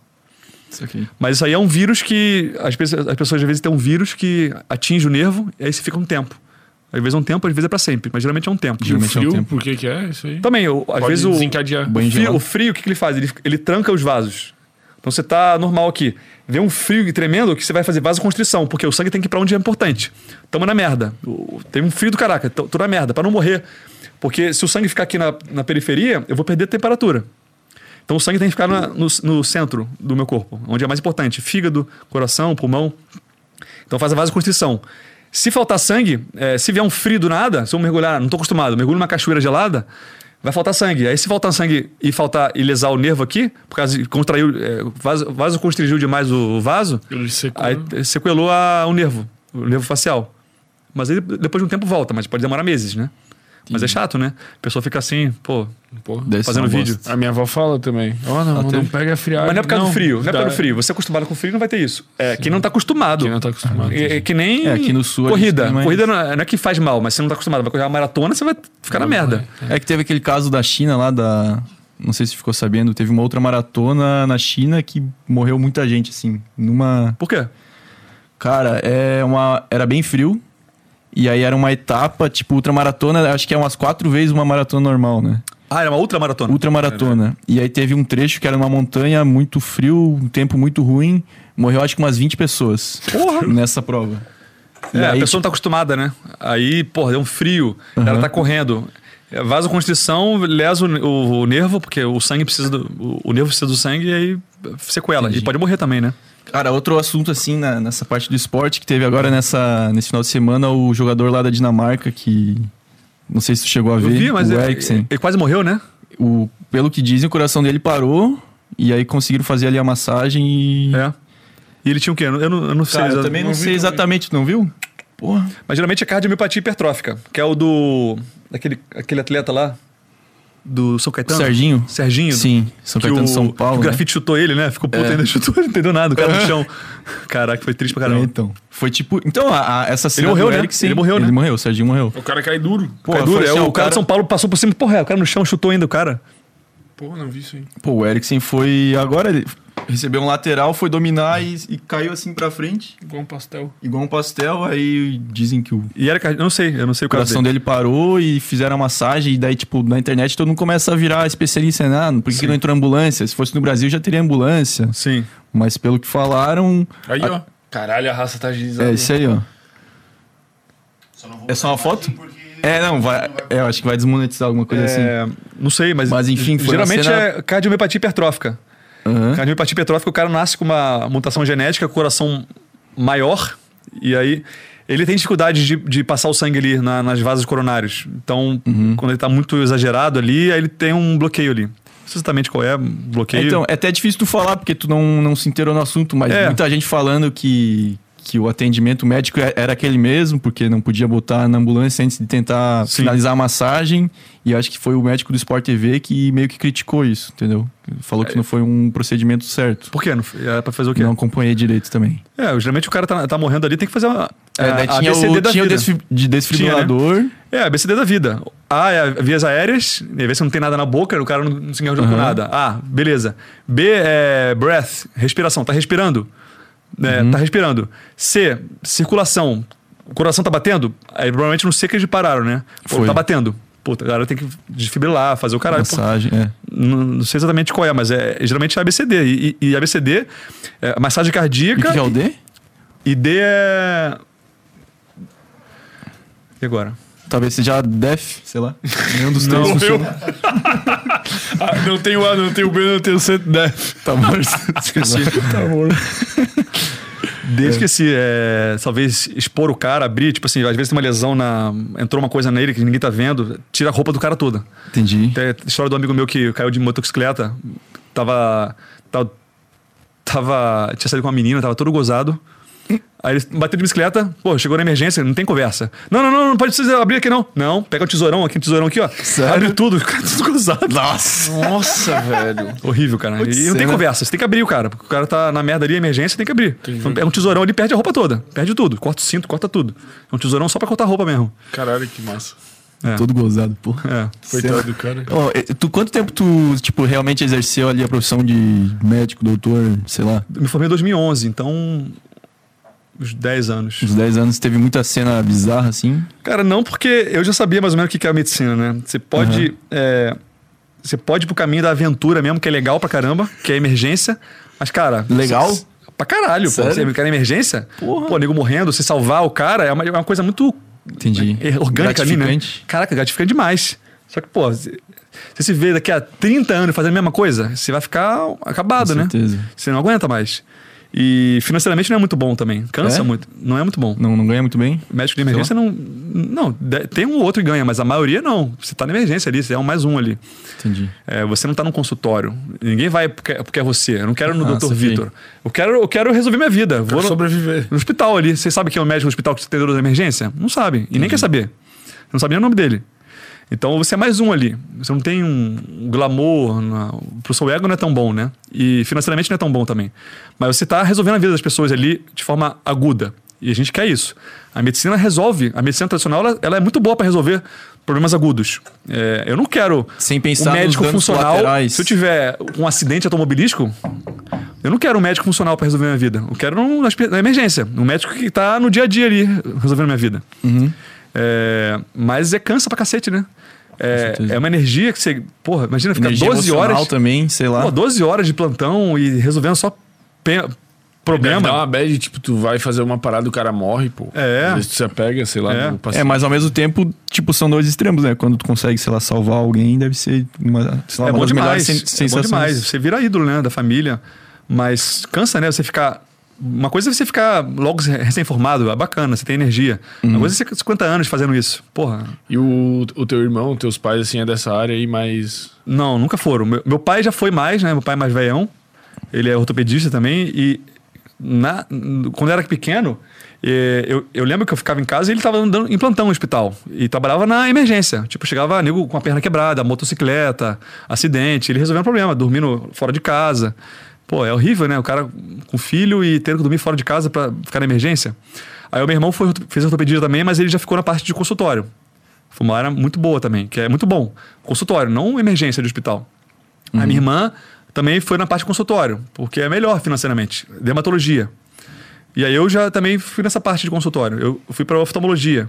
Isso aqui.
Mas isso aí é um vírus que. As pessoas, as pessoas às vezes têm um vírus que atinge o nervo e aí você fica um tempo. Às vezes é um tempo, às vezes é pra sempre, mas geralmente é um tempo.
O
Geralmente é um
frio,
tempo.
por que que é isso aí?
Também, o- às
Pode
vezes o,
desencadear.
o, frio, o frio, o que, que ele faz? Ele, ele tranca os vasos. Então você tá normal aqui. Vê um frio tremendo que você vai fazer vasoconstrição, porque o sangue tem que ir pra onde é importante. Tamo na merda. Tem um frio do caraca, tô, tô na merda, pra não morrer. Porque se o sangue ficar aqui na, na periferia, eu vou perder a temperatura. Então o sangue tem que ficar na- no, no centro do meu corpo, onde é mais importante: fígado, coração, pulmão. Então faz a vasoconstrição. Se faltar sangue, eh, se vier um frio do nada, se eu mergulhar, não estou acostumado, mergulho numa cachoeira gelada, vai faltar sangue. Aí se faltar sangue e faltar e lesar o nervo aqui, por causa de contraiu, eh, vaso, vaso constrigiu demais o vaso,
secou.
aí eh, sequelou a- o nervo, o nervo facial. Mas aí depois de um tempo volta, mas pode demorar meses, né? Mas é chato, né? A pessoa fica assim, pô, Fazendo vídeo.
bosta.
A minha avó fala também. Ó, não,
Ah,
não
tem?
pega friagem.
Mas não é por causa do frio, não é por causa do frio. Você é acostumado com frio, não vai ter isso. É quem não tá acostumado.
Quem não tá acostumado.
É, é que nem
É, aqui no sul
corrida.
mais-
Corrida não é, não é que faz mal, mas você não tá acostumado. Vai correr uma maratona, você vai ficar na merda.
É que teve aquele caso da China lá, da. Não sei se ficou sabendo, teve uma outra maratona na China que morreu muita gente, assim. Numa.
Por quê?
Cara, é uma. Era bem frio. E aí era uma etapa, tipo, ultramaratona, acho que é umas quatro vezes uma maratona normal, né?
Ah, era uma ultra maratona.
Ultramaratona. E aí teve um trecho que era uma montanha muito frio, um tempo muito ruim. Morreu acho que umas 20 pessoas.
Porra!
Nessa prova. E
É, a
aí,
pessoa não tá acostumada, né? Aí, porra, deu um frio, ela
Aham.
tá correndo. É, Vasoconstrição lesa o, o- o nervo, porque o sangue precisa do. O, o nervo precisa do sangue e aí sequela.
Entendi.
E pode morrer também, né?
Cara, outro assunto assim na- nessa parte do esporte que teve agora nessa, nesse final de semana, o jogador lá da Dinamarca que. Não sei se tu chegou a
Eu
ver.
vi, mas
o
é-
Eriksen.
ele quase morreu, né?
O, pelo que dizem, o coração dele parou. E aí conseguiram fazer ali a massagem e.
É. E ele tinha o quê? Eu não, eu não, eu sei.
Cara, eu também não,
não
sei exatamente, não viu? Porra.
Mas geralmente é cardiomiopatia hipertrófica, que é o do. Daquele aquele atleta lá. Do São Caetano.
Serginho?
Serginho.
Sim, São
que
Caetano
o,
de São Paulo.
que o
né?
grafite chutou ele, né? Ficou puto
É.
ainda, chutou, não entendeu nada, o cara no chão. Caraca, foi triste pra
É,
caramba.
então. Foi tipo. Então, a, a- essa cena
morreu,
do
né? Ele morreu, né?
Ele morreu, o Serginho morreu.
O cara cai duro.
Pô,
Cara, duro,
foi
é,
assim,
o,
ó,
cara de São Paulo passou por cima, porra, o cara no chão chutou ainda o cara.
Porra, não vi isso aí.
Pô, o Eriksen foi. Agora ele recebeu um lateral, foi dominar e, e caiu assim pra frente,
Igual um pastel.
igual um pastel. Aí dizem que o
E era, não sei, eu não sei o cara
coração dele parou e fizeram a massagem. E daí, tipo, na internet todo mundo começa a virar especialista, né? Ah, por que, que não entrou ambulância? Se fosse no Brasil já teria ambulância.
Sim.
Mas pelo que falaram.
Aí, ó. Caralho, a raça tá agilizada.
É isso aí, ó.
Só
É só uma foto? É, não, vai. É, eu acho que vai desmonetizar alguma coisa assim.
É, não sei, mas.
Mas, enfim, foi uma
Geralmente
cena-
é cardiomiopatia hipertrófica.
Aham.
Cardiomiopatia hipertrófica, o cara nasce com uma mutação genética, coração maior, e aí ele tem dificuldade de, de passar o sangue ali na- nas vasos coronários. Então,
Uhum.
quando ele tá muito exagerado ali, aí ele tem um bloqueio ali. Não sei exatamente qual é, bloqueio.
Então, é até difícil tu falar, porque tu não, não se inteirou no assunto, mas
É.
muita gente falando que, que o atendimento médico é- era aquele mesmo, porque não podia botar na ambulância antes de tentar
Sim.
finalizar a massagem. E acho que foi o médico do Sport TV que meio que criticou isso, entendeu? Falou que não foi um procedimento certo.
Por quê? Não, é pra fazer o quê?
Não acompanhei direito também.
É, geralmente o cara tá, tá morrendo ali, tem que fazer uma,
É,
a,
daí
a
tinha
ABCD
o,
da
tinha o
vida.
desfi- de desfibrilador.
É, a ABCD da vida. A é vias aéreas, e vê se não tem nada na boca, o cara não, não se engasgou com
Aham.
nada. A, beleza. B é breath, respiração, tá respirando. É,
Uhum.
Tá respirando. C, circulação. O coração tá batendo? Aí provavelmente no C que eles pararam, né? Pô,
Foi.
tá batendo. Puta, o cara tem que desfibrilar, fazer o caralho. Pô,
massagem, é.
não, não sei exatamente qual é, mas é geralmente é ABCD. E, e, e ABCD é massagem
E o
cardíaca.
que, que é o D?
E D é. E agora?
Talvez seja def, sei lá. Nenhum dos
Não,
três funciona.
ah, não tem o A, não tem o B, não tem o C, def.
Tá morto.
Esqueci.
Tá bom.
Desde que esse, é, talvez expor o cara, abrir, tipo assim, às vezes tem uma lesão na. Entrou uma coisa nele que ninguém tá vendo, tira a roupa do cara toda.
Entendi.
Tem a história do amigo meu que caiu de motocicleta, tava. tava, tava tinha saído com uma menina, tava todo gozado. Aí ele bateu de bicicleta, pô, chegou na emergência, não tem conversa. Não, não, não, não pode precisar abrir aqui não. Não, pega o tesourão aqui, o tesourão aqui, ó.
Sério?
Abre tudo, fica tudo gozado.
Nossa.
Nossa, velho.
Horrível, cara.
Putz,
e não tem
cena.
conversa, você tem que abrir o cara. Porque o cara tá na merda ali, emergência, tem que abrir. Então, pega um tesourão ali, perde a roupa toda. Perde tudo. Corta o cinto, corta tudo. É um tesourão só pra cortar a roupa mesmo.
Caralho, que massa.
É.
Todo gozado, pô.
É.
Coitado do cara.
Ó, tu, quanto tempo tu, tipo, realmente exerceu ali a profissão de médico, doutor, sei lá?
Eu me formei em 2011, então. Uns 10 anos.
Uns 10 anos, teve muita cena bizarra, assim.
Cara, não, porque eu já sabia mais ou menos o que é a medicina, né? Você pode. é, você pode ir pro caminho da aventura mesmo, que é legal pra caramba, que é emergência. Mas, cara.
Legal?
você- Pra caralho,
Sério?
pô. Você quer emergência?
Porra.
Pô, nego morrendo, você salvar o cara é uma, é uma coisa muito
Entendi.
é orgânica ali, né? Caraca, gratificante demais. Só que, pô, você se vê daqui a 30 anos fazendo a mesma coisa, você vai ficar acabado,
Com
né?
certeza.
Você não aguenta mais. E financeiramente não é muito bom também. Cansa
É?
muito. Não é muito bom.
Não, não ganha muito bem?
Médico de emergência não. Não, tem um ou outro que ganha, mas a maioria não. Você tá na emergência ali, você é um mais um ali.
Entendi.
É, você não tá num consultório. Ninguém vai porque, porque é você. Eu não quero no
Ah.
Vitor. Eu quero, eu quero resolver minha vida. Vou no,
sobreviver.
no hospital ali. Você sabe quem é o médico do hospital que te atendeu da emergência? Não sabe. E nem quer saber. Não sabe nem o nome dele. Então você é mais um ali. Você não tem um glamour. Na... Pro seu ego não é tão bom, né? E financeiramente não é tão bom também. Mas você está resolvendo a vida das pessoas ali de forma aguda. E a gente quer isso. A medicina resolve. A medicina tradicional ela, ela é muito boa para resolver problemas agudos. É, eu não quero
Sem pensar
um médico funcional.
colaterais.
Se eu tiver um acidente automobilístico, eu não quero um médico funcional para resolver minha vida. Eu quero um, na emergência. Um médico que tá no dia a dia ali resolvendo minha vida.
Uhum.
É, mas é cansa pra cacete, né? É, é uma energia que você. Porra, imagina ficar
Energia
12
emocional
horas.
também, sei lá.
Pô, 12 horas de plantão e resolvendo só pe-
Deve
problema.
dar uma bad, tipo, tu vai fazer uma parada, o cara morre, pô.
É.
Às vezes tu se apega, sei lá,
É.
É, mas ao mesmo tempo, tipo, são dois extremos, né? Quando tu consegue, sei lá, salvar alguém, deve ser uma, sei lá,
é
uma
bom
das melhores
demais.
sen-
É bom demais. Você vira ídolo, né? Da família. Mas cansa, né? Você ficar. Uma coisa é você ficar logo recém-formado, é bacana, você tem energia.
Uhum.
Uma coisa é você ficar 50 anos fazendo isso. Porra.
E o, o teu irmão, teus pais, assim, é dessa área aí, mas...
Não, nunca foram. Meu, meu pai já foi mais, né? Meu pai é mais velhão. Ele é ortopedista também. E na, quando eu era pequeno, eh, eu, eu lembro que eu ficava em casa e ele estava andando em plantão no hospital. E trabalhava na emergência. Tipo, chegava nego com a perna quebrada, motocicleta, acidente. Ele resolvendo o problema, dormindo fora de casa. Pô, é horrível, né? O cara com filho e tendo que dormir fora de casa para ficar na emergência. Aí o meu irmão foi, fez ortopedia também, mas ele já ficou na parte de consultório. Foi uma área muito boa também, que é muito bom. Consultório, não emergência de hospital. A minha irmã também foi na parte de consultório, porque é melhor financeiramente. Dermatologia. E aí eu já também fui nessa parte de consultório. Eu fui para oftalmologia.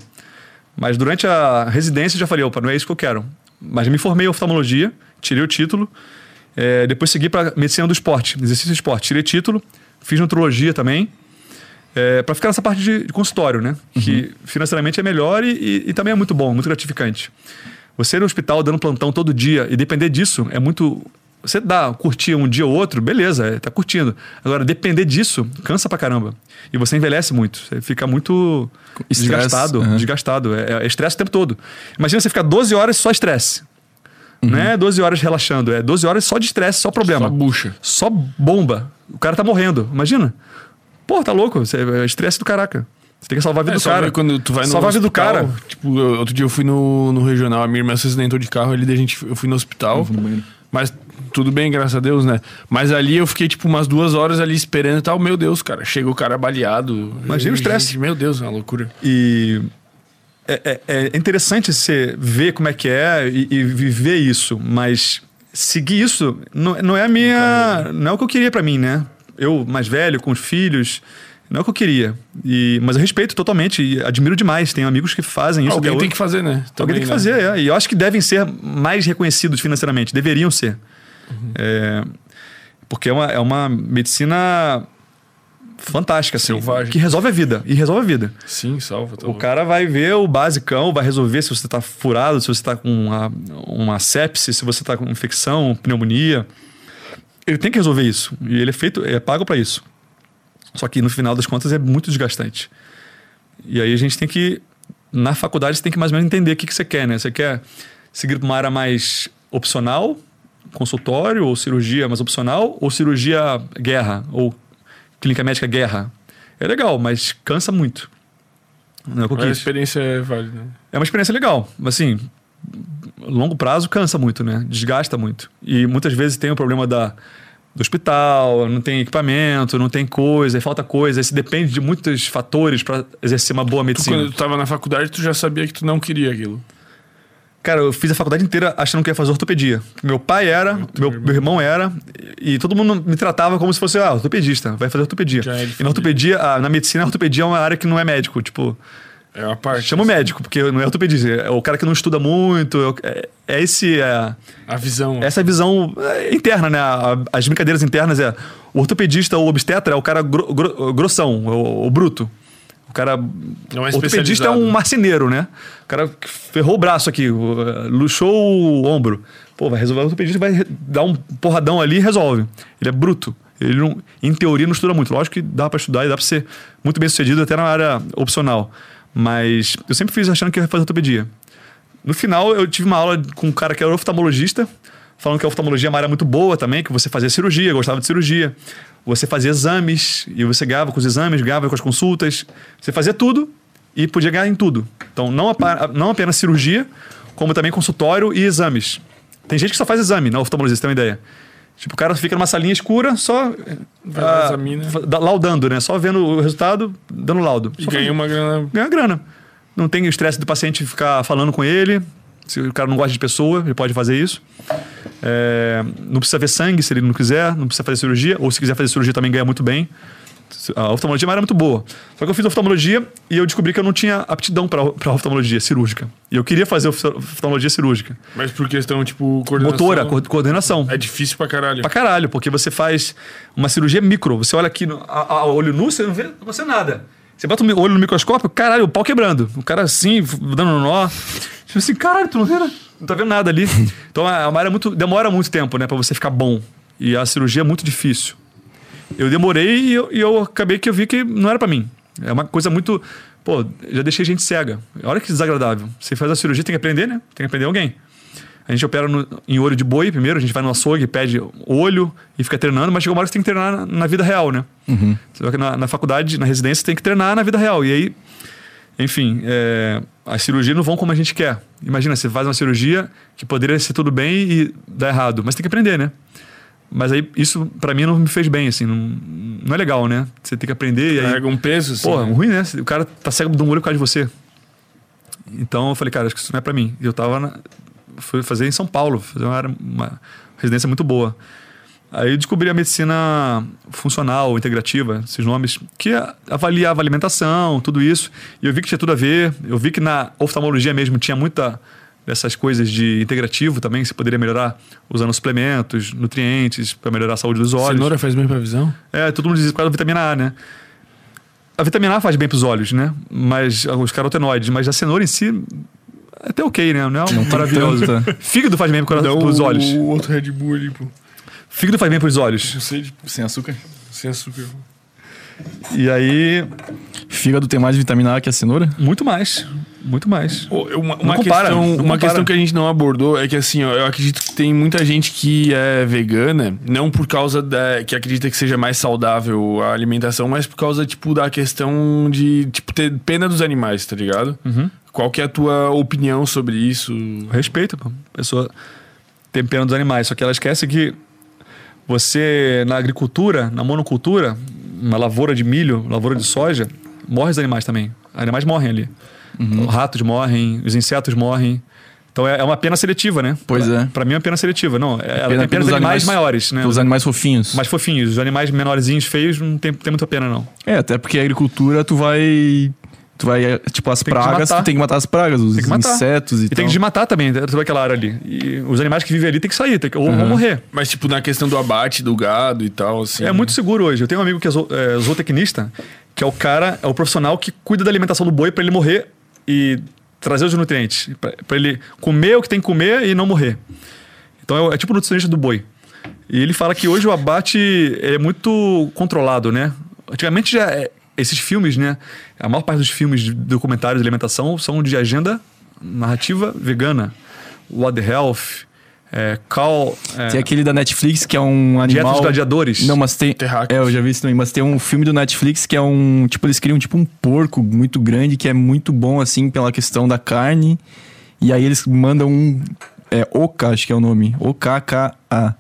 Mas durante a residência eu já falei, opa, não é isso que eu quero. Mas me formei em oftalmologia, tirei o título. É, depois segui para medicina do esporte, exercício do esporte. Tirei título, fiz nutrologia também. É, para ficar nessa parte de, de consultório, né? Que financeiramente é melhor e, e- e também é muito bom, muito gratificante. Você ir no hospital dando plantão todo dia e depender disso é muito. Você dá, curtir um dia ou outro, beleza, é, tá curtindo. Agora, depender disso cansa pra caramba. E você envelhece muito. Você fica muito
Estresse,
desgastado.
aham.
Desgastado. É, é estresse o tempo todo. Imagina você ficar 12 horas só estresse. Não é 12 horas relaxando, é 12 horas só de estresse, só problema.
Só bucha.
Só bomba. O cara tá morrendo. Imagina. Pô, tá louco. Você, é estresse do caraca. Você tem que salvar a vida
É,
do cara.
quando tu vai no
Salvar a vida do cara.
Tipo, eu- outro dia eu fui no, no regional, a minha irmã se acidentou de carro, ali daí a gente, eu fui no hospital. Mas tudo bem, graças a Deus, né? Mas ali eu fiquei, tipo, umas duas horas ali esperando e tal. Meu Deus, cara. Chega o cara baleado.
Imagina o estresse.
Meu Deus, é uma loucura.
E é, é- é interessante você ver como é que é e, e viver isso, mas seguir isso não, não é a minha. Não é o que eu queria pra mim, né? Eu, mais velho, com os filhos, não é o que eu queria. E, mas eu respeito totalmente e admiro demais. Tenho amigos que fazem isso.
Alguém tem
hoje.
que fazer, né?
Alguém
Também,
tem que
né?
fazer, é. E eu acho que devem ser mais reconhecidos financeiramente. Deveriam ser.
Uhum.
É, porque é uma, é uma medicina fantástica, assim.
Selvagem.
Que resolve a vida. E resolve a vida.
Sim, salva. Tá
O cara vai ver o basicão, vai resolver se você tá furado, se você tá com uma, uma sepse, se você tá com infecção, pneumonia. Ele tem que resolver isso. E ele é feito, é pago para isso. Só que no final das contas é muito desgastante. E aí a gente tem que, na faculdade, você tem que mais ou menos entender o que, que você quer, né? Você quer seguir para uma área mais opcional, consultório ou cirurgia mais opcional, ou cirurgia guerra, ou clínica médica guerra. É legal, mas cansa muito. Não é o que eu
Mas a
quis.
experiência é válida.
É uma experiência legal, mas assim, longo prazo cansa muito, né? Desgasta muito. E muitas vezes tem o problema da, do hospital, não tem equipamento, não tem coisa, falta coisa. Você depende de muitos fatores para exercer uma boa
Tu,
medicina.
quando tu tava na faculdade, tu já sabia que tu não queria aquilo.
Cara, eu fiz a faculdade inteira achando que ia fazer ortopedia. Meu pai era, meu, meu irmão era, e todo mundo me tratava como se fosse, ah, ortopedista, vai fazer ortopedia.
É
E na ortopedia, ah, na medicina, a ortopedia é uma área que não é médico. Tipo,
É uma parte.
chama o médico, porque não é ortopedista, é o cara que não estuda muito, é, é esse. É,
A visão.
essa é a visão é, interna, né? As brincadeiras internas é o ortopedista ou obstetra é o cara gro- gro- grossão, o, o bruto. O cara.
É
o ortopedista é um marceneiro, né? O cara ferrou o braço aqui, luxou o ombro. Pô, vai resolver o ortopedista, vai dar um porradão ali e resolve. Ele é bruto. Ele, não, em teoria, não estuda muito. Lógico que dá pra estudar e dá pra ser muito bem sucedido até na área opcional. Mas eu sempre fiz achando que ia fazer ortopedia. No final, eu tive uma aula com um cara que era oftalmologista, falando que a oftalmologia é uma área muito boa também, que você fazia cirurgia, gostava de cirurgia. Você fazia exames, e você ganhava com os exames, ganhava com as consultas. Você fazia tudo e podia ganhar em tudo. Então, não, não apenas cirurgia, como também consultório e exames. Tem gente que só faz exame na oftalmologia, você tem uma ideia. Tipo, o cara fica numa salinha escura, só
Vai
ah, laudando, né? Só vendo o resultado, dando laudo.
E ganha uma grana.
ganha grana. Não tem o estresse do paciente ficar falando com ele. Se o cara não gosta de pessoa, ele pode fazer isso. É, não precisa ver sangue se ele não quiser, não precisa fazer cirurgia, ou se quiser fazer cirurgia também ganha muito bem. A oftalmologia é uma área muito boa. Só que eu fiz oftalmologia e eu descobri que eu não tinha aptidão para oftalmologia cirúrgica. E eu queria fazer ofta- oftalmologia cirúrgica.
Mas por questão, tipo, coordenação.
Motora, co- coordenação.
É difícil pra caralho.
Pra caralho, porque você faz uma cirurgia micro. Você olha aqui, no, a, a olho nu, você não vê, não vê nada. Você bota o olho no microscópio, caralho, o pau quebrando. O cara assim, dando nó. Tipo assim, caralho, tu não vê nada. Não tá vendo nada ali. Então é uma área muito. Demora muito tempo, né, pra você ficar bom. E a cirurgia é muito difícil. Eu demorei e eu, e eu acabei que eu vi que não era pra mim. É uma coisa muito. Pô, já deixei gente cega. Olha que desagradável. Você faz a cirurgia, tem que aprender, né? Tem que aprender alguém. A gente opera no- em olho de boi primeiro, a gente vai no açougue, pede olho e fica treinando, mas chega uma hora que você tem que treinar na, na vida real, né? Que na, na faculdade, na residência, você tem que treinar na vida real. E aí, enfim, é, as cirurgias não vão como a gente quer. Imagina, você faz uma cirurgia que poderia ser tudo bem e dá errado, mas tem que aprender, né? Mas aí, isso pra mim não me fez bem, assim, não, não é legal, né? Você tem que aprender e aí.
Carrega um peso, assim.
Pô,
né?
ruim, né? O cara tá cego de um olho por causa de você. Então eu falei, cara, acho que isso não é pra mim. E eu tava. Na, fui fazer em São Paulo, fazer uma, uma residência muito boa. Aí eu descobri a medicina funcional, integrativa, esses nomes, que avaliava a alimentação, tudo isso. E eu vi que tinha tudo a ver. Eu vi que na oftalmologia mesmo tinha muita dessas coisas de integrativo também, que você poderia melhorar usando suplementos, nutrientes, para melhorar a saúde dos olhos.
Cenoura faz bem pra visão?
É, todo mundo diz por causa da vitamina A, né? A vitamina A faz bem pros olhos, né? Mas os carotenoides, mas a cenoura em si é até ok, né? Não é um maravilhoso.
tanta.
Fígado faz bem pro,
Dá
pros
o,
olhos.
o outro Red Bull ali, pô.
Fígado faz bem pros olhos.
Eu sei, tipo,
Sem açúcar.
sem açúcar.
E aí,
Fígado tem mais vitamina A que a cenoura?
muito mais. Muito mais.
Uma, uma
compara,
questão, uma questão que a gente não abordou é que assim, ó, eu acredito que tem muita gente que é vegana, não por causa da que acredita que seja mais saudável a alimentação, mas por causa tipo da questão de tipo ter pena dos animais, tá ligado? Qual que é a tua opinião sobre isso?
Respeito, pô. A pessoa tem pena dos animais. Só que ela esquece que você, na agricultura, na monocultura, uma lavoura de milho, lavoura de soja, morre os animais também. Os animais morrem ali. Os ratos morrem, os insetos morrem. Então é é uma pena seletiva, né?
Pois
pra,
é.
Pra mim é uma pena seletiva. Não, é- ela
Pena
tem pena dos animais,
animais-
maiores, né?
Os animais fofinhos.
mais fofinhos. Os animais menorzinhos, feios, não tem, tem muita pena, não.
É, até porque a agricultura tu vai Tu vai, é, tipo, as
Tem que
pragas,
matar.
tu tem que matar as pragas, os
Tem matar.
insetos e,
E tem
tal.
que desmatar também, toda aquela área ali. E os animais que vivem ali tem que sair, tem que, ou vão morrer.
Mas, tipo, na questão do abate do gado e tal, assim.
É muito seguro hoje. Eu tenho um amigo que é, zo- é zootecnista, que é o cara, é o profissional que cuida da alimentação do boi para ele morrer e trazer os nutrientes. para ele comer o que tem que comer e não morrer. Então é, é tipo o nutricionista do boi. E ele fala que hoje o abate é muito controlado, né? Antigamente já. Esses filmes, né? A maior parte dos filmes de documentários de alimentação são de agenda narrativa vegana. What the Health, é, Cal. É,
Tem aquele da Netflix que é um
Dieta
animal...
dos Gladiadores.
Não, mas tem...
Terráqueos.
É, eu já vi isso também. Mas tem um filme do Netflix que é um... Tipo, eles criam tipo um porco muito grande que é muito bom, assim, pela questão da carne. E aí eles mandam um... É Oka, acho que é o nome. O-K-K-A.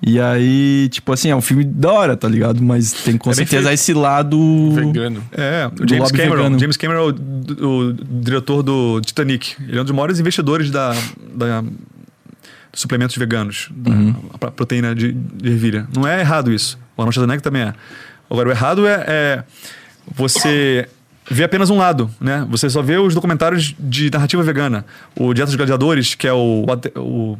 E aí, tipo assim, é um filme da hora, tá ligado? Mas tem com
É
certeza esse lado...
Vegano.
É, o
Do
James
lobby
Cameron.
vegano.
James Cameron é o, o diretor do Titanic. Ele é um dos maiores investidores da, da- dos suplementos veganos, da
Uhum.
proteína de, de ervilha. Não é errado isso. O Arnold Schwarzenegger também é. Agora, o errado é, é você ver apenas um lado, né? Você só vê os documentários de narrativa vegana. O Dieta dos Gladiadores, que é o... o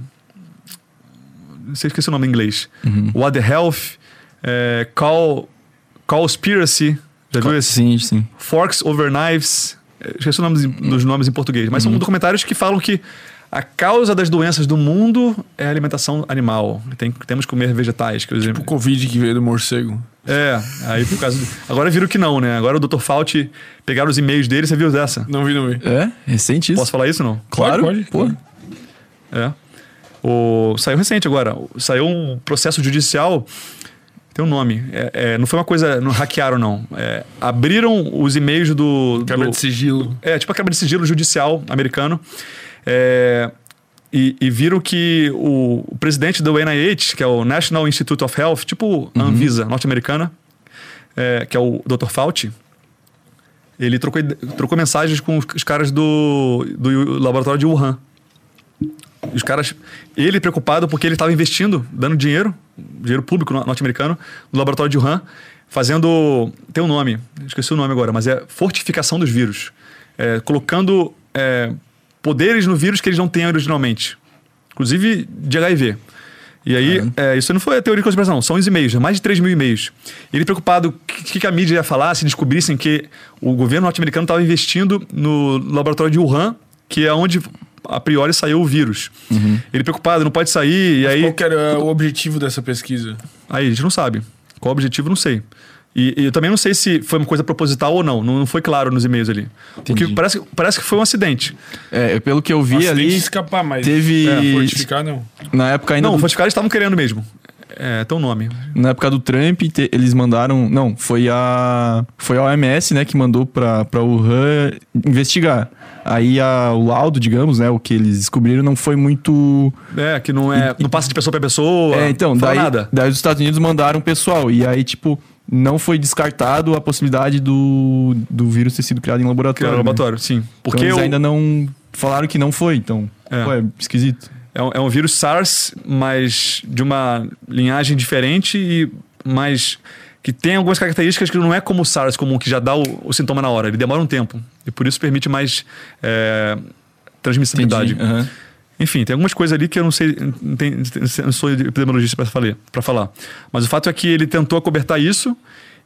não sei, esqueci o nome em inglês.
Uhum.
What the Health, é, Call, Cowspiracy, já viu esse?
Sim, sim.
Forks Over Knives, eh, esqueci os nomes, dos nomes em português, mas
Uhum.
são documentários que falam que a causa das doenças do mundo é a alimentação animal. Tem, temos que comer vegetais. Que os-
O Covid que veio do morcego.
É, aí por causa. do- Agora viram que não, né? Agora o Dr. Fauci pegaram os e-mails dele, você viu dessa?
Não vi, não vi.
É, recente isso.
Posso falar isso não?
Claro,
Pode, pode.
pô.
É. O, saiu recente agora. Saiu um processo judicial. Tem um nome. É, é, não foi uma coisa. Não hackearam, não. É, abriram os e-mails do.
Quebra
do
de sigilo.
é, tipo a quebra de sigilo judicial americano. É, e, e viram que o, o presidente do NIH, que é o National Institute of Health, tipo a Anvisa norte-americana, é, que é o Dr. Fauci, ele trocou, trocou mensagens com os, os caras do, do laboratório de Wuhan. Os caras. Ele preocupado porque ele estava investindo, dando dinheiro, dinheiro público no- norte-americano, no laboratório de Wuhan, fazendo. Tem um nome, esqueci o nome agora, mas é fortificação dos vírus. É, colocando é, poderes no vírus que eles não têm originalmente. Inclusive de HIV. E aí, é, isso não foi a teoria de conspiração, não, são os e-mails, mais de 3 mil e-mails. Ele preocupado o que, que a mídia ia falar se descobrissem que o governo norte-americano estava investindo no laboratório de Wuhan, que é onde a priori saiu o vírus. Ele preocupado, não pode sair, e aí.
Qual que era o objetivo dessa pesquisa?
Aí a gente não sabe. Qual o objetivo, não sei. E, e eu também não sei se foi uma coisa proposital ou não. Não, não foi claro nos e-mails ali. Porque parece, parece que foi um acidente.
É, pelo que eu vi
tem
ali,
escapar, mas
teve-
é, fortificar não.
na época ainda
não,
do,
fortificar eles estavam querendo mesmo. É, tem um nome.
na época do Trump, te- eles mandaram, não, foi a foi a OMS, né, que mandou pra para Wuhan investigar. Aí a, o laudo, digamos, né, o que eles descobriram não foi muito
É, que não é. não passa de pessoa para pessoa.
É, então, daí,
nada.
daí os Estados Unidos mandaram pessoal. E aí, tipo, não foi descartado a possibilidade do, do vírus ter sido criado em laboratório.
era
né?
o laboratório, sim.
Então
Porque
eles
o-
ainda não falaram que não foi, então.
É.
Pô, é esquisito.
É, um, é um vírus SARS, mas de uma linhagem diferente e mais. que tem algumas características que não é como o SARS comum, que já dá o, o sintoma na hora. Ele demora um tempo. E por isso permite mais é, transmissibilidade.
Aham.
Enfim, tem algumas coisas ali que eu não sei, não, tem- não sou epidemiologista para falar, falar. Mas o fato é que ele tentou acobertar isso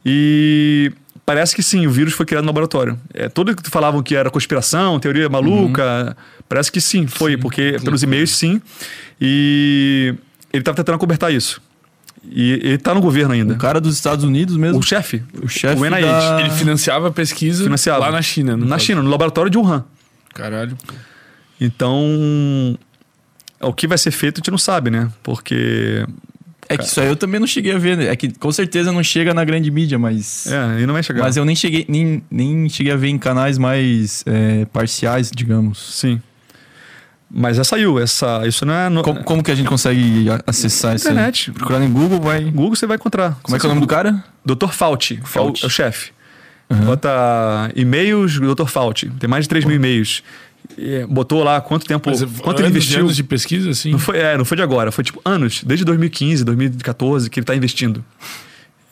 e parece que sim, o vírus foi criado no laboratório. É, tudo que falavam que era conspiração, teoria maluca, parece que sim, foi, porque pelos e-mails sim. E ele estava tentando acobertar isso. E ele está no governo ainda.
O cara dos Estados Unidos mesmo.
O chefe,
O chefe
o NIH,
da-
Ele financiava a pesquisa
financiava.
lá na China. no
Na
caso.
China, no laboratório de Wuhan.
Caralho.
Então, o que vai ser feito a gente não sabe, né? Porque
É que isso aí eu também não cheguei a ver. né? É que com certeza não chega na grande mídia, mas.
É, e não vai chegar.
Mas eu nem cheguei, nem, nem cheguei a ver em canais mais é, parciais, digamos.
Sim. Mas já saiu. Essa, isso não é. No,
Como, como que a gente consegue acessar isso aí?
Internet.
Procurar no Google, vai.
Google você vai encontrar.
Como é que é o nome do cara?
Dr. Fauci, que é o,
Fauci.
é o chefe. Bota e-mails Dr. Fauci. Tem mais de 3 mil e-mails. Botou lá quanto tempo.
Mas
quanto ele
anos
investiu.
anos de pesquisa, assim.
Não foi, é, não foi de agora, foi tipo anos, desde 2015, 2014 que ele tá investindo.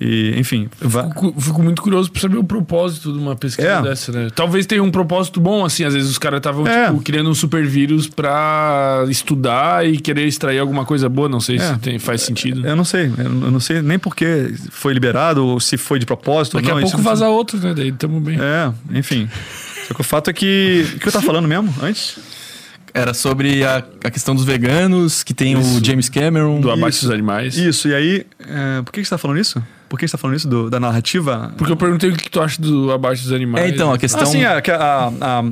E, enfim,
Fico, fico muito curioso pra saber o propósito de uma pesquisa
É.
dessa, né? Talvez tenha um propósito bom, assim. Às vezes os caras estavam,
É.
tipo, criando um super vírus pra estudar e querer extrair alguma coisa boa. Não sei
É.
se tem- faz sentido.
eu não sei. Eu não sei nem por que foi liberado ou se foi de propósito.
Daqui
não,
a
isso
pouco
não-
vaza outro, né? Daí tamo bem.
É, enfim. O fato é que. O que eu tava falando mesmo antes?
Era sobre a, a questão dos veganos, que tem
Isso.
o James Cameron.
Do abate
Isso.
dos animais.
Isso, e aí. é, por que que você tá falando isso? Por que você tá falando isso do- da narrativa?
Porque eu perguntei o que tu acha do abate dos animais.
É, então, a questão.
sim, que a- a- a-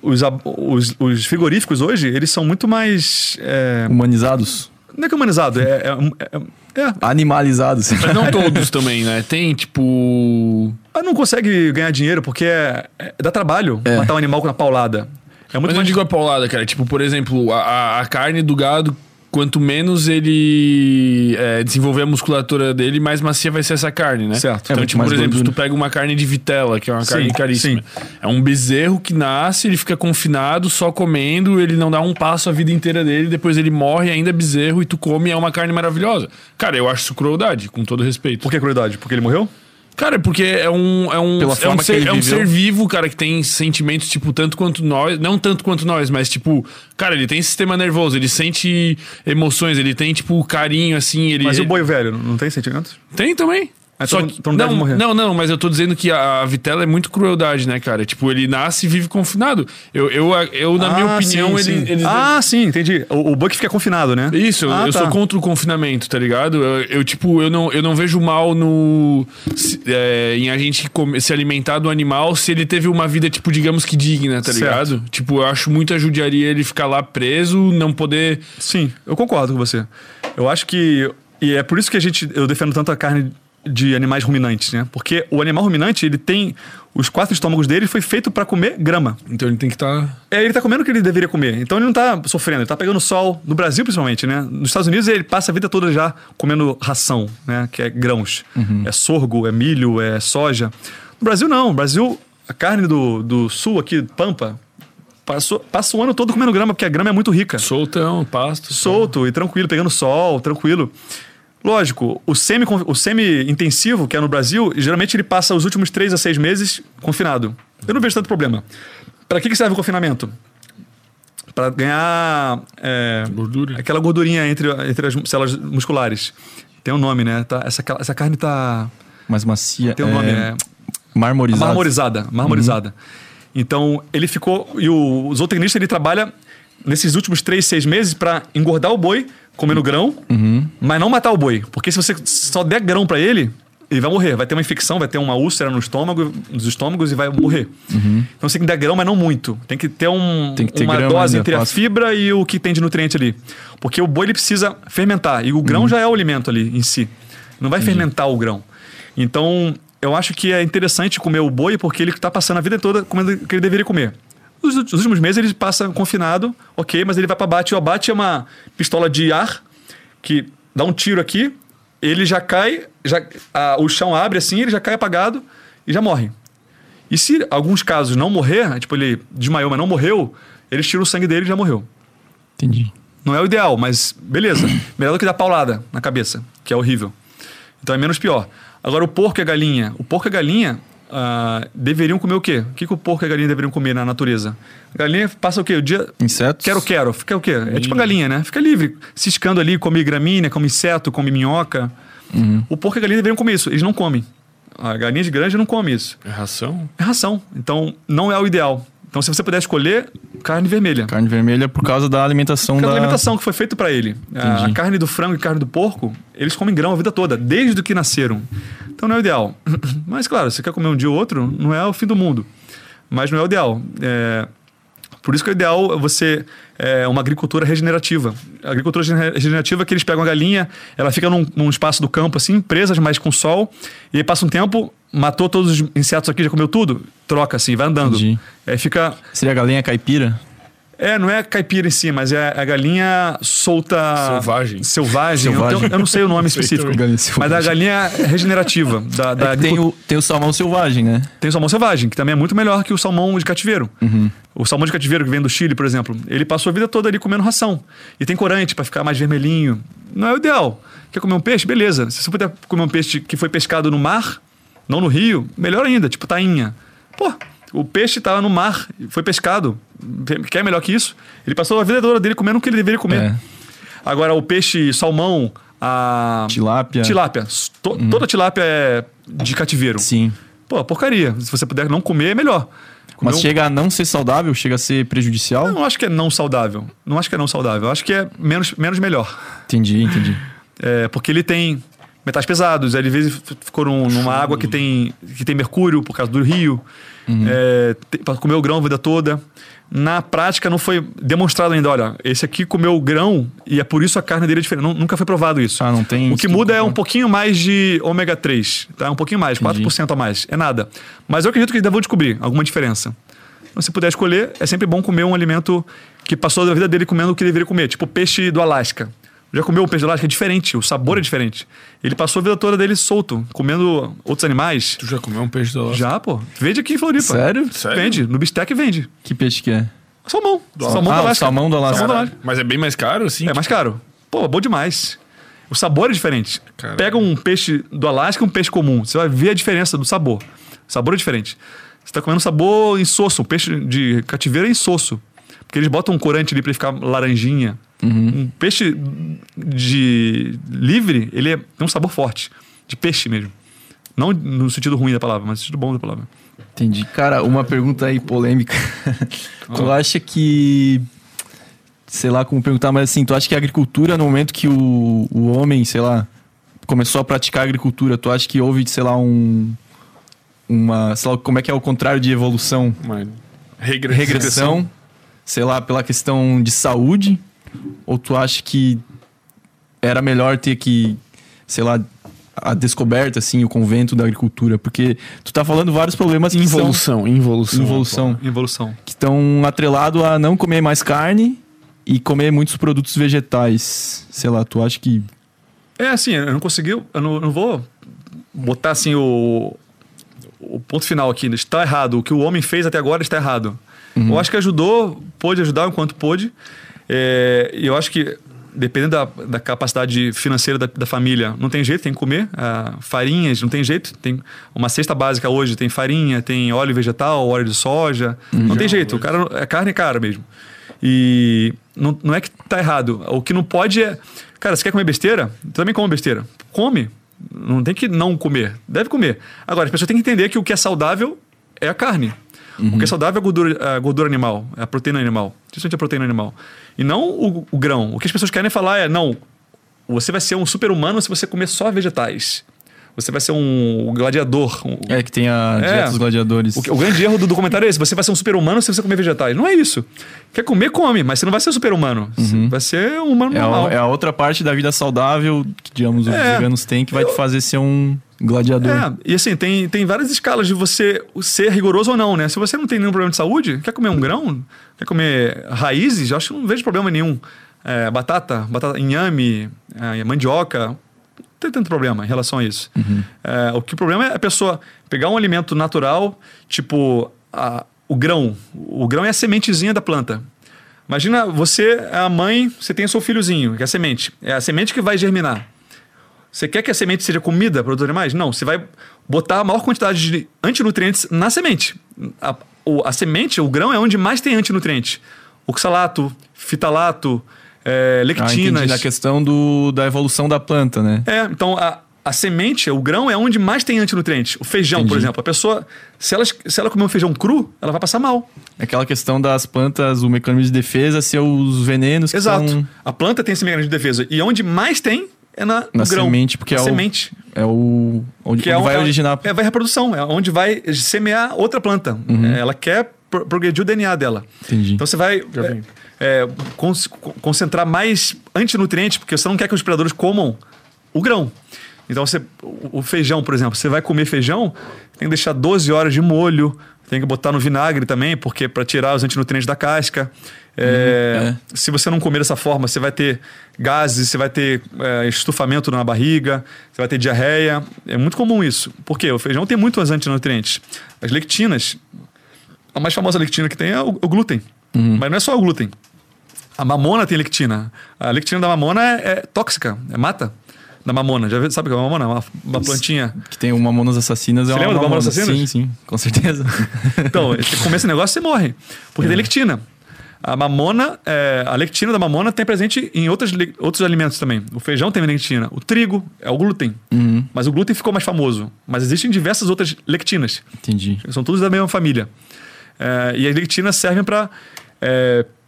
os, os, os frigoríficos hoje, eles são muito mais. É,
Humanizados.
não é que humanizado, é. é, é, é,
Animalizados.
Mas não todos também, né? Tem, tipo...
Mas não consegue ganhar dinheiro porque é, é- dá trabalho
É.
matar um animal com a paulada. É muito
Mas não
mais.
digo a paulada, cara. Tipo, por exemplo, a, a carne do gado, quanto menos ele é, desenvolver a musculatura dele, mais macia vai ser essa carne, né?
Certo.
Então,
É
tipo, por exemplo, se tu pega uma carne de vitela, que é uma
Sim,
carne caríssima. É um bezerro que nasce, ele fica confinado, só comendo, ele não dá um passo a vida inteira dele, depois ele morre ainda é bezerro e tu come, é uma carne maravilhosa. Cara, eu acho isso crueldade, com todo respeito.
Por que crueldade? Porque ele morreu?
Cara, porque é um, é um,
Pela
é um, ser, é um ser vivo, cara, que tem sentimentos, tipo, tanto quanto nós. Não tanto quanto nós, mas, tipo, cara, ele tem sistema nervoso, ele sente emoções, ele tem, tipo, carinho, assim. Ele,
Mas e o boi velho? Não tem sentimentos?
Tem também.
Ah,
Só
então-
que,
não deve morrer.
Não, não, mas eu tô dizendo que a, a vitela é muito crueldade, né, cara? Tipo, ele nasce e vive confinado. Eu, eu, eu na minha
Ah,
opinião,
sim,
ele.
sim.
eles
Ah, sim, entendi. O, o que fica confinado, né?
isso, eu,
Ah,
eu
tá.
sou contra o confinamento, tá ligado? Eu, eu, tipo, eu não, eu não vejo mal no. é, em a gente se alimentar do animal se ele teve uma vida, tipo, digamos que digna, tá
Certo.
ligado? Tipo, eu acho muita judiaria ele ficar lá preso, não poder.
Sim, eu concordo com você. Eu acho que. E é por isso que a gente. Eu defendo tanto a carne de animais ruminantes, né? Porque o animal ruminante, ele tem. Os quatro estômagos dele foi feito para comer grama.
Então ele tem que estar.
É, ele tá comendo o que ele deveria comer. Então ele não tá sofrendo, ele tá pegando sol. No Brasil, principalmente, né? Nos Estados Unidos, ele passa a vida toda já comendo ração, né? Que é grãos. É sorgo, é milho, é soja. No Brasil, não. No Brasil, a carne do, do sul aqui, Pampa, passou, passa o ano todo comendo grama, porque a grama é muito rica.
Soltão, pasto.
Solto e tranquilo, pegando sol, tranquilo. Lógico, o semi- o semi-intensivo, que é no Brasil, geralmente ele passa os últimos três a seis meses confinado. Eu não vejo tanto problema. Para que que serve o confinamento? Para ganhar é,
Gordura.
aquela gordurinha entre, entre as células musculares. Tem um nome, né? Tá, essa, essa carne tá.
Mais macia.
Tem um nome, é.
Marmorizado.
Marmorizada, marmorizada. Então, ele ficou. E o zootecnista ele trabalha nesses últimos três, seis meses para engordar o boi comendo grão, mas não matar o boi. Porque se você só der grão para ele, ele vai morrer. Vai ter uma infecção, vai ter uma úlcera no estômago, nos estômagos e vai morrer. Então você tem que dar grão, mas não muito. Tem que ter, um,
Tem que ter
uma
grão
dose
ainda,
entre a fibra e o que tem de nutriente ali. Porque o boi ele precisa fermentar. E o grão já é o alimento ali em si. Não vai fermentar o grão. Então, eu acho que é interessante comer o boi porque ele está passando a vida toda comendo o que ele deveria comer. Os, os últimos meses ele passa confinado, ok, mas ele vai para abate. O abate é uma pistola de ar que dá um tiro aqui, ele já cai, já, a- o chão abre assim, ele já cai apagado e já morre. E se alguns casos não morrer, tipo ele desmaiou, mas não morreu, eles tiram o sangue dele e já morreu.
Entendi.
Não é o ideal, mas beleza. Melhor do que dar paulada na cabeça, que é horrível. Então é menos pior. Agora, o porco e a galinha. O porco e a galinha ah, deveriam comer o quê? O que, que o porco e a galinha deveriam comer na natureza? A galinha passa o quê? O dia.
Insetos?
Quero, quero. Fica o quê? É tipo a galinha, né? Fica livre. Ciscando ali, come gramínea, come inseto, come minhoca. O porco e a galinha deveriam comer isso. Eles não comem. A galinha de granja não come isso.
É ração?
É ração. Então, não é o ideal. Então, se você puder escolher, carne vermelha.
Carne vermelha por causa da alimentação
Por causa
da...
da alimentação que foi feito para ele. A
Entendi.
carne do frango e carne do porco, eles comem grão a vida toda, desde que nasceram. Então não é o ideal. Mas claro, se você quer comer um dia ou outro, não é o fim do mundo. Mas não é o ideal. É, Por isso que é ideal você é uma agricultura regenerativa. A agricultura gene- regenerativa é que eles pegam a galinha, ela fica num, num espaço do campo assim, presa, mas com sol, e aí passa um tempo, matou todos os insetos aqui, já comeu tudo, troca assim, vai andando.
Entendi.
Aí fica
Seria a galinha caipira?
é, não é caipira em si, mas é a galinha solta.
Selvagem.
Selvagem. Eu,
Selvagem.
tenho- eu não sei o nome específico. Mas a galinha regenerativa. Da, da
É tem, o, tem o salmão selvagem, né?
tem o salmão selvagem, que também é muito melhor que o salmão de cativeiro.
Uhum.
O salmão de cativeiro que vem do Chile, por exemplo, ele passou a vida toda ali comendo ração. E tem corante para ficar mais vermelhinho. Não é o ideal. Quer comer um peixe? Beleza. Se você puder comer um peixe que foi pescado no mar, não no rio, melhor ainda, tipo tainha. Pô, o peixe estava no mar, foi pescado. Quer melhor que isso? Ele passou a vida toda dele comendo o que ele deveria comer.
É.
Agora, o peixe salmão, a.
Tilápia.
Tilápia. To- Toda tilápia é de cativeiro.
Sim.
Pô, porcaria. Se você puder não comer, é melhor.
Mas chega a não ser saudável, chega a ser prejudicial?
Eu não acho que é não saudável. Não acho que é não saudável. Eu acho que é menos, menos melhor.
Entendi, entendi.
É, porque ele tem metais pesados. Aí, às vezes ficou num- numa água que tem, que tem mercúrio por causa do rio. É, te- pra comer o grão a vida toda. Na prática, não foi demonstrado ainda. Olha, esse aqui comeu o grão e é por isso a carne dele é diferente. Nu- nunca foi provado isso.
Ah, não tem
O que muda é um pouquinho mais de ômega 3. Tá? Um pouquinho mais, 4% a mais. É nada. Mas eu acredito que ainda vão descobrir alguma diferença. Então, se puder escolher, é sempre bom comer um alimento que passou da vida dele comendo o que deveria comer. Tipo peixe do Alasca. Já comeu o peixe do Alasca? É diferente, o sabor é diferente. Ele passou a vida toda dele solto, comendo outros animais.
Tu já comeu um peixe do
Já, pô. Vende aqui em Floripa.
Sério?
Sério?
Vende. No Bistec vende.
Que peixe que é?
Salmão. Salmão
Ah,
do
o
Alasca.
salmão do Alasca.
Salmão do. Alasca.
Mas é bem mais caro, assim?
É mais caro. Pô, bom demais. O sabor é diferente.
Caralho.
Pega um peixe do Alasca e um peixe comum. Você vai ver a diferença do sabor. O sabor é diferente. Você tá comendo sabor insosso. Um peixe de cativeiro é insosso. Porque eles botam um corante ali pra ele ficar laranjinha. Um peixe de livre, ele é- tem um sabor forte. De peixe mesmo. Não no sentido ruim da palavra, mas no sentido bom da palavra.
Entendi. Cara, uma pergunta aí polêmica. tu acha que. Sei lá como perguntar, mas assim, tu acha que a agricultura, no momento que o, o homem, sei lá, começou a praticar agricultura, tu acha que houve, sei lá, um. Uma. Sei lá, como é que é o contrário de evolução?
Uma regressão.
Regressão, sei lá, pela questão de saúde? Ou tu acha que era melhor ter que, sei lá, a descoberta, assim, o convento da agricultura? Porque tu tá falando vários problemas que são
Involução, involução.
involução, que estão atrelados a não comer mais carne e comer muitos produtos vegetais. Sei lá, tu acha que
É assim, eu não consegui, eu não, não vou botar assim o, o ponto final aqui. Está errado. O que o homem fez até agora está errado. Eu acho que ajudou, pôde ajudar enquanto pôde. É, E eu acho que, dependendo da, da capacidade financeira da, da família, não tem jeito, tem que comer. Ah, farinhas, não tem jeito. Tem uma cesta básica hoje, tem farinha, tem óleo vegetal, óleo de soja. Não tem jeito. O cara, é carne é cara mesmo. E não, não é que tá errado. O que não pode é. Cara, você quer comer besteira? Também come besteira. Come. Não tem que não comer. Deve comer. Agora, as pessoas têm que entender que o que é saudável é a carne. O que é saudável é a gordura, a gordura animal, é a proteína animal. Principalmente a proteína animal. E não o, o grão. O que as pessoas querem falar é: não, você vai ser um super-humano se você comer só vegetais. Você vai ser um gladiador. um-
é que tem a
É.
dieta dos gladiadores?
o, o grande erro do documentário é esse: você vai ser um super-humano se você comer vegetais. Não é isso. Quer comer, come, mas você não vai ser super-humano. Você Vai ser um humano
É
normal.
a, é a outra parte da vida saudável que, digamos, os
É.
veganos têm que vai te fazer ser um gladiador.
É, e assim, tem, tem várias escalas de você ser rigoroso ou não, né? Se você não tem nenhum problema de saúde, quer comer um grão, quer comer raízes, eu acho que não vejo problema nenhum. É, batata, batata, inhame, é, mandioca, não tem tanto problema em relação a isso. É, o que o problema é a pessoa pegar um alimento natural, tipo a- o grão. O grão é a sementezinha da planta. Imagina você é a mãe, você tem o seu filhozinho, que é a semente. É a semente que vai germinar. Você quer que a semente seja comida para os animais? Não, você vai botar a maior quantidade de antinutrientes na semente. A, o- a semente, o grão, é onde mais tem antinutrientes. Oxalato, fitalato, é,
Ah,
lectinas.
entendi. Na questão do, da evolução da planta, né?
É, então a, a semente, o grão, é onde mais tem antinutrientes. O feijão, por
Entendi.
exemplo. A pessoa, se ela, se ela comer um feijão cru, ela vai passar mal.
Aquela questão das plantas, o mecanismo de defesa ser os venenos que
Exato.
são...
A planta tem esse mecanismo de defesa. E onde mais tem é na,
Na
no grão.
semente, porque
Na
é o-
semente.
É o... Onde,
Que é
onde vai
onde-
originar...
É, vai reprodução, é onde vai semear outra planta. É, Ela quer pro- progredir o DNA dela.
Entendi.
Então você vai
Já
é, é, cons- co- concentrar mais antinutrientes, porque você não quer que os predadores comam o grão. Então você, o o feijão, por exemplo, você vai comer feijão, tem que deixar 12 horas de molho, tem que botar no vinagre também, porque para tirar os antinutrientes da casca. É, Se você não comer dessa forma, você vai ter gases, você vai ter é, estufamento na barriga, você vai ter diarreia. É muito comum isso. Por quê? O feijão tem muitos antinutrientes. As lectinas, A mais famosa lectina que tem é o, o glúten. Mas não é só o glúten. A mamona tem lectina. A lectina da mamona é, é tóxica, é mata. Da mamona. Já viu, sabe o que é a mamona? Uma, uma plantinha.
Que tem o Mamonas Assassinas.
Você
é uma
lembra do Mamonas
Mamona.
Assassinas?
Sim, sim, com certeza.
Então, você comer esse negócio, você morre. Porque
É.
tem lectina. A mamona, é, a lectina da mamona tem presente em outros, le- outros alimentos também. O feijão tem lectina. O trigo é o glúten.
Uhum.
Mas o glúten ficou mais famoso. Mas existem diversas outras lectinas.
Entendi.
São todos da mesma família. É, e as lectinas servem para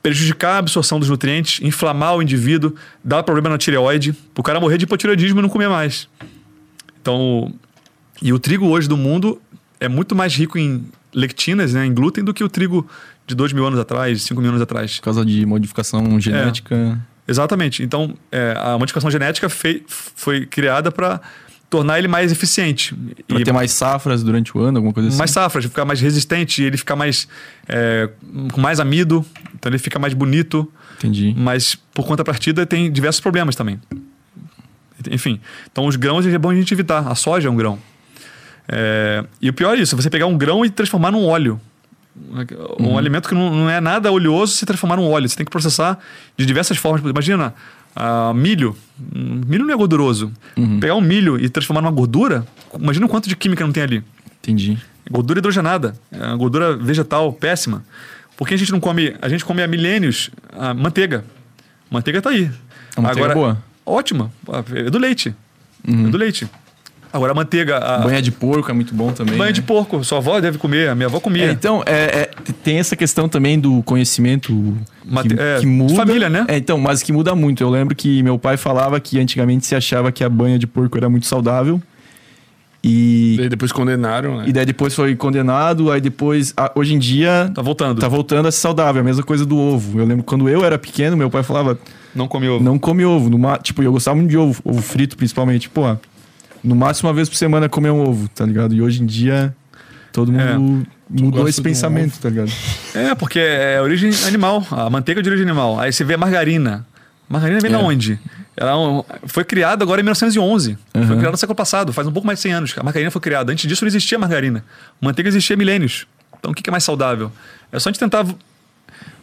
prejudicar a absorção dos nutrientes, inflamar o indivíduo, dar problema na tireoide, o cara morrer de hipotireoidismo e não comer mais. Então, e o trigo hoje do mundo é muito mais rico em lectinas, né, em glúten, do que o trigo de 2 mil anos atrás, 5 mil anos atrás.
Por causa de modificação genética.
Exatamente. Então, é, a modificação genética fei- foi criada para tornar ele mais eficiente.
Pra
E-
ter mais safras durante o ano, alguma coisa assim.
mais safras, ficar mais resistente, ele ficar mais é, com mais amido, então ele fica mais bonito,
Entendi.
mas por contrapartida tem diversos problemas também. Enfim, então os grãos é bom a gente evitar. A soja é um grão. É, e o pior é isso, você pegar um grão e transformar num óleo. Um alimento que não, não é nada oleoso, se transformar num óleo. Você tem que processar de diversas formas. Imagina, ah, milho. Hum, Milho não é gorduroso. Pegar um milho e transformar numa gordura, imagina o quanto de química não tem ali.
Entendi.
Gordura hidrogenada, é gordura vegetal péssima. Porque a gente não come, a gente come há milênios a manteiga. Manteiga tá aí.
A manteiga é boa?
Ótima, é do leite. É do leite. Agora a manteiga, a
Banha de porco é muito bom também.
banha
né?
de porco, sua avó deve comer, a minha avó comia.
É, então, é, é, tem essa questão também do conhecimento
Mate-
que,
é,
que muda.
família, né?
É, então, mas que muda muito. Eu lembro que meu pai falava que antigamente se achava que a banha de porco era muito saudável. E,
Daí depois condenaram, né?
e daí depois foi condenado, aí depois... hoje em dia
Tá voltando.
tá voltando a ser saudável. A mesma coisa do ovo. Eu lembro quando eu era pequeno, meu pai falava,
Não come ovo.
não come ovo. No ma- Tipo, eu gostava muito de ovo, ovo frito principalmente. Pô, no máximo uma vez por semana comer um ovo, tá ligado? E hoje em dia todo
É.
mundo mudou
gosta
esse pensamento, tá ligado?
É, porque é origem animal. A manteiga é de origem animal. Aí você vê a margarina. Margarina vem
É.
da onde? Ela é foi criada agora em 1911. Foi
Uhum.
criada no século passado, faz um pouco mais de 100 anos. A margarina foi criada. Antes disso não existia margarina. Manteiga existia há milênios. Então o que é mais saudável? É só a gente tentar vo-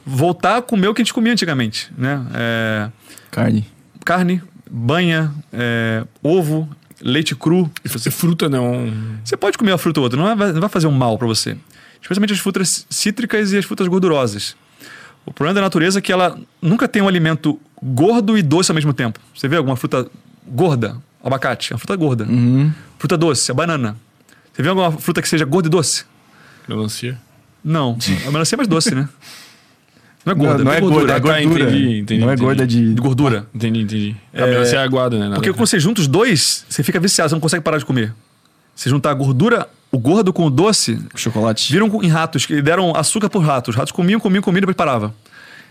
voltar a comer o que a gente comia antigamente. Né? É,
Carne.
carne, banha, é, ovo, leite cru.
E você fruta não.
Você pode comer uma fruta ou outra, não vai, não vai fazer um mal para você. Especialmente as frutas cítricas e as frutas gordurosas. O problema da natureza é que ela nunca tem um alimento gordo e doce ao mesmo tempo. Você vê alguma fruta gorda? Abacate, é uma fruta gorda.
Uhum.
Fruta doce, a banana. Você vê alguma fruta que seja gorda e doce?
Melancia.
Não. A melancia é mais doce, né? Não é
Não,
gorda,
não é gorda, é
Tá,
gordura.
entendi, entendi,
não é
entendi.
gorda de...
de gordura.
Entendi, entendi. A melancia é aguada, né?
Porque quando você junta os dois, você fica viciado, você não consegue parar de comer. Se juntar a gordura, o gordo com o doce,
Chocolate.
Viram com- em ratos, que deram açúcar por ratos. Os ratos comiam, comiam, comiam e depois parava.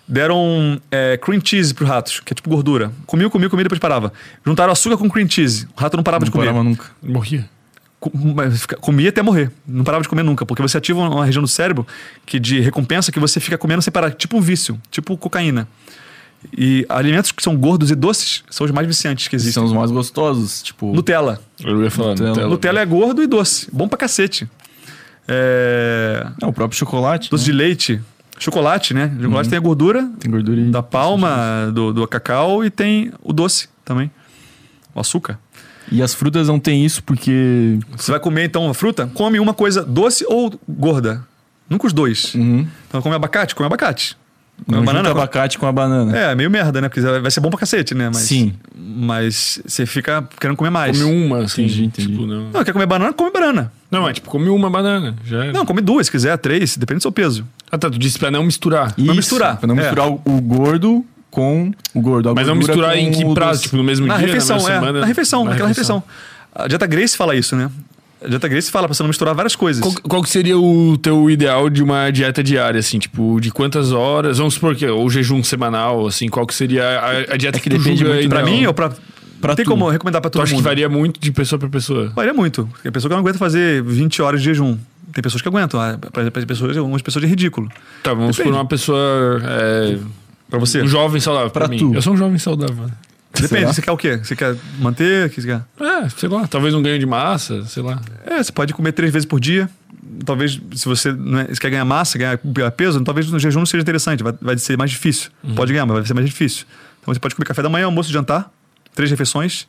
Deram é, cream cheese pros ratos, que é tipo gordura. Comiam, comiam, comiam e depois parava. Juntaram açúcar com cream cheese. O rato não parava
Não
de comer.
parava nunca.
Morria.
Co- mas fica- Comia até morrer. Não parava de comer nunca. Porque você ativa uma região do cérebro que de recompensa que você fica comendo sem parar. Tipo um vício. Tipo cocaína. E alimentos que são gordos e doces são os mais viciantes que existem.
São os mais gostosos, tipo...
Nutella.
Eu ia falar
Nutella.
Nutella.
Nutella é gordo e doce. Bom pra cacete. É...
Não, o próprio chocolate,
Doce
né?
de leite. Chocolate, né? O chocolate tem a gordura
Tem gordura
da palma, do, do cacau e tem o doce também. O açúcar.
E as frutas não tem isso porque...
Você vai comer então a fruta? Come uma coisa doce ou gorda. Nunca os dois.
Uhum.
Então come abacate? Come abacate. Come
Não
banana?
abacate com a banana.
É, meio merda, né? Porque vai ser bom pra cacete, né? Mas,
Sim.
Mas você fica querendo comer mais.
Come uma, assim.
Entendi, entendi.
Tipo, não.
Não, quer comer banana? Come banana.
Não, mas tipo, come uma banana. Já era.
Não, come duas, se quiser, três, depende do seu peso.
Ah, tá. Tu disse pra não misturar.
Isso,
misturar.
Pra não
É.
misturar o, o gordo com o gordo. a
Mas não misturar em que prazo? Tipo, no mesmo
Na
dia?
refeição,
na
é.
semana?
Na refeição,
Na
naquela refeição. A dieta Grace fala isso, né? A dieta Grace fala pra você não misturar várias coisas.
Qual, qual que seria o teu ideal de uma dieta diária, assim? Tipo, de quantas horas? Vamos supor que ou jejum semanal, assim, qual que seria a, a dieta
É que
tu
depende
julga
muito
Pra mim ou pra.
Pra
tem
tu.
como recomendar pra
Tu
todo
acha
mundo?
que varia muito de pessoa pra pessoa?
Varia muito. Tem pessoa que não aguenta fazer 20 horas de jejum. Tem pessoas que aguentam. ah, Pra, pra pessoas, algumas pessoas é ridículo.
Tá, vamos
Depende.
por uma pessoa. É,
Pra você.
um jovem saudável. Pra,
Pra
mim.
tu.
Eu sou um jovem saudável.
Depende,
Será?
você quer o quê? Você quer manter? Que você quer?
É, sei lá, talvez um ganho de massa, sei lá.
É, você pode comer três vezes por dia. talvez, se você não é- se quer ganhar massa, ganhar peso, talvez no jejum não seja interessante, vai, vai ser mais difícil. Pode ganhar, mas vai ser mais difícil. Então você pode comer café da manhã, almoço e jantar, três refeições,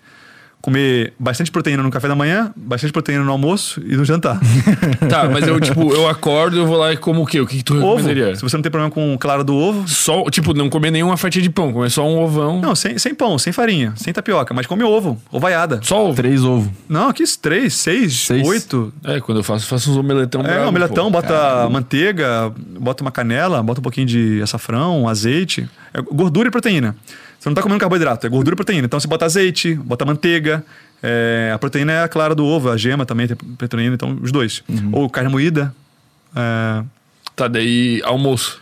comer bastante proteína no café da manhã, bastante proteína no almoço e no jantar.
Tá, mas eu, tipo, eu acordo, eu vou lá e como o quê? O que, que tu
ovo,
recomendaria?
se você não tem problema com clara do ovo,
Só, tipo, não comer nenhuma fatia de pão, comer só um ovão.
não, sem, sem pão, sem farinha, sem tapioca, mas come ovo, ovaiada.
Só ovo.
Três ovos.
Não, aqui três, seis,
Seis.
oito.
É, quando eu faço, faço uns omeletão
É,
bravo,
um omeletão,
pô.
bota manteiga, bota uma canela, bota um pouquinho de açafrão, azeite. É gordura e proteína. Você não tá comendo carboidrato, é gordura e proteína. Então você bota azeite, bota manteiga. é, a proteína é a clara do ovo, a gema também tem proteína, então os dois. Ou carne moída. é,
Tá, daí almoço.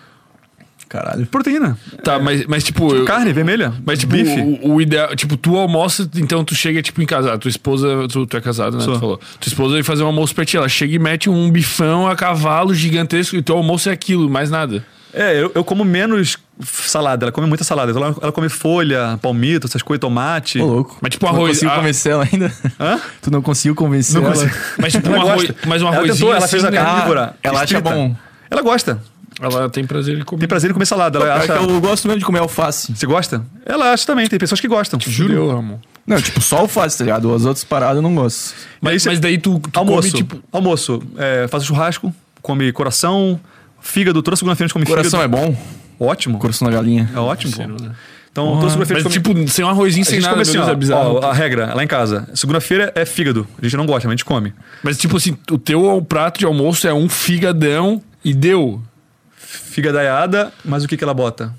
Caralho.
proteína.
Tá, mas, mas tipo... eu-
Carne vermelha.
Mas, tipo,
bife.
o, o ideal. Tipo, tu almoça, então tu chega, tipo, em casa. Tua esposa. Tu, tu é casado, né?
Sou.
Tu falou. Tua esposa vai fazer um almoço pra ti. Ela chega e mete um bifão a cavalo gigantesco e teu almoço é aquilo, mais nada.
É, eu, eu como menos salada. Ela come muita salada. Então ela, ela come folha, palmito, essas coisas, tomate.
Ô, louco.
Mas, tipo,
Tu
arroz-
Não conseguiu
ah.
convencer ela ainda?
Hã?
Tu não conseguiu convencer
Não
ela?
consigo.
Mas, tipo, um
Ela
arroz. Mas um
ela
arrozinho.
tentou, ela
assim,
fez a
né?
carne
Ah,
carnívora.
ela acha bom.
Ela gosta.
Ela tem prazer em comer.
Tem prazer em comer salada. Ela acha...
que eu gosto mesmo de comer alface.
Você gosta? Ela acha também. Tem pessoas que gostam.
Juro, Ramon.
Não, tipo, só alface, tá ligado? As outras paradas eu não gosto.
Mas, mas daí tu, tu
Almoço.
come, tipo.
Almoço. É, faz o churrasco, come coração, fígado. Toda segunda-feira a gente come
Coração é
fígado.
bom?
Ótimo.
Coração da galinha.
É ótimo,
né?
Então, toda segunda-feira
Mas,
come...
tipo, sem um arrozinho,
a
sem nada,
come assim, ó,
é bizarro.
ó, a regra lá em casa. Segunda-feira é fígado. A gente não gosta, mas a gente come.
Mas, tipo assim, o teu prato de almoço é um figadão e deu.
Figadaiada, mas o que, que ela bota?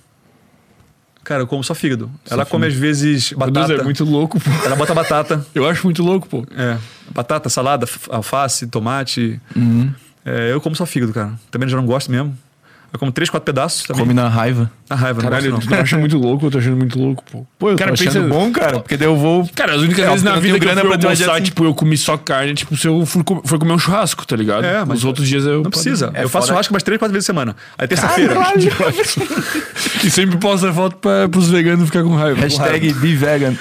Cara, eu como só fígado. ela come às vezes
Meu
batata.
Deus, é muito louco, pô.
Ela bota batata.
Eu acho muito louco, pô.
É. Batata, salada, alface, tomate.
Uhum.
É, eu como só fígado, cara. Também já não gosto mesmo. Eu como três, quatro pedaços também.
Come na raiva.
Na raiva,
Caralho,
não
tu
gosto
não
não.
acha muito louco, eu tô achando muito louco, pô.
Pô, eu
Cara,
tô achando
pensa-
bom, cara. Porque daí eu vou...
Cara, as únicas
É,
vezes na vida que eu
grana
fui almoçar,
dieta-
tipo, eu comi só carne, tipo, se eu foi comer um churrasco, tá ligado?
É, mas
Os outros dias eu...
Não precisa.
É
eu faço churrasco umas três, quatro vezes por semana. Aí terça-feira.
E sempre posta foto pra, pros veganos ficar com raiva.
Hashtag be vegan.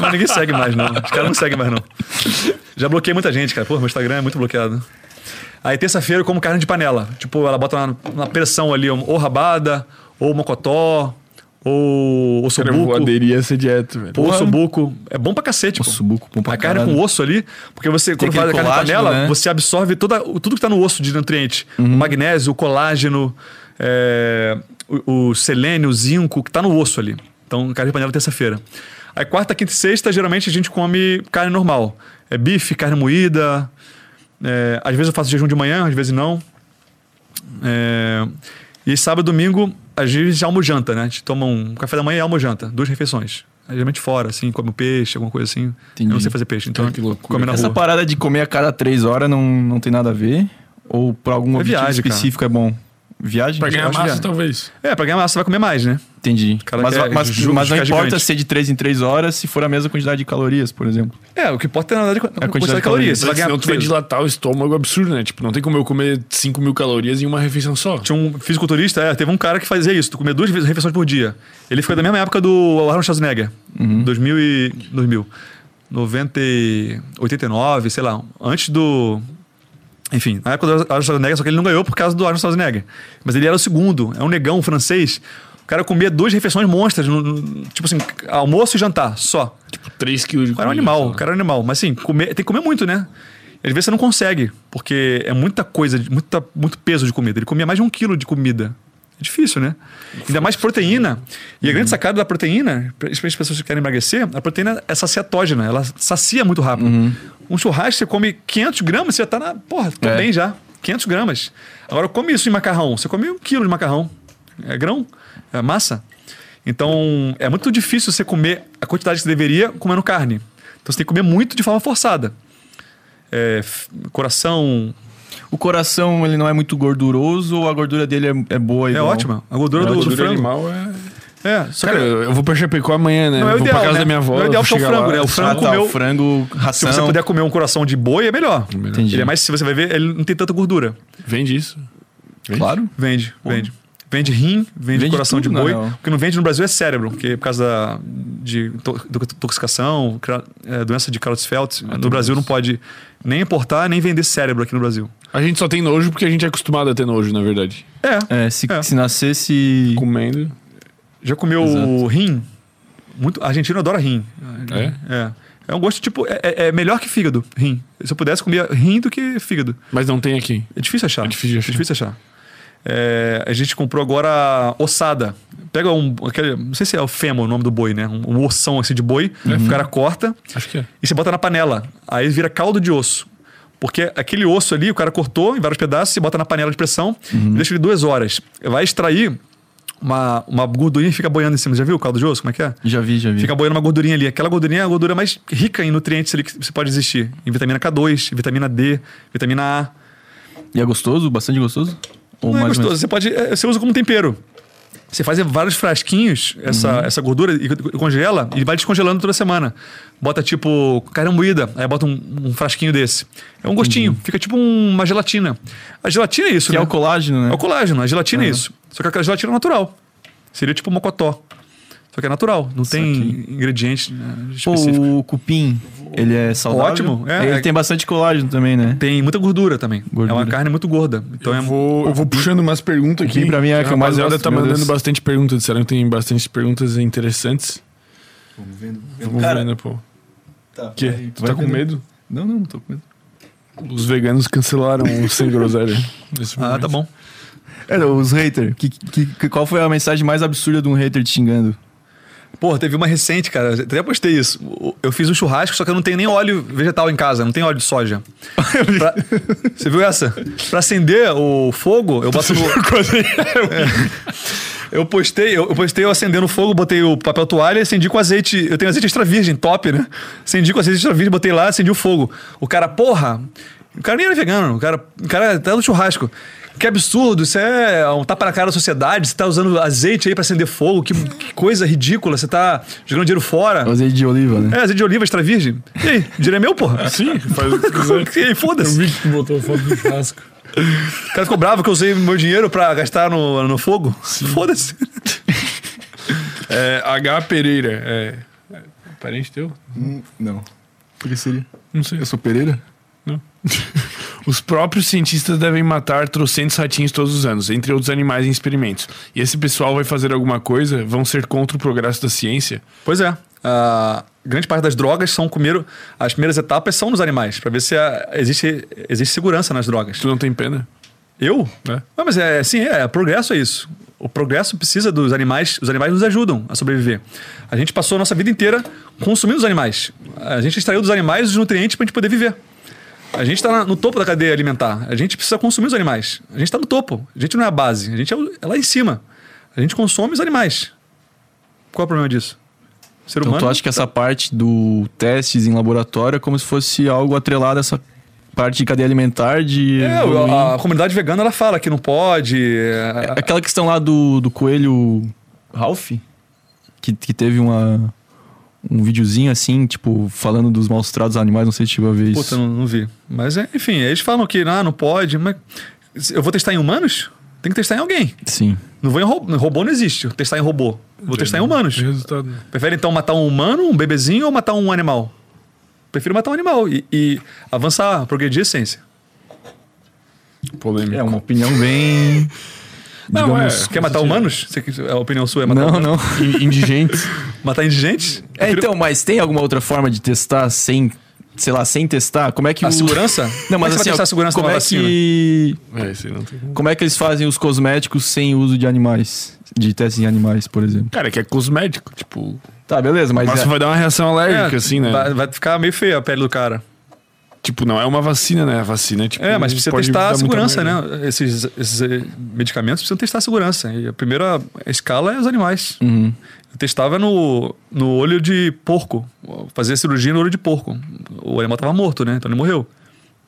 Mas ninguém segue mais, não. Os caras não seguem mais, não. Já bloqueei muita gente, cara. Pô, meu Instagram é muito bloqueado. Aí terça-feira eu como carne de panela. Tipo, ela bota na, na pressão ali, ou rabada, ou mocotó, ou
Cara, eu
ossobuco.
vou aderir a essa dieta, velho.
Ou ossobuco. É bom pra cacete, pô.
Ossobuco, bom pra
A carne
caralho.
com osso ali, porque você, quando
aquele
faz a carne de panela,
né?
você absorve toda, o- tudo que tá no osso de nutriente.
Uhum.
O magnésio, o colágeno, é, o, o selênio, o zinco, que tá no osso ali. Então, carne de panela terça-feira. Aí quarta, quinta e sexta, geralmente a gente come carne normal. É bife, carne moída. É, às vezes eu faço jejum de manhã, às vezes não. É, e sábado e domingo, às vezes almo janta, né? A gente toma um café da manhã e almo janta, duas refeições. Aí, Geralmente fora, assim, come um peixe, alguma coisa assim.
Entendi.
Eu não sei fazer peixe, então
Cara, que loucura.
come na
Essa
rua.
parada de comer a cada três horas não, não tem nada a ver? Ou por algum
É
objetivo
viagem, cara.
específico é bom? Viagem?
Pra ganhar massa, talvez.
É, pra ganhar massa você vai comer mais, né?
Entendi.
cara
mas,
quer
mas,
ju-
mas não importa
gigante.
ser de três em três horas se for a mesma quantidade de calorias, por exemplo.
É, o que importa é na verdade
quantidade
quantidade
de
de calorias. Você vai ganhar
senão tu vai dilatar o estômago absurdo, né? Tipo, não tem como eu comer 5 mil calorias em uma refeição só.
Tinha um fisiculturista, é, teve um cara que fazia isso, tu comia duas vezes refeições por dia. Ele foi da mesma época do Arnold Schwarzenegger,
Uhum.
2000 e 2000. 90 e 89, sei lá, antes do enfim, na época do Arnold Schwarzenegger, só que ele não ganhou por causa do Arnold Schwarzenegger. Mas ele era o segundo, é um negão francês. O cara comia duas refeições monstras, tipo assim, almoço e jantar, só.
Tipo, 3 quilos de
O cara é um
comida,
animal, o cara é um animal. Mas assim, comer, tem que comer muito, né? Às vezes você não consegue, porque é muita coisa, de- muita, muito peso de comida. Ele comia mais de um quilo de comida. É difícil, né? Ainda mais proteína. E a grande sacada da proteína, especialmente as pessoas que querem emagrecer, a proteína é saciatógena, ela sacia muito rápido. Um churrasco, você come 500 gramas, você já tá na. Porra, tô
É.
bem já. 500 gramas. Agora, come isso em macarrão. Você come um quilo de macarrão. É grão, é massa. Então, é muito difícil você comer a quantidade que você deveria comendo carne. Então, você tem que comer muito de forma forçada. É, coração
O coração, ele não é muito gorduroso ou a gordura dele é, é boa
é
igual?
ótima. A gordura
A
do, do frango.
animal é...
É, só
Cara,
que
eu vou pra Chapecó amanhã, né?
Não é o
vou
ideal,
pra casa
né?
da minha avó.
Não é o ideal
vou
que é o frango,
lá.
né? O
Ah,
frango
tá,
comeu-
o frango,
se
ração.
você puder comer um coração de boi, é melhor.
Entendi.
Ele é mais, se você vai ver, ele não tem tanta gordura.
Vende isso. Vende?
Claro.
Vende, vende. Vende rim, vende,
Vende
coração
tudo,
de boi. O que não vende no Brasil é cérebro, porque por causa da, de intoxicação, é, doença de Creutzfeldt. no Brasil não pode nem importar, nem vender cérebro aqui no Brasil.
A gente só tem nojo porque a gente é acostumado a ter nojo, na verdade.
É,
É, se,
É.
se nascesse.
Comendo.
já comeu
Exato.
rim? Muito, argentino adora rim.
É?
É. É um gosto tipo. É, é- é melhor que fígado, rim. Se eu pudesse, comer rim do que fígado.
Mas não tem aqui.
É difícil achar.
É difícil achar.
É difícil achar. É, a gente comprou agora ossada. Pega um. Aquele, não sei se é o fêmur o nome do boi, né? Um, um ossão assim de boi. O cara corta
Acho que é.
e você bota na panela. Aí vira caldo de osso. Porque aquele osso ali, o cara cortou em vários pedaços, você bota na panela de pressão e deixa ele duas horas. Vai extrair uma, uma gordurinha e fica boiando em cima. Já viu o caldo de osso? Como é que é?
Já vi, já vi.
Fica boiando uma gordurinha ali. Aquela gordurinha é a gordura mais rica em nutrientes ali que você pode existir. Em vitamina K2, em vitamina D, vitamina A.
E é gostoso? Bastante gostoso?
Não é gostoso. Você pode. é, Você usa como tempero. Você faz vários frasquinhos essa, essa gordura e congela e vai descongelando toda semana. Bota tipo carne moída, aí bota um, um frasquinho desse. É um gostinho, fica tipo um- uma gelatina. A gelatina é isso,
Que
né?
é o colágeno, né?
É o colágeno, a gelatina é isso. Só que aquela gelatina é natural. Seria tipo mocotó. Só que é natural, não tem ingredientes né,
Pô,
específicos.
o cupim, ele é saudável?
Ótimo, é,
ele
é-
tem bastante colágeno também, né?
Tem muita gordura também.
Gordura.
É uma carne muito gorda. Então
eu,
é
vou, eu vou puxando umas perguntas aqui.
Pra mim é a que eu mais gosto,
tá mandando
Deus.
bastante perguntas. Disseram que tem bastante perguntas interessantes.
Vamos vendo.
Vamos vendo, pô.
Tá,
Que? Tu
vai
tá com medo?
Não, não, não tô com medo.
Os veganos cancelaram o Sem Groselha. nesse
Ah, tá bom.
É, os haters. Que, que, que- qual foi a mensagem mais absurda de um hater te xingando?
Pô, teve uma recente, cara. eu Até postei isso. Eu fiz um churrasco, só que eu não tenho nem óleo vegetal em casa, não tem óleo de soja. Pra- Você viu essa? Pra acender o fogo, eu boto no. É. Eu postei, eu eu postei eu acendendo o fogo, botei o papel toalha e acendi com azeite. Eu tenho azeite extra virgem, top, né? Acendi com azeite extra virgem, botei lá, acendi o fogo. O cara, porra, o cara nem era vegano, o cara, o cara tá no churrasco. Que absurdo, isso é um tapa na cara da sociedade. Você tá usando azeite aí pra acender fogo, que, que coisa ridícula. Você tá jogando dinheiro fora.
Azeite de oliva, né?
É, azeite de oliva extra virgem. E aí, dinheiro é meu, porra?
Sim, faz o que quiser.
E aí, foda-se.
vi que tu botou foto do churrasco.
O cara ficou bravo que eu usei meu dinheiro pra gastar no, no fogo. Foda-se.
É, H. Pereira. É, é parente teu?
Não. Por que seria?
Não sei.
Eu sou Pereira?
Não. Os próprios cientistas devem matar trocentos ratinhos todos os anos, entre outros animais em experimentos. E esse pessoal vai fazer alguma coisa? Vão ser contra o progresso da ciência?
Pois é. A grande parte das drogas são comer. As primeiras etapas são nos animais, pra ver se a- existe, existe segurança nas drogas.
Tu não tem pena?
Eu?
É.
Não, mas é sim, é, progresso é isso. O progresso precisa dos animais, os animais nos ajudam a sobreviver. A gente passou a nossa vida inteira consumindo os animais. A gente extraiu dos animais os nutrientes pra gente poder viver. A gente está no topo da cadeia alimentar. A gente precisa consumir os animais. A gente está no topo. A gente não é a base. A gente é, é lá em cima. A gente consome os animais. Qual é o problema disso? Ser
Então
humano.
tu acha que essa parte do testes em laboratório é como se fosse algo atrelado a essa parte de cadeia alimentar de...
É, a, a comunidade vegana ela fala que não pode. é,
Aquela questão lá do, do coelho Ralph, que, que teve uma, um videozinho assim, tipo, falando dos maus tratos aos animais, não sei se chegou a ver isso.
Puta, não, não vi. Mas, é, enfim, eles falam que ah, não pode. Mas eu vou testar em humanos? Tem que testar em alguém.
Sim.
Não vou em robô. Robô não existe. Testar em robô. Vou testar em humanos.
Resultado.
Prefere então matar um humano, um bebezinho ou matar um animal? Prefiro matar um animal e, e avançar, progredir a ciência.
Polêmico.
É uma opinião bem...
Não,
digamos...
é.
Quer matar humanos? A opinião sua é matar
Não,
humanos?
não.
In- Indigentes.
Matar indigentes?
É, então, mas tem alguma outra forma de testar sem, sei lá, sem testar? Como é que
A
o...
segurança?
Não, mas
Como é
assim,
testar a segurança
como é
vacina?
que...
É, isso aí não tem como.
É que eles fazem os cosméticos sem uso de animais? De testes em animais, por exemplo.
Cara, é que é cosmético, tipo.
Tá, beleza, mas...
Mas
é-
vai dar uma reação alérgica, assim, né?
Vai, vai ficar meio feia a pele do cara.
Tipo, não é uma vacina, né? A vacina é tipo.
É, mas precisa testar a segurança, né? Esses, esses eh, medicamentos precisam testar a segurança. E a primeira escala é os animais.
Uhum.
Eu testava no, no olho de porco. Fazia cirurgia no olho de porco. O animal tava morto, né? Então ele morreu.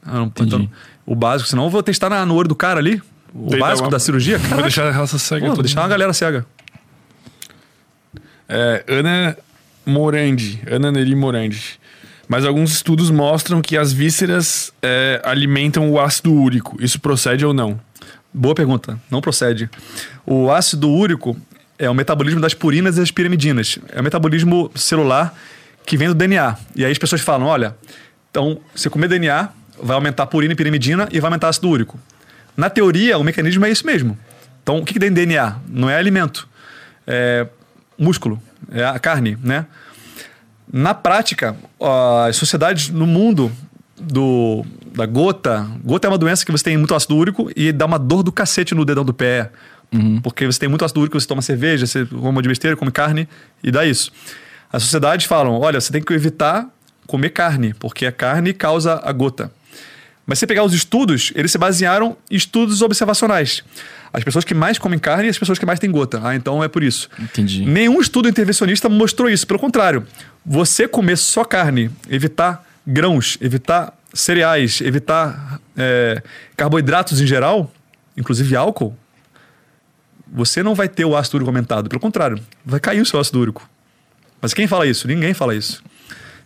Ah, não- então, o básico, senão eu vou testar na- no olho do cara ali. O
Daí dá
básico
uma-
da cirurgia.
Vou
Caraca,
deixar a raça cega.
pô, vou deixar uma
mundo.
galera cega.
É, Ana Morandi. Ana Neri Morandi. Mas alguns estudos mostram que as vísceras é, alimentam o ácido úrico. Isso procede ou não?
Boa pergunta. Não procede. O ácido úrico é o metabolismo das purinas e das pirimidinas. É o metabolismo celular que vem do DNA. E aí as pessoas falam: olha, então, você comer DNA, vai aumentar a purina e pirimidina e vai aumentar ácido úrico. Na teoria, o mecanismo é isso mesmo. Então, o que, que tem DNA? Não é alimento, é músculo, é a carne, né? Na prática, as sociedades no mundo do, da gota. Gota é uma doença que você tem muito ácido úrico e dá uma dor do cacete no dedão do pé. Porque você tem muito ácido úrico, você toma cerveja, você come de besteira, come carne e dá isso. As sociedades falam: olha, você tem que evitar comer carne, porque a carne causa a gota. Mas se você pegar os estudos, eles se basearam em estudos observacionais. As pessoas que mais comem carne e as pessoas que mais têm gota. Ah, então é por isso.
Entendi.
Nenhum estudo intervencionista mostrou isso. Pelo contrário, você comer só carne, evitar grãos, evitar cereais, evitar é, carboidratos em geral, inclusive álcool, você não vai ter o ácido úrico aumentado. Pelo contrário, vai cair o seu ácido úrico. Mas quem fala isso? Ninguém fala isso.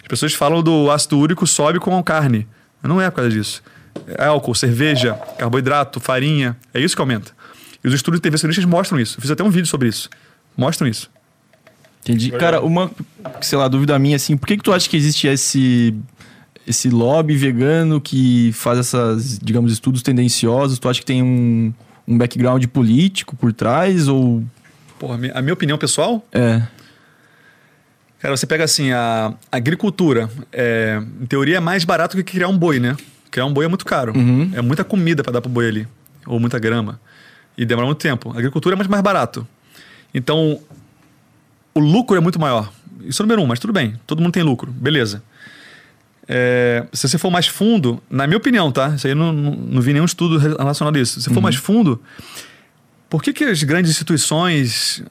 As pessoas falam do ácido úrico sobe com a carne. Não é por causa disso. É álcool, cerveja, carboidrato, farinha. É isso que aumenta. E os estudos intervencionistas mostram isso. Eu fiz até um vídeo sobre isso. Mostram isso.
Entendi. Cara, uma, sei lá, dúvida minha, assim, por que, que tu acha que existe esse, esse lobby vegano que faz essas, digamos, estudos tendenciosos? Tu acha que tem um, um background político por trás? Ou.
Porra, a minha- a minha opinião pessoal
É.
Cara, você pega assim, a agricultura, é, em teoria é mais barato que criar um boi, né? Criar um boi é muito caro. É muita comida para dar pro boi ali, ou muita grama. E demora muito tempo. A agricultura é muito mais barato. Então, o lucro é muito maior. Isso é o número um, mas tudo bem. Todo mundo tem lucro, beleza. É, se você for mais fundo, na minha opinião, tá? Isso aí eu não, não, não vi nenhum estudo relacionado a isso. Se você for mais fundo, por que, que as grandes instituições,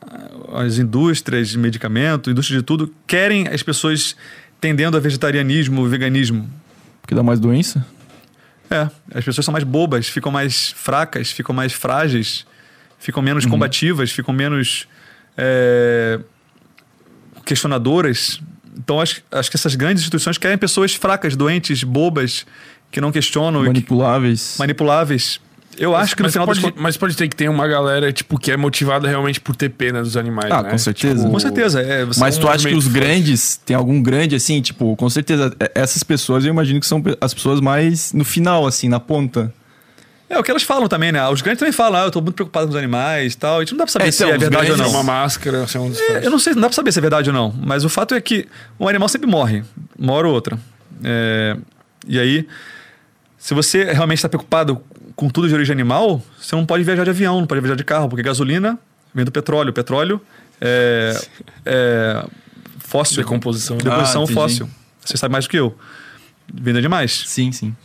as indústrias de medicamento, indústria de tudo, querem as pessoas tendendo a vegetarianismo, veganismo?
Porque dá mais doença?
É, as pessoas são mais bobas, ficam mais fracas, ficam mais frágeis, ficam menos combativas, ficam menos é, questionadoras. Então, acho, acho que essas grandes instituições querem pessoas fracas, doentes, bobas, que não questionam, e que-
Manipuláveis.
Eu acho que no
mas,
final
pode,
das
mas pode ter que ter uma galera, tipo, que é motivada realmente por ter pena dos animais,
Ah,
né?
com certeza.
Tipo,
Com certeza. É, você
Mas
um
tu acha que os
forte.
grandes, tem algum grande assim, tipo, com certeza, é- essas pessoas eu imagino que são as pessoas mais no final, assim, na ponta.
É o que elas falam também, né? Os grandes também falam, ah, eu tô muito preocupado com os animais e tal. A gente não dá pra saber
É,
se
então,
é verdade ou
grandes-
não.
uma máscara, assim, um dos
É, eu não sei, não dá pra saber se é verdade ou não. Mas o fato é que um animal sempre morre, uma hora ou outra. É, e aí, se você realmente está preocupado com tudo de origem animal, você não pode viajar de avião, não pode viajar de carro, porque gasolina vem do petróleo. Petróleo é, é fóssil.
Decomposição.
Decomposição
Ah,
fóssil. Você sabe mais do que eu. Vem de animais.
Sim, sim.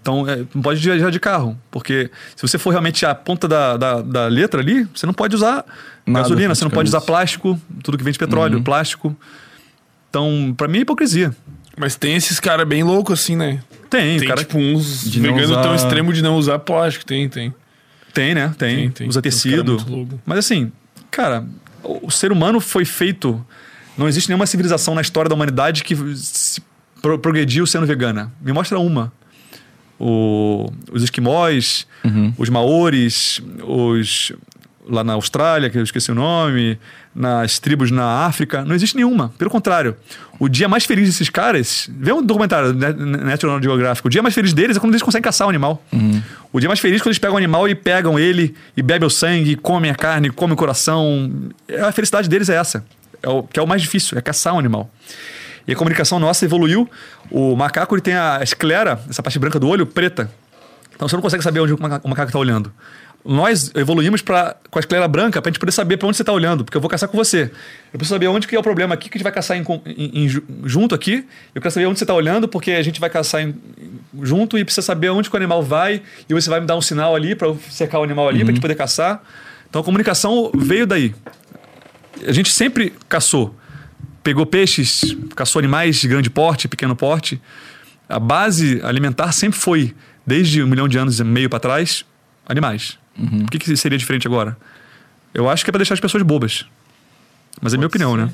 Então, é, não pode viajar de carro, porque se você for realmente a ponta da, da, da letra ali, você não pode usar
Nada,
gasolina, você não pode usar plástico, tudo que vem de petróleo, plástico. Então, pra mim é hipocrisia.
Mas tem esses caras bem loucos, assim, né?
Tem,
Tem,
o cara
tipo, uns
de usar-
tão extremo de não usar plástico. Tem, tem.
tem, né? Tem,
Tem, tem.
usa tecido. Mas assim, cara, o, ser humano foi feito. Não existe nenhuma civilização na história da humanidade que se pro- progrediu sendo vegana. Me mostra uma. O- os esquimós, os maores, os lá na Austrália, que eu esqueci o nome, nas tribos na África, não existe nenhuma. Pelo contrário, o dia mais feliz desses caras, vê um documentário né, National Geographic, o dia mais feliz deles é quando eles conseguem caçar o animal. O dia mais feliz é quando eles pegam o animal e pegam ele e bebem o sangue, comem a carne, comem o coração. A felicidade deles é essa. É o, que é o mais difícil, é caçar um animal. E a comunicação nossa evoluiu. O macaco ele tem a esclera, essa parte branca do olho, preta. Então você não consegue saber onde o macaco está olhando. Nós evoluímos pra, com a esclera branca para a gente poder saber para onde você está olhando, porque eu vou caçar com você. Eu preciso saber onde que é o problema aqui que a gente vai caçar em, em- em ju- junto aqui. Eu quero saber onde você está olhando, porque a gente vai caçar junto e precisa saber onde que o animal vai e você vai me dar um sinal ali para cercar o animal ali para a gente poder caçar. Então a comunicação veio daí. A gente sempre caçou. Pegou peixes, caçou animais de grande porte, pequeno porte. A base alimentar sempre foi, desde um milhão de anos e meio para trás, animais. Por que, que seria diferente agora? Eu acho que é para deixar as pessoas bobas. Mas é minha opinião, né?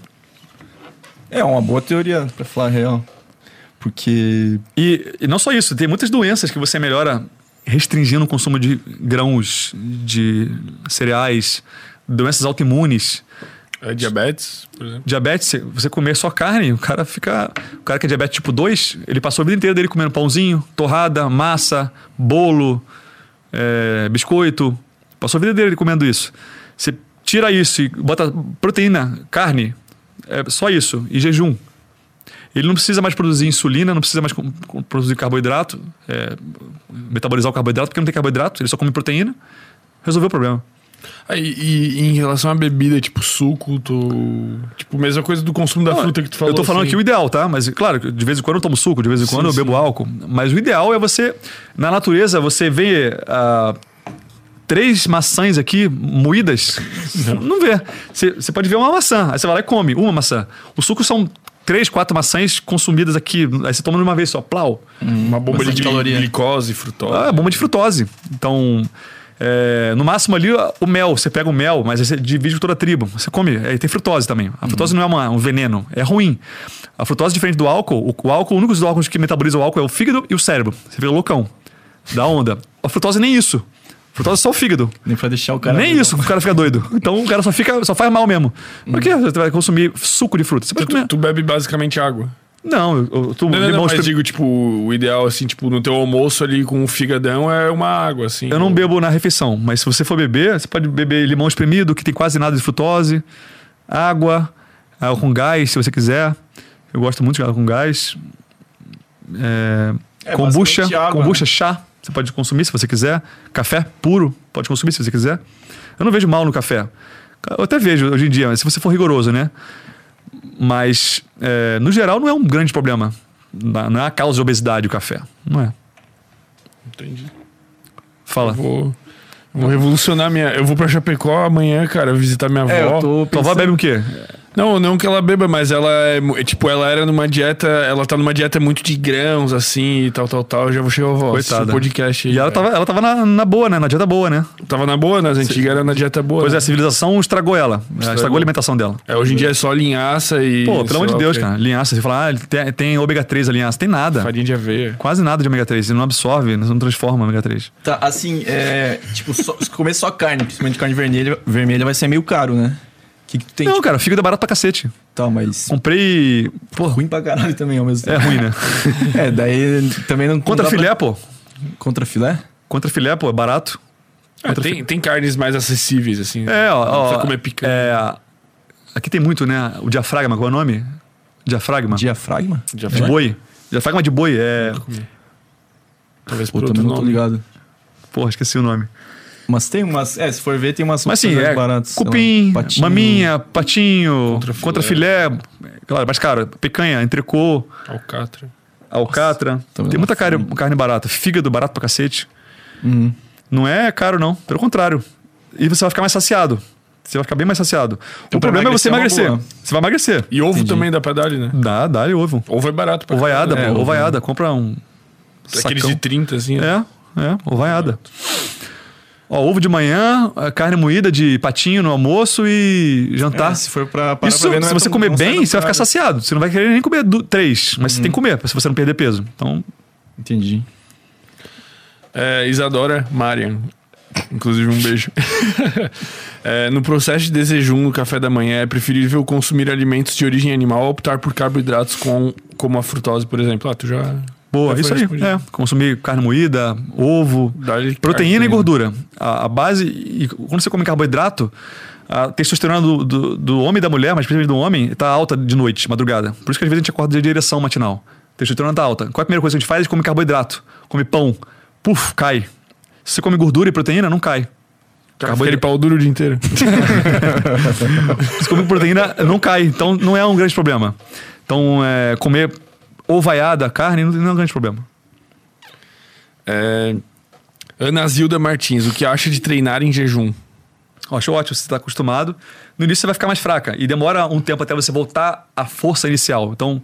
É uma boa teoria, pra falar a real. Porque.
E, e não só isso, tem muitas doenças que você melhora restringindo o consumo de grãos, de cereais, doenças autoimunes,
É diabetes, por exemplo.
diabetes, você comer só carne, o cara fica. O cara que é diabetes tipo 2, ele passou a vida inteira dele comendo pãozinho, torrada, massa, bolo, é, biscoito. Passou a vida dele comendo isso. Você tira isso e bota proteína, carne, é só isso, e jejum. Ele não precisa mais produzir insulina, não precisa mais produzir carboidrato, é, metabolizar o carboidrato, porque não tem carboidrato, ele só come proteína. Resolveu o problema.
Ah, e, e em relação à bebida, tipo suco, tu... tipo, mesma coisa do consumo da
Não,
fruta que tu falou.
Eu tô falando
assim.
aqui o ideal, tá? Mas, claro, que de vez em quando eu tomo suco, de vez em quando eu
sim.
bebo álcool. Mas o ideal é você, na natureza, você vê ah, três maçãs aqui moídas. Não, vê. Você, pode ver uma maçã, aí você vai lá e come uma maçã. O suco são três, quatro maçãs consumidas aqui. Aí você toma de uma vez só, plau.
Uma bomba de
caloria.
glicose, frutose.
Ah, bomba de frutose. Então, é, no máximo ali, o mel. Você pega o mel, mas você divide com toda a tribo. Você come. Aí tem frutose também. A frutose não é uma- um veneno, é ruim. A frutose, diferente do álcool, o, o álcool, o único dos órgãos que metabolizam o álcool é o fígado e o cérebro. Você fica loucão. Da onda. A frutose nem isso. A frutose é só o fígado.
Nem pra deixar o cara.
nem isso, o cara fica doido. Então o cara só, fica, só faz mal mesmo. Por que você vai consumir suco de fruta? Você pode
Tu,
comer.
tu bebe basicamente água.
Não, eu, eu tomo
Não, não, não,
limão
mas
espremido.
digo, tipo, o ideal, assim, tipo, no teu almoço ali com o figadão é uma água, assim.
Eu não bebo na refeição, mas se você for beber, você pode beber limão espremido, que tem quase nada de frutose, água, água com gás, se você quiser. Eu gosto muito de água com gás. É,
É,
kombucha,
água,
kombucha,
né?
chá, você pode consumir se você quiser. Café puro, pode consumir se você quiser. Eu não vejo mal no café. Eu até vejo hoje em dia, mas se você for rigoroso, né? Mas, é, no geral, não é um grande problema. Não é a causa de obesidade o café. Não é.
Entendi.
Fala.
Eu vou, vou revolucionar minha... Eu vou pra Chapecó amanhã, cara, visitar minha avó.
É, eu tô
Tua avó
pensando...
bebe o quê?
Não, não que ela beba, mas ela é, é, tipo, ela era numa dieta, ela tá numa dieta muito de grãos, assim, e tal, tal, tal. Eu já vou chegar, vó, assiste
Coitada.
podcast aí,
E ela
cara.
tava, ela tava na, na boa, né? Na dieta boa, né?
Tava na boa, nas antigas era na dieta boa.
Pois é,
né?
a civilização estragou ela. Ela
Estragou.
estragou a alimentação dela.
É, hoje em dia é só linhaça e.
Pô, pelo amor de
lá o
Deus,
quê.
cara. Linhaça. Você fala, ah, tem, tem ômega 3 a linhaça. Tem nada.
Farinha de aveia.
Quase nada de ômega 3. Ele não absorve, não transforma ômega 3.
Tá, assim, é. Tipo, só, se comer só carne, principalmente carne vermelha, vermelha vai ser meio caro, né? Que, que tu tem?
Não,
tipo,
cara, fígado é barato pra cacete.
Tá, mas.
Comprei. Pô,
Ruim pra caralho também ao mesmo
é
tempo.
ruim, né?
É, daí também não.
Contra
não
filé,
pra-
pô.
Contra filé?
Contra filé, pô, é barato.
Ah, tem, tem carnes mais acessíveis, assim.
É, ó. Ó
comer picanha.
é, aqui tem muito, né? O diafragma, qual é o nome? Diafragma.
Diafragma?
Já
De boi. Diafragma de boi, é.
Talvez
Pô,
por outro
também não tô
nome.
ligado.
Porra, esqueci o nome.
Mas tem umas. É, se for ver, tem umas
Mas assim,
coisas
é
baratas. sei lá,
cupim,
patinho.
maminha, patinho,
Contra
contra filé. Claro, mas caro, picanha, entrecô,
Alcatra.
alcatra.
tô
Tem muita carne, carne barata. Fígado barato pra cacete.
Uhum.
Não é caro, não. Pelo contrário. E você vai ficar mais saciado. Você vai ficar bem mais saciado.
Então,
o problema é você
emagrecer é.
Você vai emagrecer.
E ovo
Entendi.
também dá pra dar ali, né?
Dá, dá ali ovo.
Ovo é barato pra
Ovaiada,
caralho.
É,
pô.
ovo.
Ovaiada. Compra um
Aqueles
sacão.
de 30, assim. né?
É, é, ovaiada. Ó, ovo de manhã, a carne moída de patinho no almoço e jantar.
É, se for pra. parar
Isso,
pra ver, não
se
é
você
tão-
comer bem, você vai ficar saciado. Você não vai querer nem comer du- três, mas você tem que comer, se você não perder peso. Então,
Entendi.
É, Isadora Marian. Inclusive, um beijo. É, no processo de desejum no café da manhã, é preferível consumir alimentos de origem animal ou optar por carboidratos com, como a frutose, por exemplo. Ah, tu já.
Boa, isso aí.
respondido.
É, consumir carne moída, ovo, proteína e gordura. A, a base, e quando você come carboidrato, a testosterona do, do, do homem e da mulher, mas principalmente do homem, tá alta de noite, madrugada. Por isso que às vezes a gente acorda de direção matinal. A testosterona tá alta. Qual é a primeira coisa que a gente faz? A gente come carboidrato, come pão. Puf, cai. Se você come gordura e proteína, não cai.
Fica de pau duro o dia inteiro.
Se comer proteína, não cai. Então não é um grande problema. Então, é, comer ovaiada, carne, não, não é um grande problema.
É, Ana Zilda Martins, o que acha de treinar em jejum?
Eu acho ótimo, você está acostumado. No início você vai ficar mais fraca. E demora um tempo até você voltar à força inicial. Então,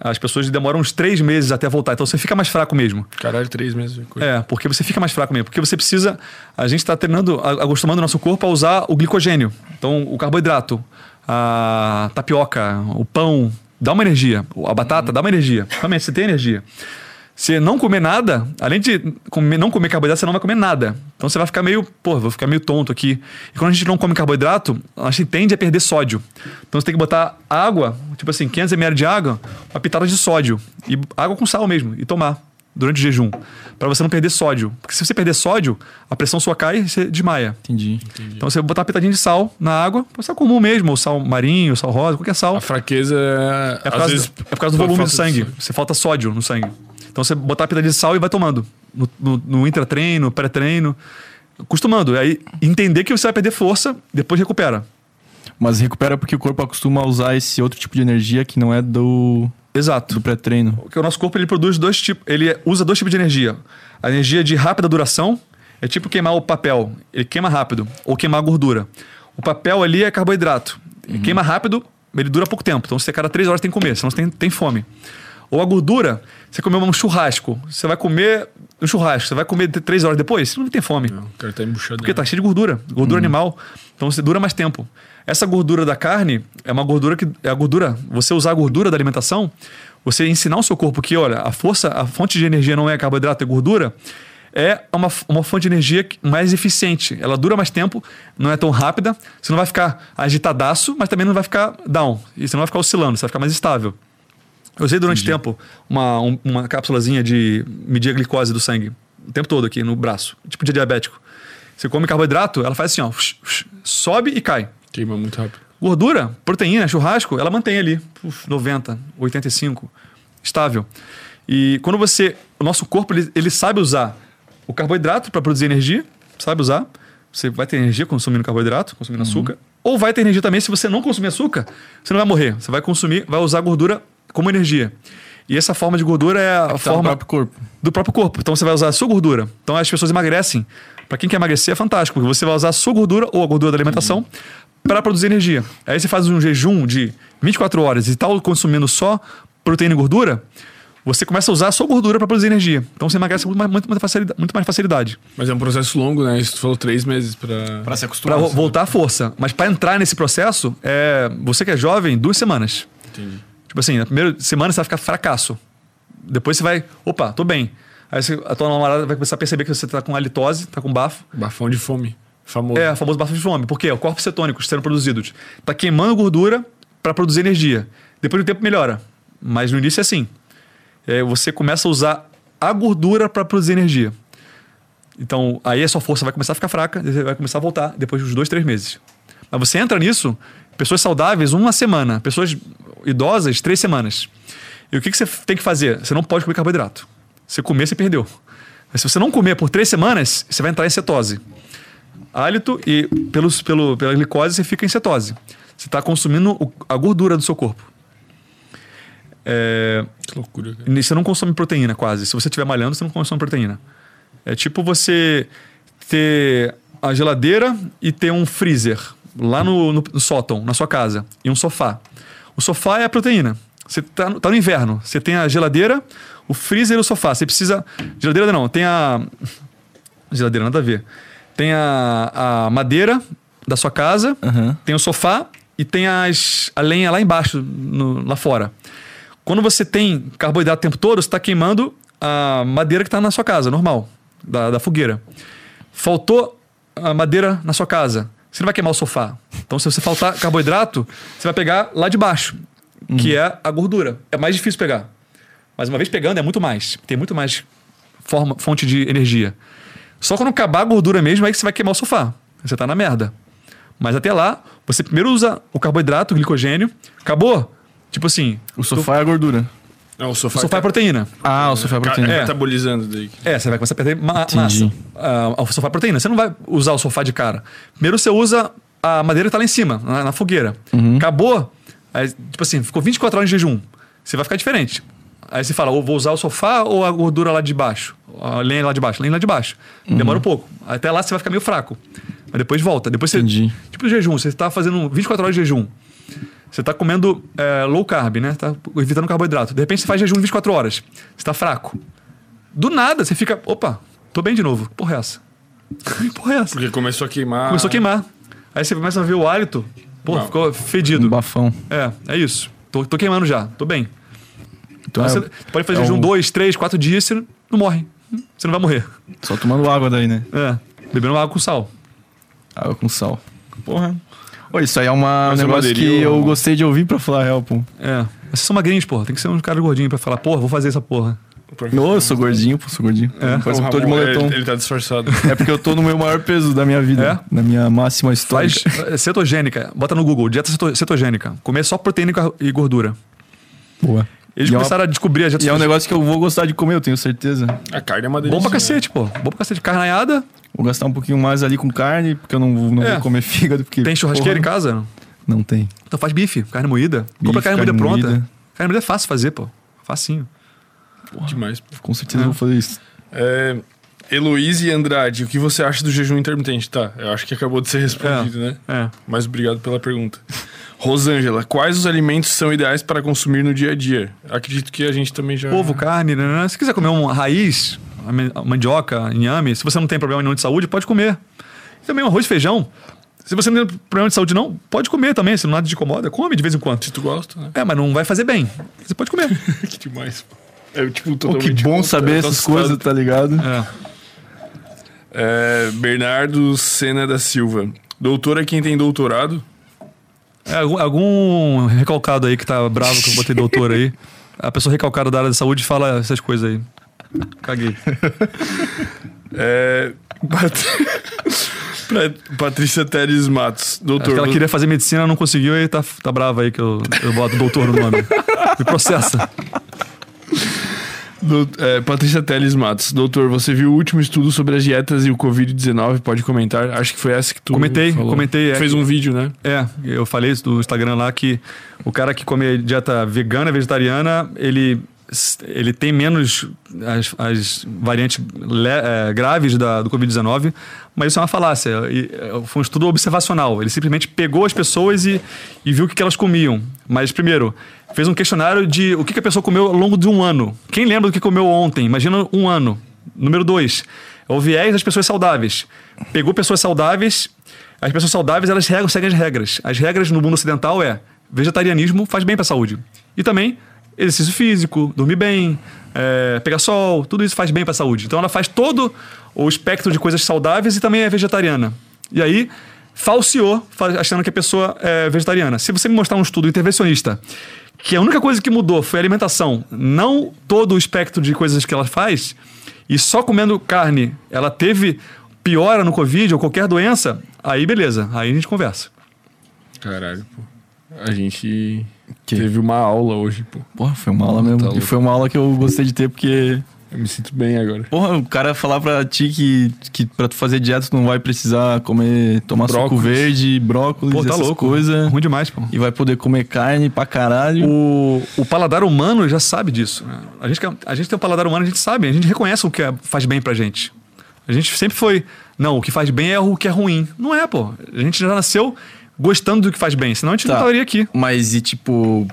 as pessoas demoram uns três meses até voltar. Então, você fica mais fraco mesmo.
Caralho, três meses. Coisa.
É, porque você fica mais fraco mesmo. Porque você precisa. A gente está treinando, a- acostumando o nosso corpo a usar o glicogênio. Então, o carboidrato, a tapioca, o pão, dá uma energia. A batata dá uma energia. Realmente, você tem energia. Você não comer nada, além de comer- não comer carboidrato, você não vai comer nada. Então você vai ficar meio, pô, vou ficar meio tonto aqui. E quando a gente não come carboidrato, a gente tende a perder sódio. Então você tem que botar água, tipo assim, 500 ml de água, uma pitada de sódio. E água com sal mesmo, e tomar durante o jejum. Pra você não perder sódio. Porque se você perder sódio, a pressão sua cai e você desmaia.
Entendi.
Então você botar uma pitadinha de sal na água, sal comum mesmo, ou sal marinho, sal rosa, qualquer sal.
A fraqueza é.
É por, causa,
vezes,
é por causa do volume do sangue.
sódio.
Você falta sódio no sangue. Então você botar a pitadinha de sal e vai tomando. No, no, no intratreino, pré-treino. Acostumando. Aí entender que você vai perder força, depois recupera.
Mas recupera porque o corpo acostuma a usar esse outro tipo de energia que não é do,
Exato.
do pré-treino.
Porque o nosso corpo ele produz dois tipos. Ele usa dois tipos de energia. A energia de rápida duração é tipo queimar o papel. Ele queima rápido. Ou queimar a gordura. O papel ali é carboidrato. Ele queima rápido, ele dura pouco tempo. Então você cada três horas tem que comer, senão você tem, tem fome. Ou a gordura, você comeu um churrasco. Você vai comer um churrasco. Você vai comer três horas depois, você não tem fome.
Não, o cara tá embuchado.
Porque tá cheio de gordura, gordura animal. Então você dura mais tempo. Essa gordura da carne é uma gordura que é a gordura, você usar a gordura da alimentação, você ensinar o seu corpo que, olha, a força, a fonte de energia não é carboidrato, é gordura, é uma, uma fonte de energia mais eficiente. Ela dura mais tempo, não é tão rápida, você não vai ficar agitadaço, mas também não vai ficar down. E você não vai ficar oscilando, você vai ficar mais estável. Eu usei durante tempo uma, um- uma cápsulazinha de medir a glicose do sangue. O tempo todo aqui no braço. Tipo de diabético. Você come carboidrato, ela faz assim, ó. Sobe e cai.
Queima muito rápido.
Gordura, proteína, churrasco, ela mantém ali. uf, 90, 85. Estável. E quando você. O nosso corpo, ele, ele sabe usar o carboidrato para produzir energia. Sabe usar. Você vai ter energia consumindo carboidrato, consumindo açúcar. Ou vai ter energia também, se você não consumir açúcar, você não vai morrer. Você vai consumir, vai usar gordura como energia. E essa forma de gordura é a
Tá
forma
próprio corpo.
do próprio corpo. Então você vai usar a sua gordura. Então as pessoas emagrecem. Para quem quer emagrecer é fantástico, porque você vai usar a sua gordura ou a gordura da alimentação para produzir energia. Aí você faz um jejum de 24 horas e tal consumindo só proteína e gordura, você começa a usar a sua gordura para produzir energia. Então você emagrece com muito mais, muito. Muito mais facilidade.
Mas é um processo longo, né? Isso falou três meses pra.
Pra se
Para
acostumar.
voltar à força. Mas para entrar nesse processo, é, você que é jovem, duas semanas.
Entendi.
Tipo assim, na primeira semana você vai ficar fracasso. Depois você vai, opa, tô bem. Aí você- a tua namorada vai começar a perceber que você tá com halitose, tá com bafo.
Bafão de fome. Famoso.
É, famoso bafo de fome. Por quê? O corpo cetônico sendo produzidos. Tá queimando gordura para produzir energia. Depois do tempo melhora. Mas no início é assim. É, você começa a usar a gordura para produzir energia. Então, aí a sua força vai começar a ficar fraca, você vai começar a voltar depois dos dois, três meses. Mas você entra nisso, pessoas saudáveis, uma semana. Pessoas idosas, três semanas. E o que, que você tem que fazer? Você não pode comer carboidrato. Se comer, você perdeu. Mas se você não comer por três semanas, você vai entrar em cetose. Hálito e pelos, pelo, pela glicose você fica em cetose. Você está consumindo o- a gordura do seu corpo. É,
Que loucura, cara.
você não consome proteína quase. Se você estiver malhando, você não consome proteína. É tipo você ter a geladeira e ter um freezer lá no, no- no sótão, na sua casa, e um sofá. O sofá é a proteína. Você tá, no- tá no inverno. Você tem a geladeira, o freezer e o sofá. Você precisa. Geladeira não, tem a. Geladeira, nada a ver. Tem a, a madeira da sua casa,
Aham.
tem o sofá e tem as, a lenha lá embaixo, no- lá fora. Quando você tem carboidrato o tempo todo, você está queimando a madeira que está na sua casa, normal, da, da fogueira. Faltou a madeira na sua casa, você não vai queimar o sofá. Então, se você faltar carboidrato, você vai pegar lá de baixo, que é a gordura. É mais difícil pegar. Mas uma vez pegando, é muito mais. Tem muito mais forma, fonte de energia. Só quando acabar a gordura mesmo, aí que você vai queimar o sofá. Você tá na merda. Mas até lá, você primeiro usa o carboidrato, o glicogênio. Acabou? Tipo assim,
O sofá é a gordura.
Não, o
o
sofá,
sofá é proteína.
Ah, o sofá é a proteína.
É.
Metabolizando daí.
É, você vai começar a perder ma
Entendi.
massa. Ah, o sofá é proteína. Você não vai usar o sofá de cara. Primeiro você usa a madeira que tá lá em cima, na, na fogueira. Acabou, aí, tipo assim, ficou 24 horas de jejum. Você vai ficar diferente. Aí você fala, ou vou usar o sofá ou a gordura lá de baixo? A lenha lá de baixo, lenha lá de baixo. Demora um pouco. Até lá você vai ficar meio fraco. Mas depois volta. Depois você.
Entendi.
Tipo jejum, você tá fazendo 24 horas de jejum. Você tá comendo é, low carb, né? Tá evitando carboidrato. De repente você faz jejum de 24 horas. Você tá fraco. Do nada você fica, opa, tô bem de novo. Que Porra é essa? Que Porra é essa?
Porque começou a queimar.
Começou a queimar. Aí você começa a ver o hálito. Pô,
Não.
ficou
Um
fedido.
bafão.
É, é isso. Tô, tô queimando já, tô bem.
Então
Você
é,
pode fazer
é
jejum
um-
dois, três, quatro dias, você não morre. Você não vai morrer.
só tomando água daí, né?
É. Bebendo água com sal.
Água com sal. Porra. Pô, isso aí é uma, um negócio que eu gostei de ouvir pra falar real, pô.
É. Mas vocês são magrinhos, porra. Tem que ser um cara gordinho pra falar, porra, vou fazer essa porra.
Ô, eu sou gordinho, pô, sou gordinho.
É?
Parece que eu tô de moletom.
Ele, ele tá disfarçado.
É porque eu tô no meu maior peso da minha vida.
É?
Na minha máxima
Faz
histórica.
é, cetogênica. Bota no Google, dieta ceto- cetogênica. Comer só proteína e e gordura.
Boa.
Eles
E é uma-
começaram a descobrir a dieta
E é um negócio que eu vou gostar de comer, eu tenho certeza.
A carne é uma
Bom
delícia.
pra cacete, pô. Bom pra cacete. Carnaiada.
Vou gastar um pouquinho mais ali com carne, porque eu não, não
É.
vou comer fígado. Porque,
Tem churrasqueira em
porra,
casa?
Não tem.
Então faz bife, carne moída. Compra
Bife,
carne, moída
carne
pronta.
moída.
Carne moída é fácil fazer, pô. Facinho.
Demais. pô.
Com certeza eu vou fazer isso.
É, Heloíse Andrade, o que você acha do jejum intermitente? Tá, eu acho que acabou de ser respondido, né?
É.
Mas obrigado pela pergunta. Rosângela, quais os alimentos são ideais para consumir no dia a dia? Acredito que a gente também já.
Ovo, carne, né? Se quiser comer uma raiz, mandioca, inhame, se você não tem problema nenhum de saúde, pode comer. E também um arroz e feijão. Se você não tem problema de saúde, não, pode comer também. Se nada te incomoda, come de vez em quando.
Se tu gosta, né?
É, mas não vai fazer bem. Você pode comer.
que demais. pô. É tipo
Pô,
totalmente
que bom
contra-
saber essas
assustado.
coisas, tá ligado?
É.
É, Bernardo Sena da Silva. Doutor é quem tem doutorado?
É, algum, algum recalcado aí que tá bravo que eu botei doutor aí. A pessoa recalcada da área da saúde fala essas coisas aí. Caguei.
É, Patrícia Teres Matos. Doutor.
ela queria fazer medicina, não conseguiu e tá, tá brava aí que eu, eu boto doutor no nome. Me processa.
Dou- é, Patrícia Teles Matos. Doutor, você viu o último estudo sobre as dietas e o Covid-19? Pode comentar? Acho que foi essa que tu
Comentei,
falou.
comentei, é.
Fez um vídeo, né?
É, eu falei isso do Instagram lá que o cara que come dieta vegana, vegetariana, ele, ele tem menos as, as variantes le- é, graves da, do Covid-19, mas isso é uma falácia. E, é, foi um estudo observacional. Ele simplesmente pegou as pessoas e, e viu o que, que elas comiam. Mas, primeiro, fez um questionário de o que, que a pessoa comeu ao longo de um ano. Quem lembra do que comeu ontem? Imagina um ano. Número dois, é o viés das pessoas saudáveis. Pegou pessoas saudáveis as pessoas saudáveis, elas regam, seguem as regras. As regras no mundo ocidental é vegetarianismo faz bem para a saúde. E também exercício físico, dormir bem, é, pegar sol, tudo isso faz bem para a saúde. Então ela faz todo o espectro de coisas saudáveis e também é vegetariana. E aí falseou, fa- achando que a pessoa é vegetariana. Se você me mostrar um estudo intervencionista que a única coisa que mudou foi a alimentação, não todo o espectro de coisas que ela faz, e só comendo carne ela teve piora no Covid ou qualquer doença, aí beleza, aí a gente conversa.
Caralho, pô. A gente
Que?
teve uma aula hoje, pô.
Porra, foi uma aula mesmo.
Tá
e foi uma aula que eu gostei de ter, porque.
Eu me sinto bem agora.
Porra, o cara falar pra ti que, que pra tu fazer dieta tu não vai precisar comer, tomar suco
Brócolis.
verde, brócolis,
Pô, tá
essas
louco.
coisas.
Ruim demais, pô.
E vai poder comer carne pra caralho.
O, o paladar humano já sabe disso. né? A, gente, a gente tem um paladar humano, a gente sabe, a gente reconhece o que é- faz bem pra gente. A gente sempre foi, não, o que faz bem é o que é ruim. Não é, pô. A gente já nasceu gostando do que faz bem, senão a gente
Tá.
não estaria aqui.
Mas e tipo.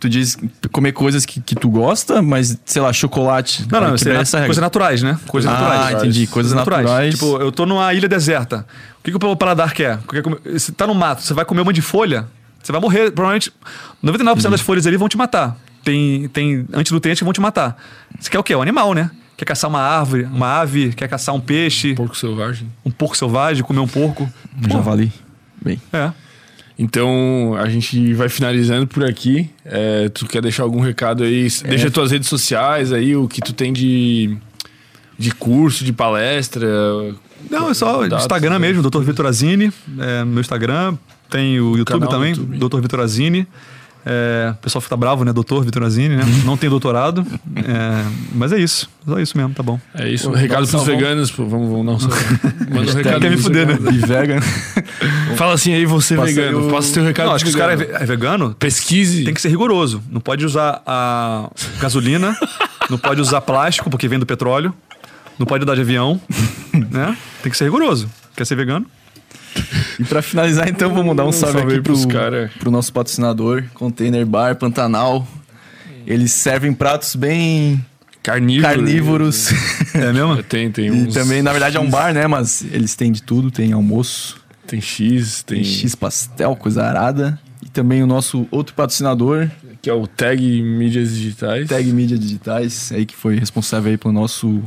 Tu diz comer coisas que, que tu gosta, mas, sei lá, chocolate.
Não, não, é
essa regra.
coisas naturais, né? Coisas
Ah,
naturais.
entendi. Coisas naturais.
Tipo, eu tô numa ilha deserta. O que, que o paladar quer? Você tá no mato, você vai comer uma de folha, você vai morrer. Provavelmente 99% das folhas ali vão te matar. Tem, tem antinutrientes que vão te matar. Você quer o quê? O animal, né? Quer caçar uma árvore, uma ave, quer caçar um peixe,
Porco selvagem.
um porco selvagem, comer um porco.
Um javali. Bem.
É.
Então, a gente vai finalizando por aqui. É, tu quer deixar algum recado aí? Deixa tuas redes sociais aí, o que tu tem de, de curso, de palestra.
Não, é só
Dados,
Instagram
né?
mesmo, Dr. Vitor Azini. É, meu Instagram. Tem o YouTube também,
YouTube.
Dr. Vitor Azini. É, o pessoal fica bravo, né? Doutor Vitor Azini, né? Não tem doutorado. É, mas é isso. Só isso mesmo, tá bom.
É isso.
Pô,
recado
nossa,
pros veganos. Pô, vamos, vamos não. Manda um recado
Quer me
pros
fuder, né?
veganos.
E vegan.
Fala assim aí, você
Passa
vegano.
aí o-
Passa o teu recado
Não, acho que
pros
se o cara é é vegano,
Pesquise.
tem que ser rigoroso. Não pode usar a gasolina, não pode usar plástico, porque vem do petróleo, não pode andar de avião, né? Tem que ser rigoroso. Quer ser vegano?
E pra finalizar, então, vamos dar um salve,
salve
aqui
aí pros
pro,
cara.
pro nosso patrocinador, Container Bar Pantanal. Eles servem pratos bem
Carnívoro.
carnívoros.
É mesmo?
Tem, tem
e
uns...
também, na verdade, é um bar, né? Mas eles têm de tudo. Tem almoço,
Tem X, tem...
tem X pastel, coisa arada. E também o nosso outro patrocinador,
que é o Tag Mídias Digitais.
Tag Mídia Digitais, aí que foi responsável aí pelo nosso...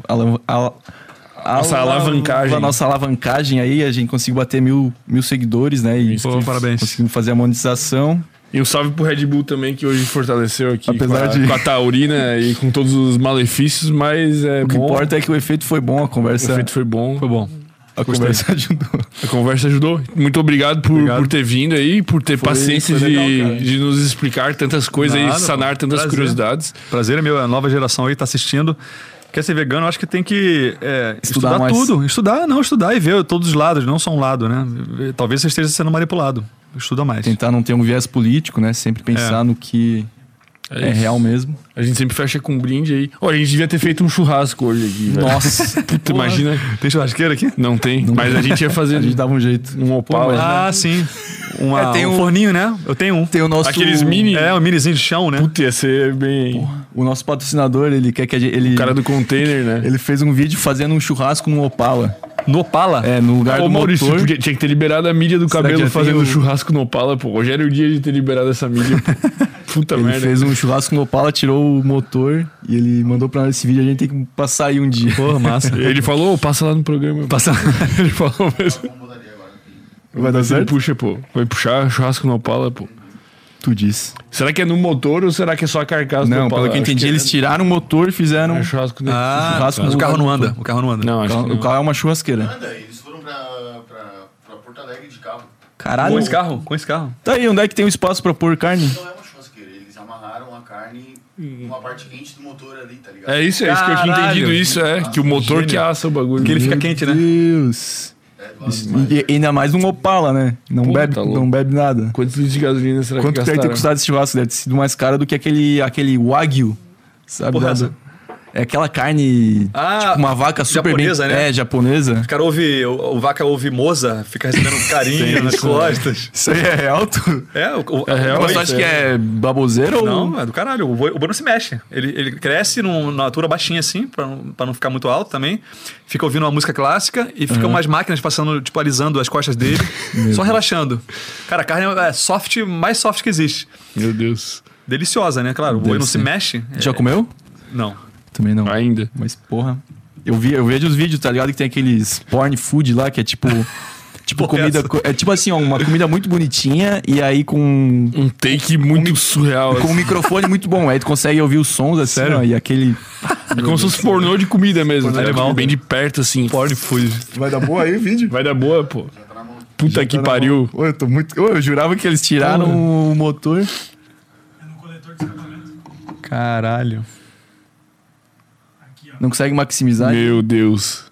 Nossa alavancagem.
A nossa alavancagem aí, a gente conseguiu bater mil, mil seguidores, né? E
Pô, parabéns.
conseguimos fazer a monetização.
E um salve pro Red Bull também, que hoje fortaleceu aqui
Apesar
com, a,
de-
com a taurina e com todos os malefícios, mas é
O que
bom.
importa é que o efeito foi bom, a
O
conversa,
efeito foi bom.
Foi bom.
A conversa ajudou.
A conversa ajudou. Muito obrigado por,
Obrigado.
por ter vindo aí, por ter
Foi-
paciência
foi legal,
de, de nos explicar tantas coisas
Nada,
e sanar
pô.
tantas
Prazer.
curiosidades.
Prazer é meu, a nova geração aí tá assistindo. Quer ser vegano, acho que tem que é,
Estudar
estudar,
mais.
tudo. Estudar, não, estudar e ver todos os lados, não só um lado, né? Talvez você esteja sendo manipulado. Estuda mais.
Tentar não ter um viés político, né? Sempre pensar
É.
no que é,
isso.
real mesmo.
A gente sempre fecha com um brinde aí. Ó, a gente devia ter feito um churrasco hoje aqui. velho.
Nossa,
Puta, imagina.
Tem churrasqueira aqui?
Não tem. mas a gente ia fazer
a gente dava um jeito.
um Opala.
mas-
Ah, sim. Uma,
É, tem
um
um-
forninho, né? Eu tenho um.
Tem o nosso
Aqueles mini.
É, um minizinho de chão, né?
Puta, ia ser bem.
O nosso patrocinador, ele quer que a gente, ele
O cara do container, né?
ele fez um vídeo fazendo um churrasco no Opala.
No Opala.
É, no lugar
Ô,
do
Maurício,
motor.
podia- tinha que ter liberado a mídia do
Será
cabelo fazendo
o-
churrasco no Opala, pô. Hoje era o dia de ter liberado essa mídia. pô. Puta
Ele
merda.
fez um churrasco no Opala, tirou o motor e ele mandou pra nós esse vídeo. A gente tem que passar aí um dia.
Porra, massa.
Ele falou, "Ô, passa lá no programa.
Passa...
Ele falou mesmo.
Vai dar
Ele
certo?
puxa, pô. Vai puxar churrasco no Opala, pô.
Tu disse.
Será que é no motor ou será que é só a carcaça do
Não,
Opala?
pelo que eu entendi, eles tiraram o motor e fizeram.
é churrasco dele.
Ah,
Churrasco
mas
no
o carro não
do
anda. O carro não anda.
Não,
O
acho que
carro,
não.
o carro é uma churrasqueira.
Anda, eles foram pra, pra, pra Porto Alegre de carro.
Caralho.
Com esse carro? Com esse carro.
Tá aí, onde é que tem o espaço pra pôr carne?
Não é uma churrasqueira, eles amarraram a carne numa parte quente do motor ali, tá ligado?
É isso, é isso que eu tinha
Caralho.
entendido. Isso é, que o motor que assa o bagulho.
Que ele fica
Meu
quente, né?
Deus.
É,
e, ainda mais um Opala, né? Não,
Pô,
bebe,
tá
não bebe nada.
Quantos litros de gasolina será
Quanto
que
deve ter custado esse churrasco? Deve ter sido mais caro do que aquele, aquele Wagyu. Sabe?
Porra?
É aquela carne.
Ah,
tipo uma vaca super
japonesa,
bem.
né?
É, japonesa.
O cara ouve, o, o vaca ouve moza, fica recebendo carinho nas costas.
Isso aí é real, tu?
É, o, o,
É real,
Mas tu acha
é.
que é baboseiro ou.
Não, é do caralho. O boi, o boi não se mexe. Ele, ele cresce num- numa altura baixinha assim, pra, não- pra não ficar muito alto também. Fica ouvindo uma música clássica e ficam umas máquinas passando, tipo, alisando as costas dele, só relaxando. Cara, a carne é soft, mais soft que existe.
Meu Deus.
Deliciosa, né? Claro, o boi não se mexe.
Já
É-
comeu?
Não.
Também não.
Ainda.
Mas, porra. Eu, vi, eu vejo os vídeos, tá ligado? Que tem aqueles porn food lá, que é tipo. Tipo, comida.
essa.
É tipo assim, ó, uma comida muito bonitinha e aí com.
Um take muito surreal.
Com um microfone muito bom. Aí tu consegue ouvir os sons assim,
Sério?
ó, e aquele.
É como se fosse pornô de comida mesmo.
Pornô
Tá. Bem de perto, assim.
Porn food.
Vai dar boa aí o vídeo?
Vai dar boa, pô.
Já tá.
Puta que pariu.
Ô, eu tô muito. Ô, eu jurava que eles tiraram o motor.
Caralho.
Não consegue maximizar.
Meu Deus.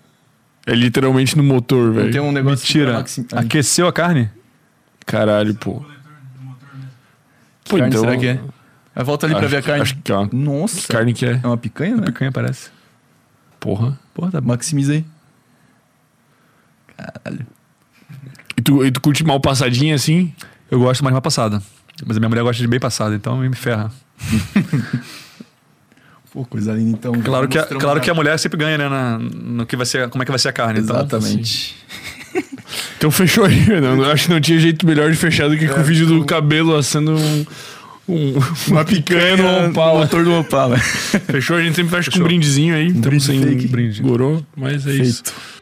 É literalmente no motor,
Não tem
velho.
um negócio pra
Mentira.
maxi- Aí,
Aqueceu a carne?
Caralho, pô. Pô,
carne,
então.
será que é? Aí volta ali pra
acho,
ver a carne.
Acho que é uma
Nossa.
carne que é.
É uma picanha, né?
Picanha parece.
Porra.
Porra, tá, maximiza aí. Caralho.
E tu, e tu curte mal passadinha assim?
Eu gosto mais de uma passada. Mas a minha mulher gosta de bem passada, então me ferra.
Pô, coisa linda então.
Claro que, a, claro que a mulher sempre ganha, né? Na, no que vai ser, como é que vai ser a carne. Então,
Exatamente.
Então fechou aí. Não, eu acho que não tinha jeito melhor de fechar do que com o vídeo do cabelo assando um, um- uma picanha no Opala.
motor do Opala.
Fechou? A gente sempre fecha com um
Fechou.
brindezinho aí. Estamos
brinde
sem
fake.
brinde. Gorou, mas é isso.
Feito.